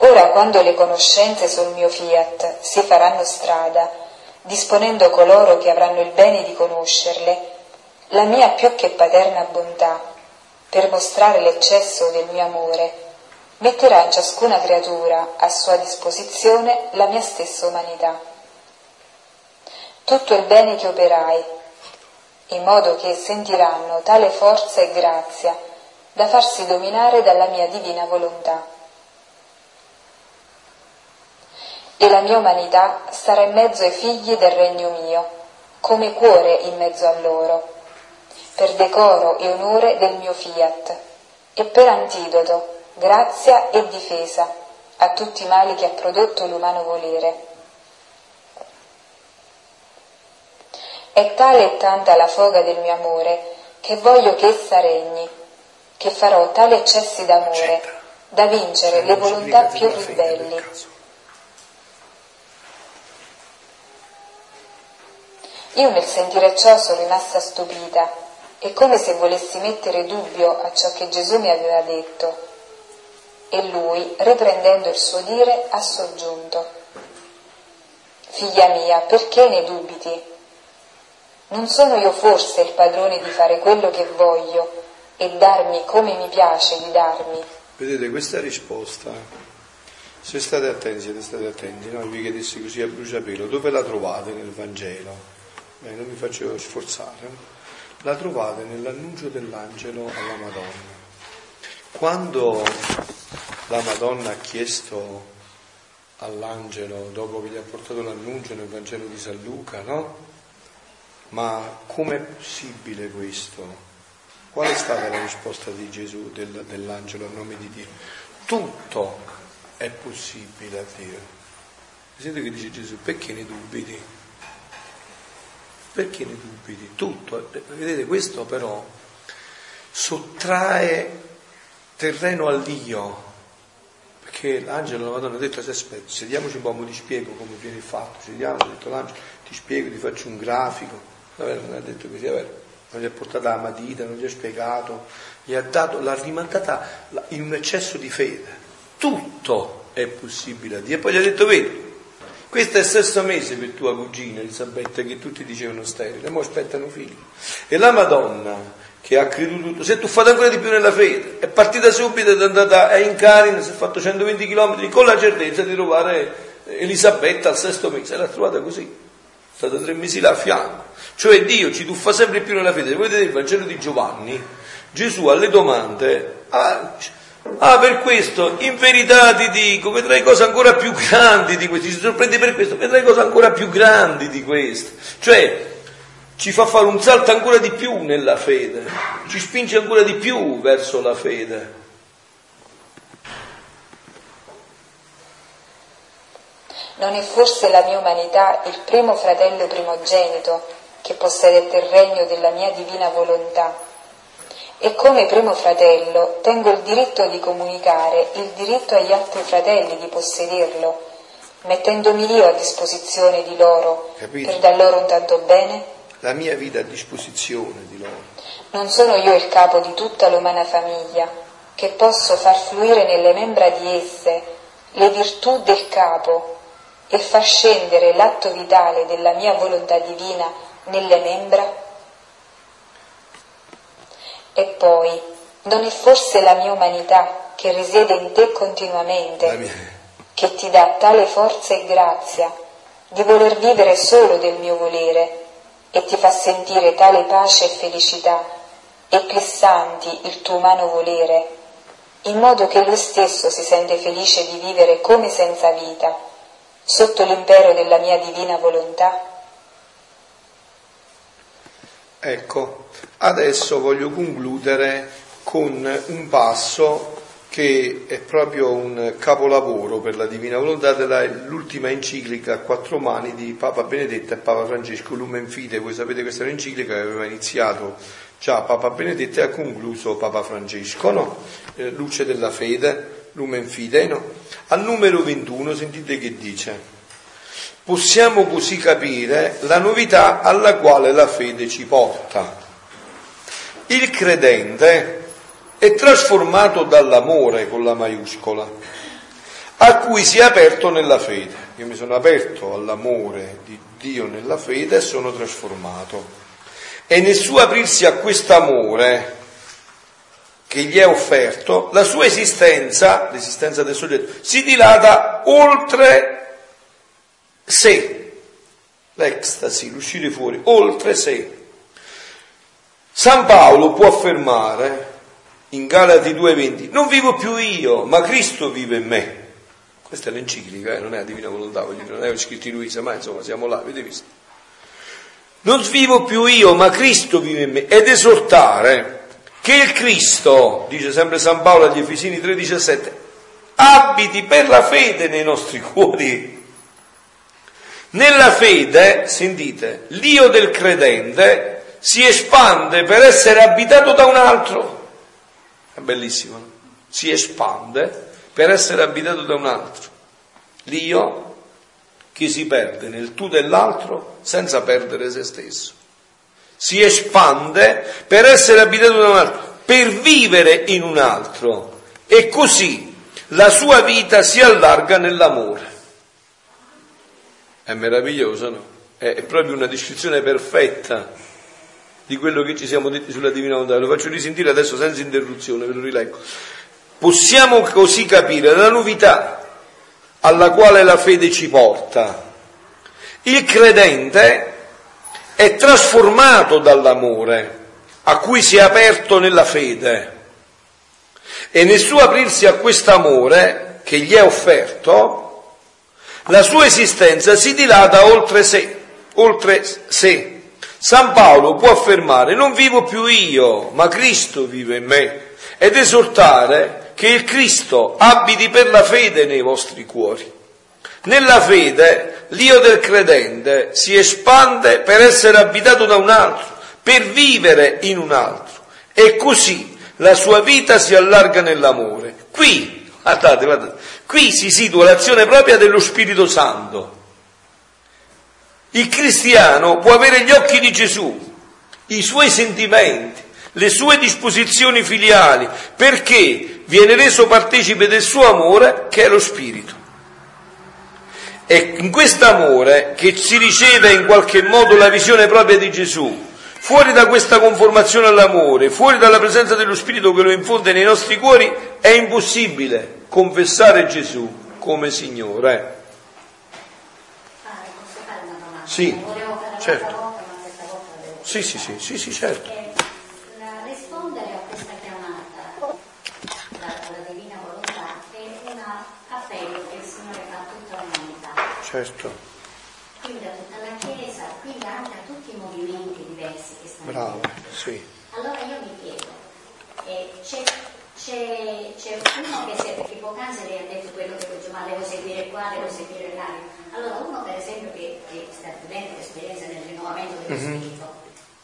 Ora quando le conoscenze sul mio fiat si faranno strada, disponendo coloro che avranno il bene di conoscerle, la mia più che paterna bontà, per mostrare l'eccesso del mio amore, metterà in ciascuna creatura a sua disposizione la mia stessa umanità. Tutto il bene che operai, in modo che sentiranno tale forza e grazia da farsi dominare dalla mia divina volontà. E la mia umanità sarà in mezzo ai figli del regno mio, come cuore in mezzo a loro, per decoro e onore del mio fiat, e per antidoto, grazia e difesa a tutti i mali che ha prodotto l'umano volere. È tale e tanta la foga del mio amore che voglio che essa regni, che farò tali eccessi d'amore da vincere le volontà più ribelli. Io nel sentire ciò sono rimasta stupita è come se volessi mettere dubbio a ciò che Gesù mi aveva detto. E lui, riprendendo il suo dire, ha soggiunto. Figlia mia, perché ne dubiti? Non sono io forse il padrone di fare quello che voglio e darmi come mi piace di darmi? Vedete, questa risposta, se state attenti, siete stati attenti, no? vi chiedessi così a bruciapelo, dove la trovate nel Vangelo? Beh, non mi faccio sforzare. La trovate nell'annuncio dell'angelo alla Madonna. Quando la Madonna ha chiesto all'angelo, dopo che gli ha portato l'annuncio nel Vangelo di San Luca, no? Ma com'è possibile questo? Qual è stata la risposta di Gesù, del, dell'angelo a nome di Dio? Tutto è possibile a Dio. Sentite che dice Gesù, perché ne dubiti? Perché ne dubiti? Tutto. Vedete, questo però sottrae terreno al Dio. Perché l'angelo la Madonna ha detto, aspetta, sediamoci un po', ti spiego come viene fatto. Sediamo, ha detto l'angelo, ti spiego, ti faccio un grafico vabbè, non ha detto così, vabbè, non gli ha portata la matita, non gli ha spiegato, gli ha dato, l'ha rimandata in un eccesso di fede. Tutto è possibile a Dio. E poi gli ha detto, vedi, questo è il sesto mese per tua cugina Elisabetta, che tutti dicevano sterile, ora aspettano figli. E la Madonna, che ha creduto, si è tuffata ancora di più nella fede, è partita subito è andata a Incarine, si è fatto 120 km con la certezza di trovare Elisabetta al sesto mese, l'ha trovata così, è stata tre mesi là a fianco. Cioè Dio ci tuffa sempre più nella fede. Vedete il Vangelo di Giovanni? Gesù alle domande, ah, ah, per questo, in verità ti dico, vedrai cose ancora più grandi di questo, si sorprende per questo, vedrai cose ancora più grandi di questo. Cioè, ci fa fare un salto ancora di più nella fede, ci spinge ancora di più verso la fede. Non è forse la mia umanità il primo fratello primogenito che possedete il regno della mia divina volontà. E come primo fratello tengo il diritto di comunicare il diritto agli altri fratelli di possederlo, mettendomi io a disposizione di loro Capito? per dar loro un tanto bene? La mia vita a disposizione di loro. Non sono io il capo di tutta l'umana famiglia, che posso far fluire nelle membra di esse le virtù del capo e far scendere l'atto vitale della mia volontà divina nelle membra? E poi, non è forse la mia umanità che risiede in te continuamente, che ti dà tale forza e grazia di voler vivere solo del mio volere e ti fa sentire tale pace e felicità, eclissanti il tuo umano volere, in modo che lui stesso si sente felice di vivere come senza vita, sotto l'impero della mia divina volontà? Ecco, adesso voglio concludere con un passo che è proprio un capolavoro per la Divina Volontà dell'ultima enciclica a quattro mani di Papa Benedetto e Papa Francesco Lumen Fide. Voi sapete questa è un'enciclica che aveva iniziato già Papa Benedetto e ha concluso Papa Francesco, no? Eh, Luce della fede, Lumen Fide, no? Al numero 21 sentite che dice, possiamo così capire la novità alla quale la fede ci porta. Il credente è trasformato dall'amore con la maiuscola, a cui si è aperto nella fede. Io mi sono aperto all'amore di Dio nella fede e sono trasformato. E nel suo aprirsi a quest'amore che gli è offerto, la sua esistenza, l'esistenza del soggetto, si dilata oltre sé, l'ecstasy, l'uscire fuori, oltre sé. San Paolo può affermare in Galati 2:20, non vivo più io, ma Cristo vive in me. Questa è l'enciclica, eh? non è la Divina Volontà, non è scritto in Luisa, ma insomma siamo là, avete visto? Non vivo più io, ma Cristo vive in me. Ed esortare che il Cristo, dice sempre San Paolo agli Efesini 3:17, abiti per la fede nei nostri cuori. Nella fede, sentite, l'io del credente si espande per essere abitato da un altro. È bellissimo, no? si espande per essere abitato da un altro. L'io che si perde nel tu dell'altro senza perdere se stesso. Si espande per essere abitato da un altro, per vivere in un altro e così la sua vita si allarga nell'amore. È meraviglioso, no? È proprio una descrizione perfetta di quello che ci siamo detti sulla Divina Volontà. Lo faccio risentire adesso senza interruzione, ve lo rileggo. Possiamo così capire la novità alla quale la fede ci porta. Il credente è trasformato dall'amore a cui si è aperto nella fede e nel suo aprirsi a quest'amore che gli è offerto, la sua esistenza si dilata oltre sé, oltre sé San Paolo può affermare non vivo più io, ma Cristo vive in me ed esortare che il Cristo abiti per la fede nei vostri cuori. Nella fede l'io del credente si espande per essere abitato da un altro, per vivere in un altro e così la sua vita si allarga nell'amore. Qui, guardate, guardate, qui si situa l'azione propria dello Spirito Santo il cristiano può avere gli occhi di Gesù, i suoi sentimenti, le sue disposizioni filiali, perché viene reso partecipe del suo amore che è lo Spirito. È in questo amore che si riceve in qualche modo la visione propria di Gesù. Fuori da questa conformazione all'amore, fuori dalla presenza dello Spirito che lo infonde nei nostri cuori, è impossibile confessare Gesù come Signore. Sì, certo. Volta, sì, sì, sì, sì, sì, certo. Eh, rispondere a questa chiamata dalla Divina Volontà è un appello che il Signore fa a tutta l'umanità. Certo. Quindi a tutta la Chiesa, quindi anche a tutti i movimenti diversi che stanno Bravo, sì. Allora io mi chiedo, eh, c'è, c'è, c'è, uno che se, perché poc'anzi lei ha detto quello che dice, ma devo seguire qua, devo seguire là. Allora uno per esempio che, che sta vivendo l'esperienza nel rinnovamento dello Mhm. spirito,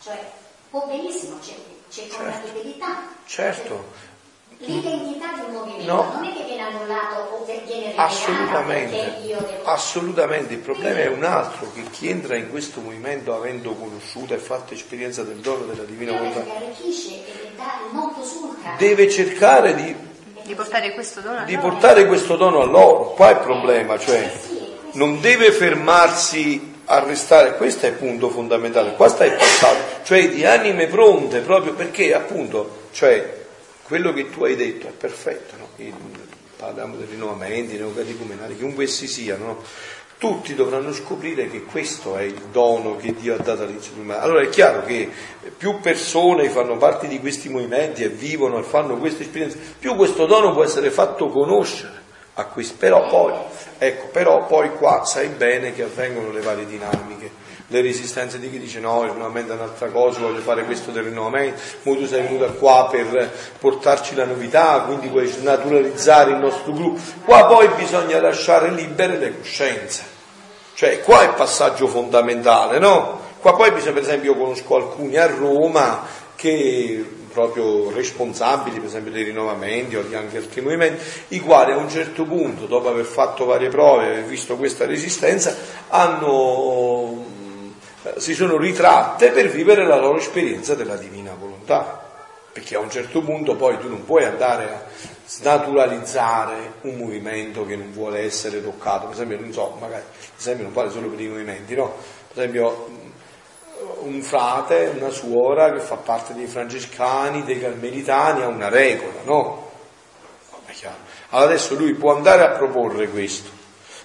cioè può benissimo, c'è, c'è compatibilità. Certo, L'identità di un movimento No. non è che viene annullato assolutamente, assolutamente. Il problema è un altro, che chi entra in questo movimento avendo conosciuto e fatto esperienza del dono della Divina Volontà, deve cercare di, Di portare questo di portare questo dono a loro. Qua è il problema, cioè non deve fermarsi a restare, questo è il punto fondamentale, qua sta il passato, cioè di anime pronte proprio perché appunto, cioè quello che tu hai detto è perfetto, no? Il- parliamo dei rinnovamenti, neocatecumenali, chiunque essi siano, no? tutti dovranno scoprire che questo è il dono che Dio ha dato all'inizio dell'umanità. Allora è chiaro che più persone fanno parte di questi movimenti e vivono e fanno queste esperienze, più questo dono può essere fatto conoscere a questi, però poi, ecco, però poi qua sai bene che avvengono le varie dinamiche. Le resistenze di chi dice no, il rinnovamento è un'altra cosa, voglio fare questo del rinnovamento, ma tu sei venuta qua per portarci la novità, quindi vuoi naturalizzare il nostro gruppo. Qua poi bisogna lasciare libere le coscienze. Cioè, qua è il passaggio fondamentale, no? Qua poi bisogna, per esempio, io conosco alcuni a Roma che proprio responsabili, per esempio, dei rinnovamenti o di anche altri movimenti, i quali a un certo punto, dopo aver fatto varie prove, aver visto questa resistenza, hanno, si sono ritratte per vivere la loro esperienza della divina volontà. Perché a un certo punto poi tu non puoi andare a snaturalizzare un movimento che non vuole essere toccato. Per esempio, non so, magari, esempio non vale solo per i movimenti, no? Per esempio, un frate, una suora che fa parte dei francescani, dei carmelitani, ha una regola, no? Allora adesso lui può andare a proporre questo,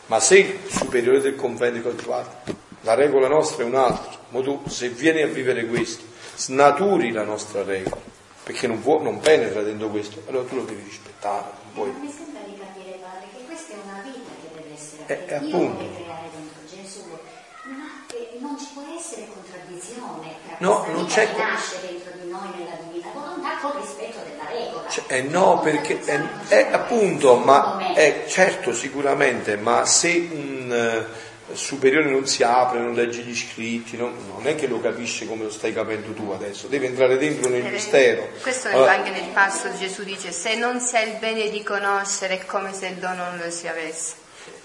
ma se il superiore del convento guarda, la regola nostra è un'altra, ma tu se vieni a vivere questo, snaturi la nostra regola, perché non, può, non penetra dentro questo, allora tu lo devi rispettare. Non puoi. Mi sembra di capire, padre, che questa è una vita che deve essere, che eh, Dio appunto. deve creare dentro Gesù, ma non ci può essere contraddizione tra No, non c'è che nasce dentro di noi nella divina volontà col rispetto della regola. Cioè, eh no, perché eh, eh, appunto, ma eh, certo, sicuramente, ma se un eh, superiore non si apre, non legge gli scritti, no? non è che lo capisce come lo stai capendo tu adesso, deve entrare dentro nel mistero. Questo Allora, anche nel passo Gesù dice, se non si ha il bene di conoscere è come se il dono non lo si avesse.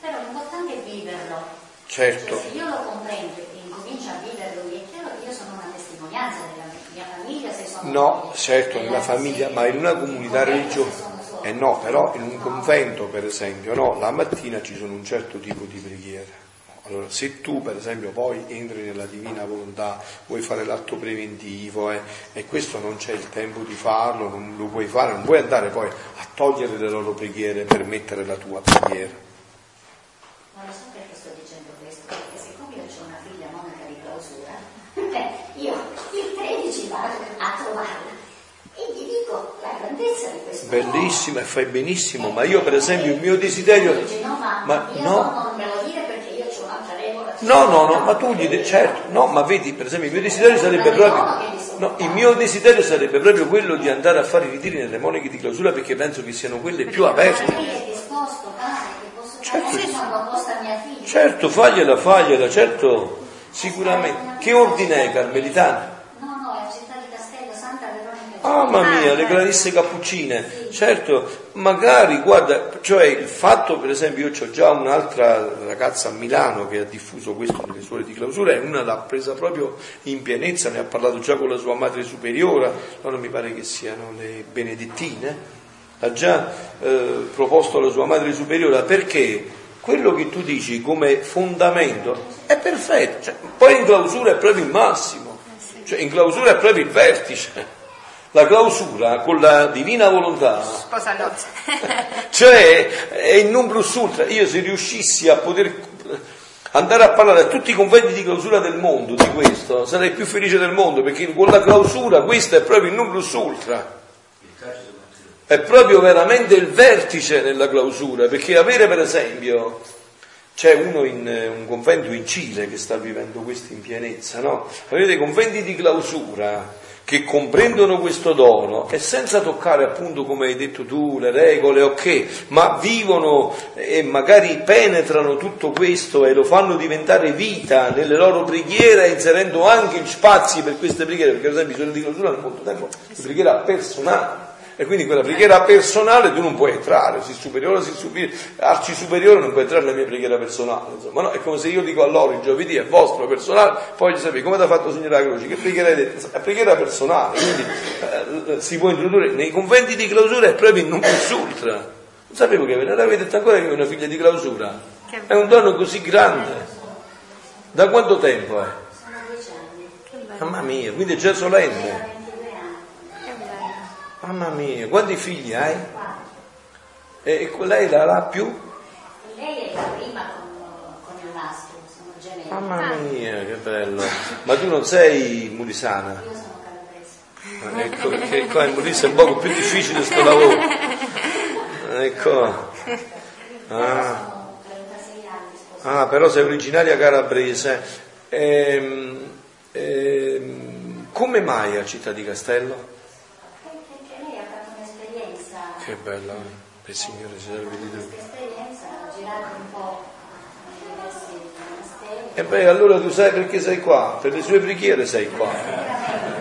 Però l'importante è viverlo. certo, Cioè, se io lo comprendo e incomincio a viverlo, mi è chiaro che io sono una testimonianza della mia famiglia, se sono no, certo, nella famiglia, ma in una comunità religiosa. Eh no, però in un convento, per esempio, no, la mattina ci sono un certo tipo di preghiere. Allora, se tu, per esempio, poi entri nella divina volontà, vuoi fare l'atto preventivo eh, e questo non c'è il tempo di farlo, non lo puoi fare, non puoi andare poi a togliere le loro preghiere per mettere la tua preghiera. Non lo so perché sto dicendo questo, perché siccome io ho una figlia monaca di clausura, (laughs) beh, io il 13 vado a trovarla e gli dico la grandezza di questo Bellissimo e fai benissimo, ma io per esempio il mio desiderio... Dice, no, ma, Ma no. non me lo dire perché io ho un'altra regola. No, no, no, ma tu gli dici, certo, no, ma vedi, per esempio, il mio desiderio sarebbe proprio, no, il mio desiderio sarebbe proprio quello di andare a fare i ritiri nelle monache di clausura perché penso che siano quelle più aperte. Certo. Certo, fagliela, fagliela, certo, sicuramente. Che ordine è, Carmelitana? No, no, è città di Castello, Santa Veronica. Mamma mia, le clarisse cappuccine, certo, magari, guarda, cioè il fatto, per esempio, io ho già un'altra ragazza a Milano che ha diffuso questo nelle suore di clausura e una l'ha presa proprio in pienezza, ne ha parlato già con la sua madre superiore, loro mi pare che siano le benedettine, ha già eh, proposto alla sua madre superiore perché? Quello che tu dici come fondamento è perfetto, cioè, poi in clausura è proprio il massimo, cioè in clausura è proprio il vertice. La clausura con la divina volontà, Sposa (laughs) cioè è il non plus ultra. Io se riuscissi a poter andare a parlare a tutti i conventi di clausura del mondo di questo, sarei più felice del mondo, perché con la clausura questo è proprio il non plus ultra. È proprio veramente il vertice nella clausura, perché avere per esempio, c'è uno in un convento in Cile che sta vivendo questo in pienezza, no? Avere dei conventi di clausura che comprendono questo dono e senza toccare appunto come hai detto tu le regole ok ma vivono e magari penetrano tutto questo e lo fanno diventare vita nelle loro preghiere inserendo anche spazi per queste preghiere perché per esempio i soldi di clausura hanno molto tempo preghiera personale e quindi quella preghiera personale tu non puoi entrare, sei superiore, sei superiore, arci superiore non puoi entrare nella mia preghiera personale, insomma, no? È come se io dico a loro il giovedì è vostro personale, poi gli sapete come ti ha fatto segnare la croce, che preghiera hai detto? È preghiera personale, quindi eh, si può introdurre nei conventi di clausura è proprio in non plus ultra. Non sapevo che ne avete detto ancora che è una figlia di clausura. È un dono così grande. Da quanto tempo è? Sono dieci anni. Mamma mia, quindi è già solenne. 22 anni. Che bello. Mamma mia, quanti figli hai? E e lei la ha più? Lei è la prima con, con il maschio, sono gemelli. Mamma mia, che bello. Ma tu non sei mulisana? Io sono calabrese. Ah, Ecco, perché qua in Molise è un poco più difficile sto lavoro. Ecco. Ah, Sono 36 anni sposata. ah, però sei originaria calabrese. Ehm, ehm, come mai a Città di Castello? Perché lei ha fatto un'esperienza. Che bella, eh. il Signore ci serve di Questa tutto. esperienza ha girato un po' nei diversi monasteri. E beh, allora tu sai perché sei qua? Per le sue preghiere sei qua.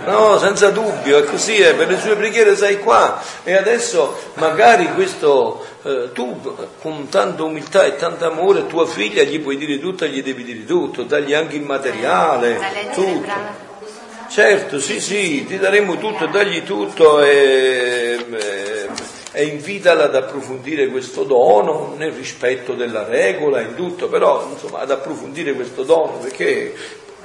No, senza dubbio, è così, è, per le sue preghiere sei qua. E adesso magari questo, eh, tu con tanta umiltà e tanto amore, tua figlia gli puoi dire tutto e gli devi dire tutto, dagli anche il materiale, il tutto. Certo, sì, sì, ti daremo tutto, dagli tutto e, e, e invitala ad approfondire questo dono nel rispetto della regola, in tutto, però insomma ad approfondire questo dono perché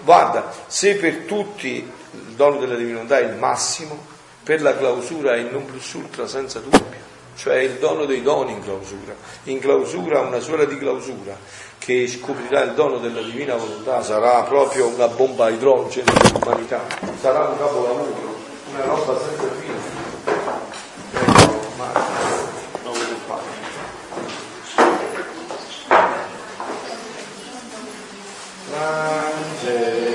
guarda, se per tutti il dono della divinità è il massimo, per la clausura è il non plus ultra senza dubbio, cioè il dono dei doni in clausura. In clausura una suora di clausura che scoprirà il dono della divina volontà sarà proprio una bomba a idrogeno dell'umanità, sarà un capolavoro, una roba senza Angelina.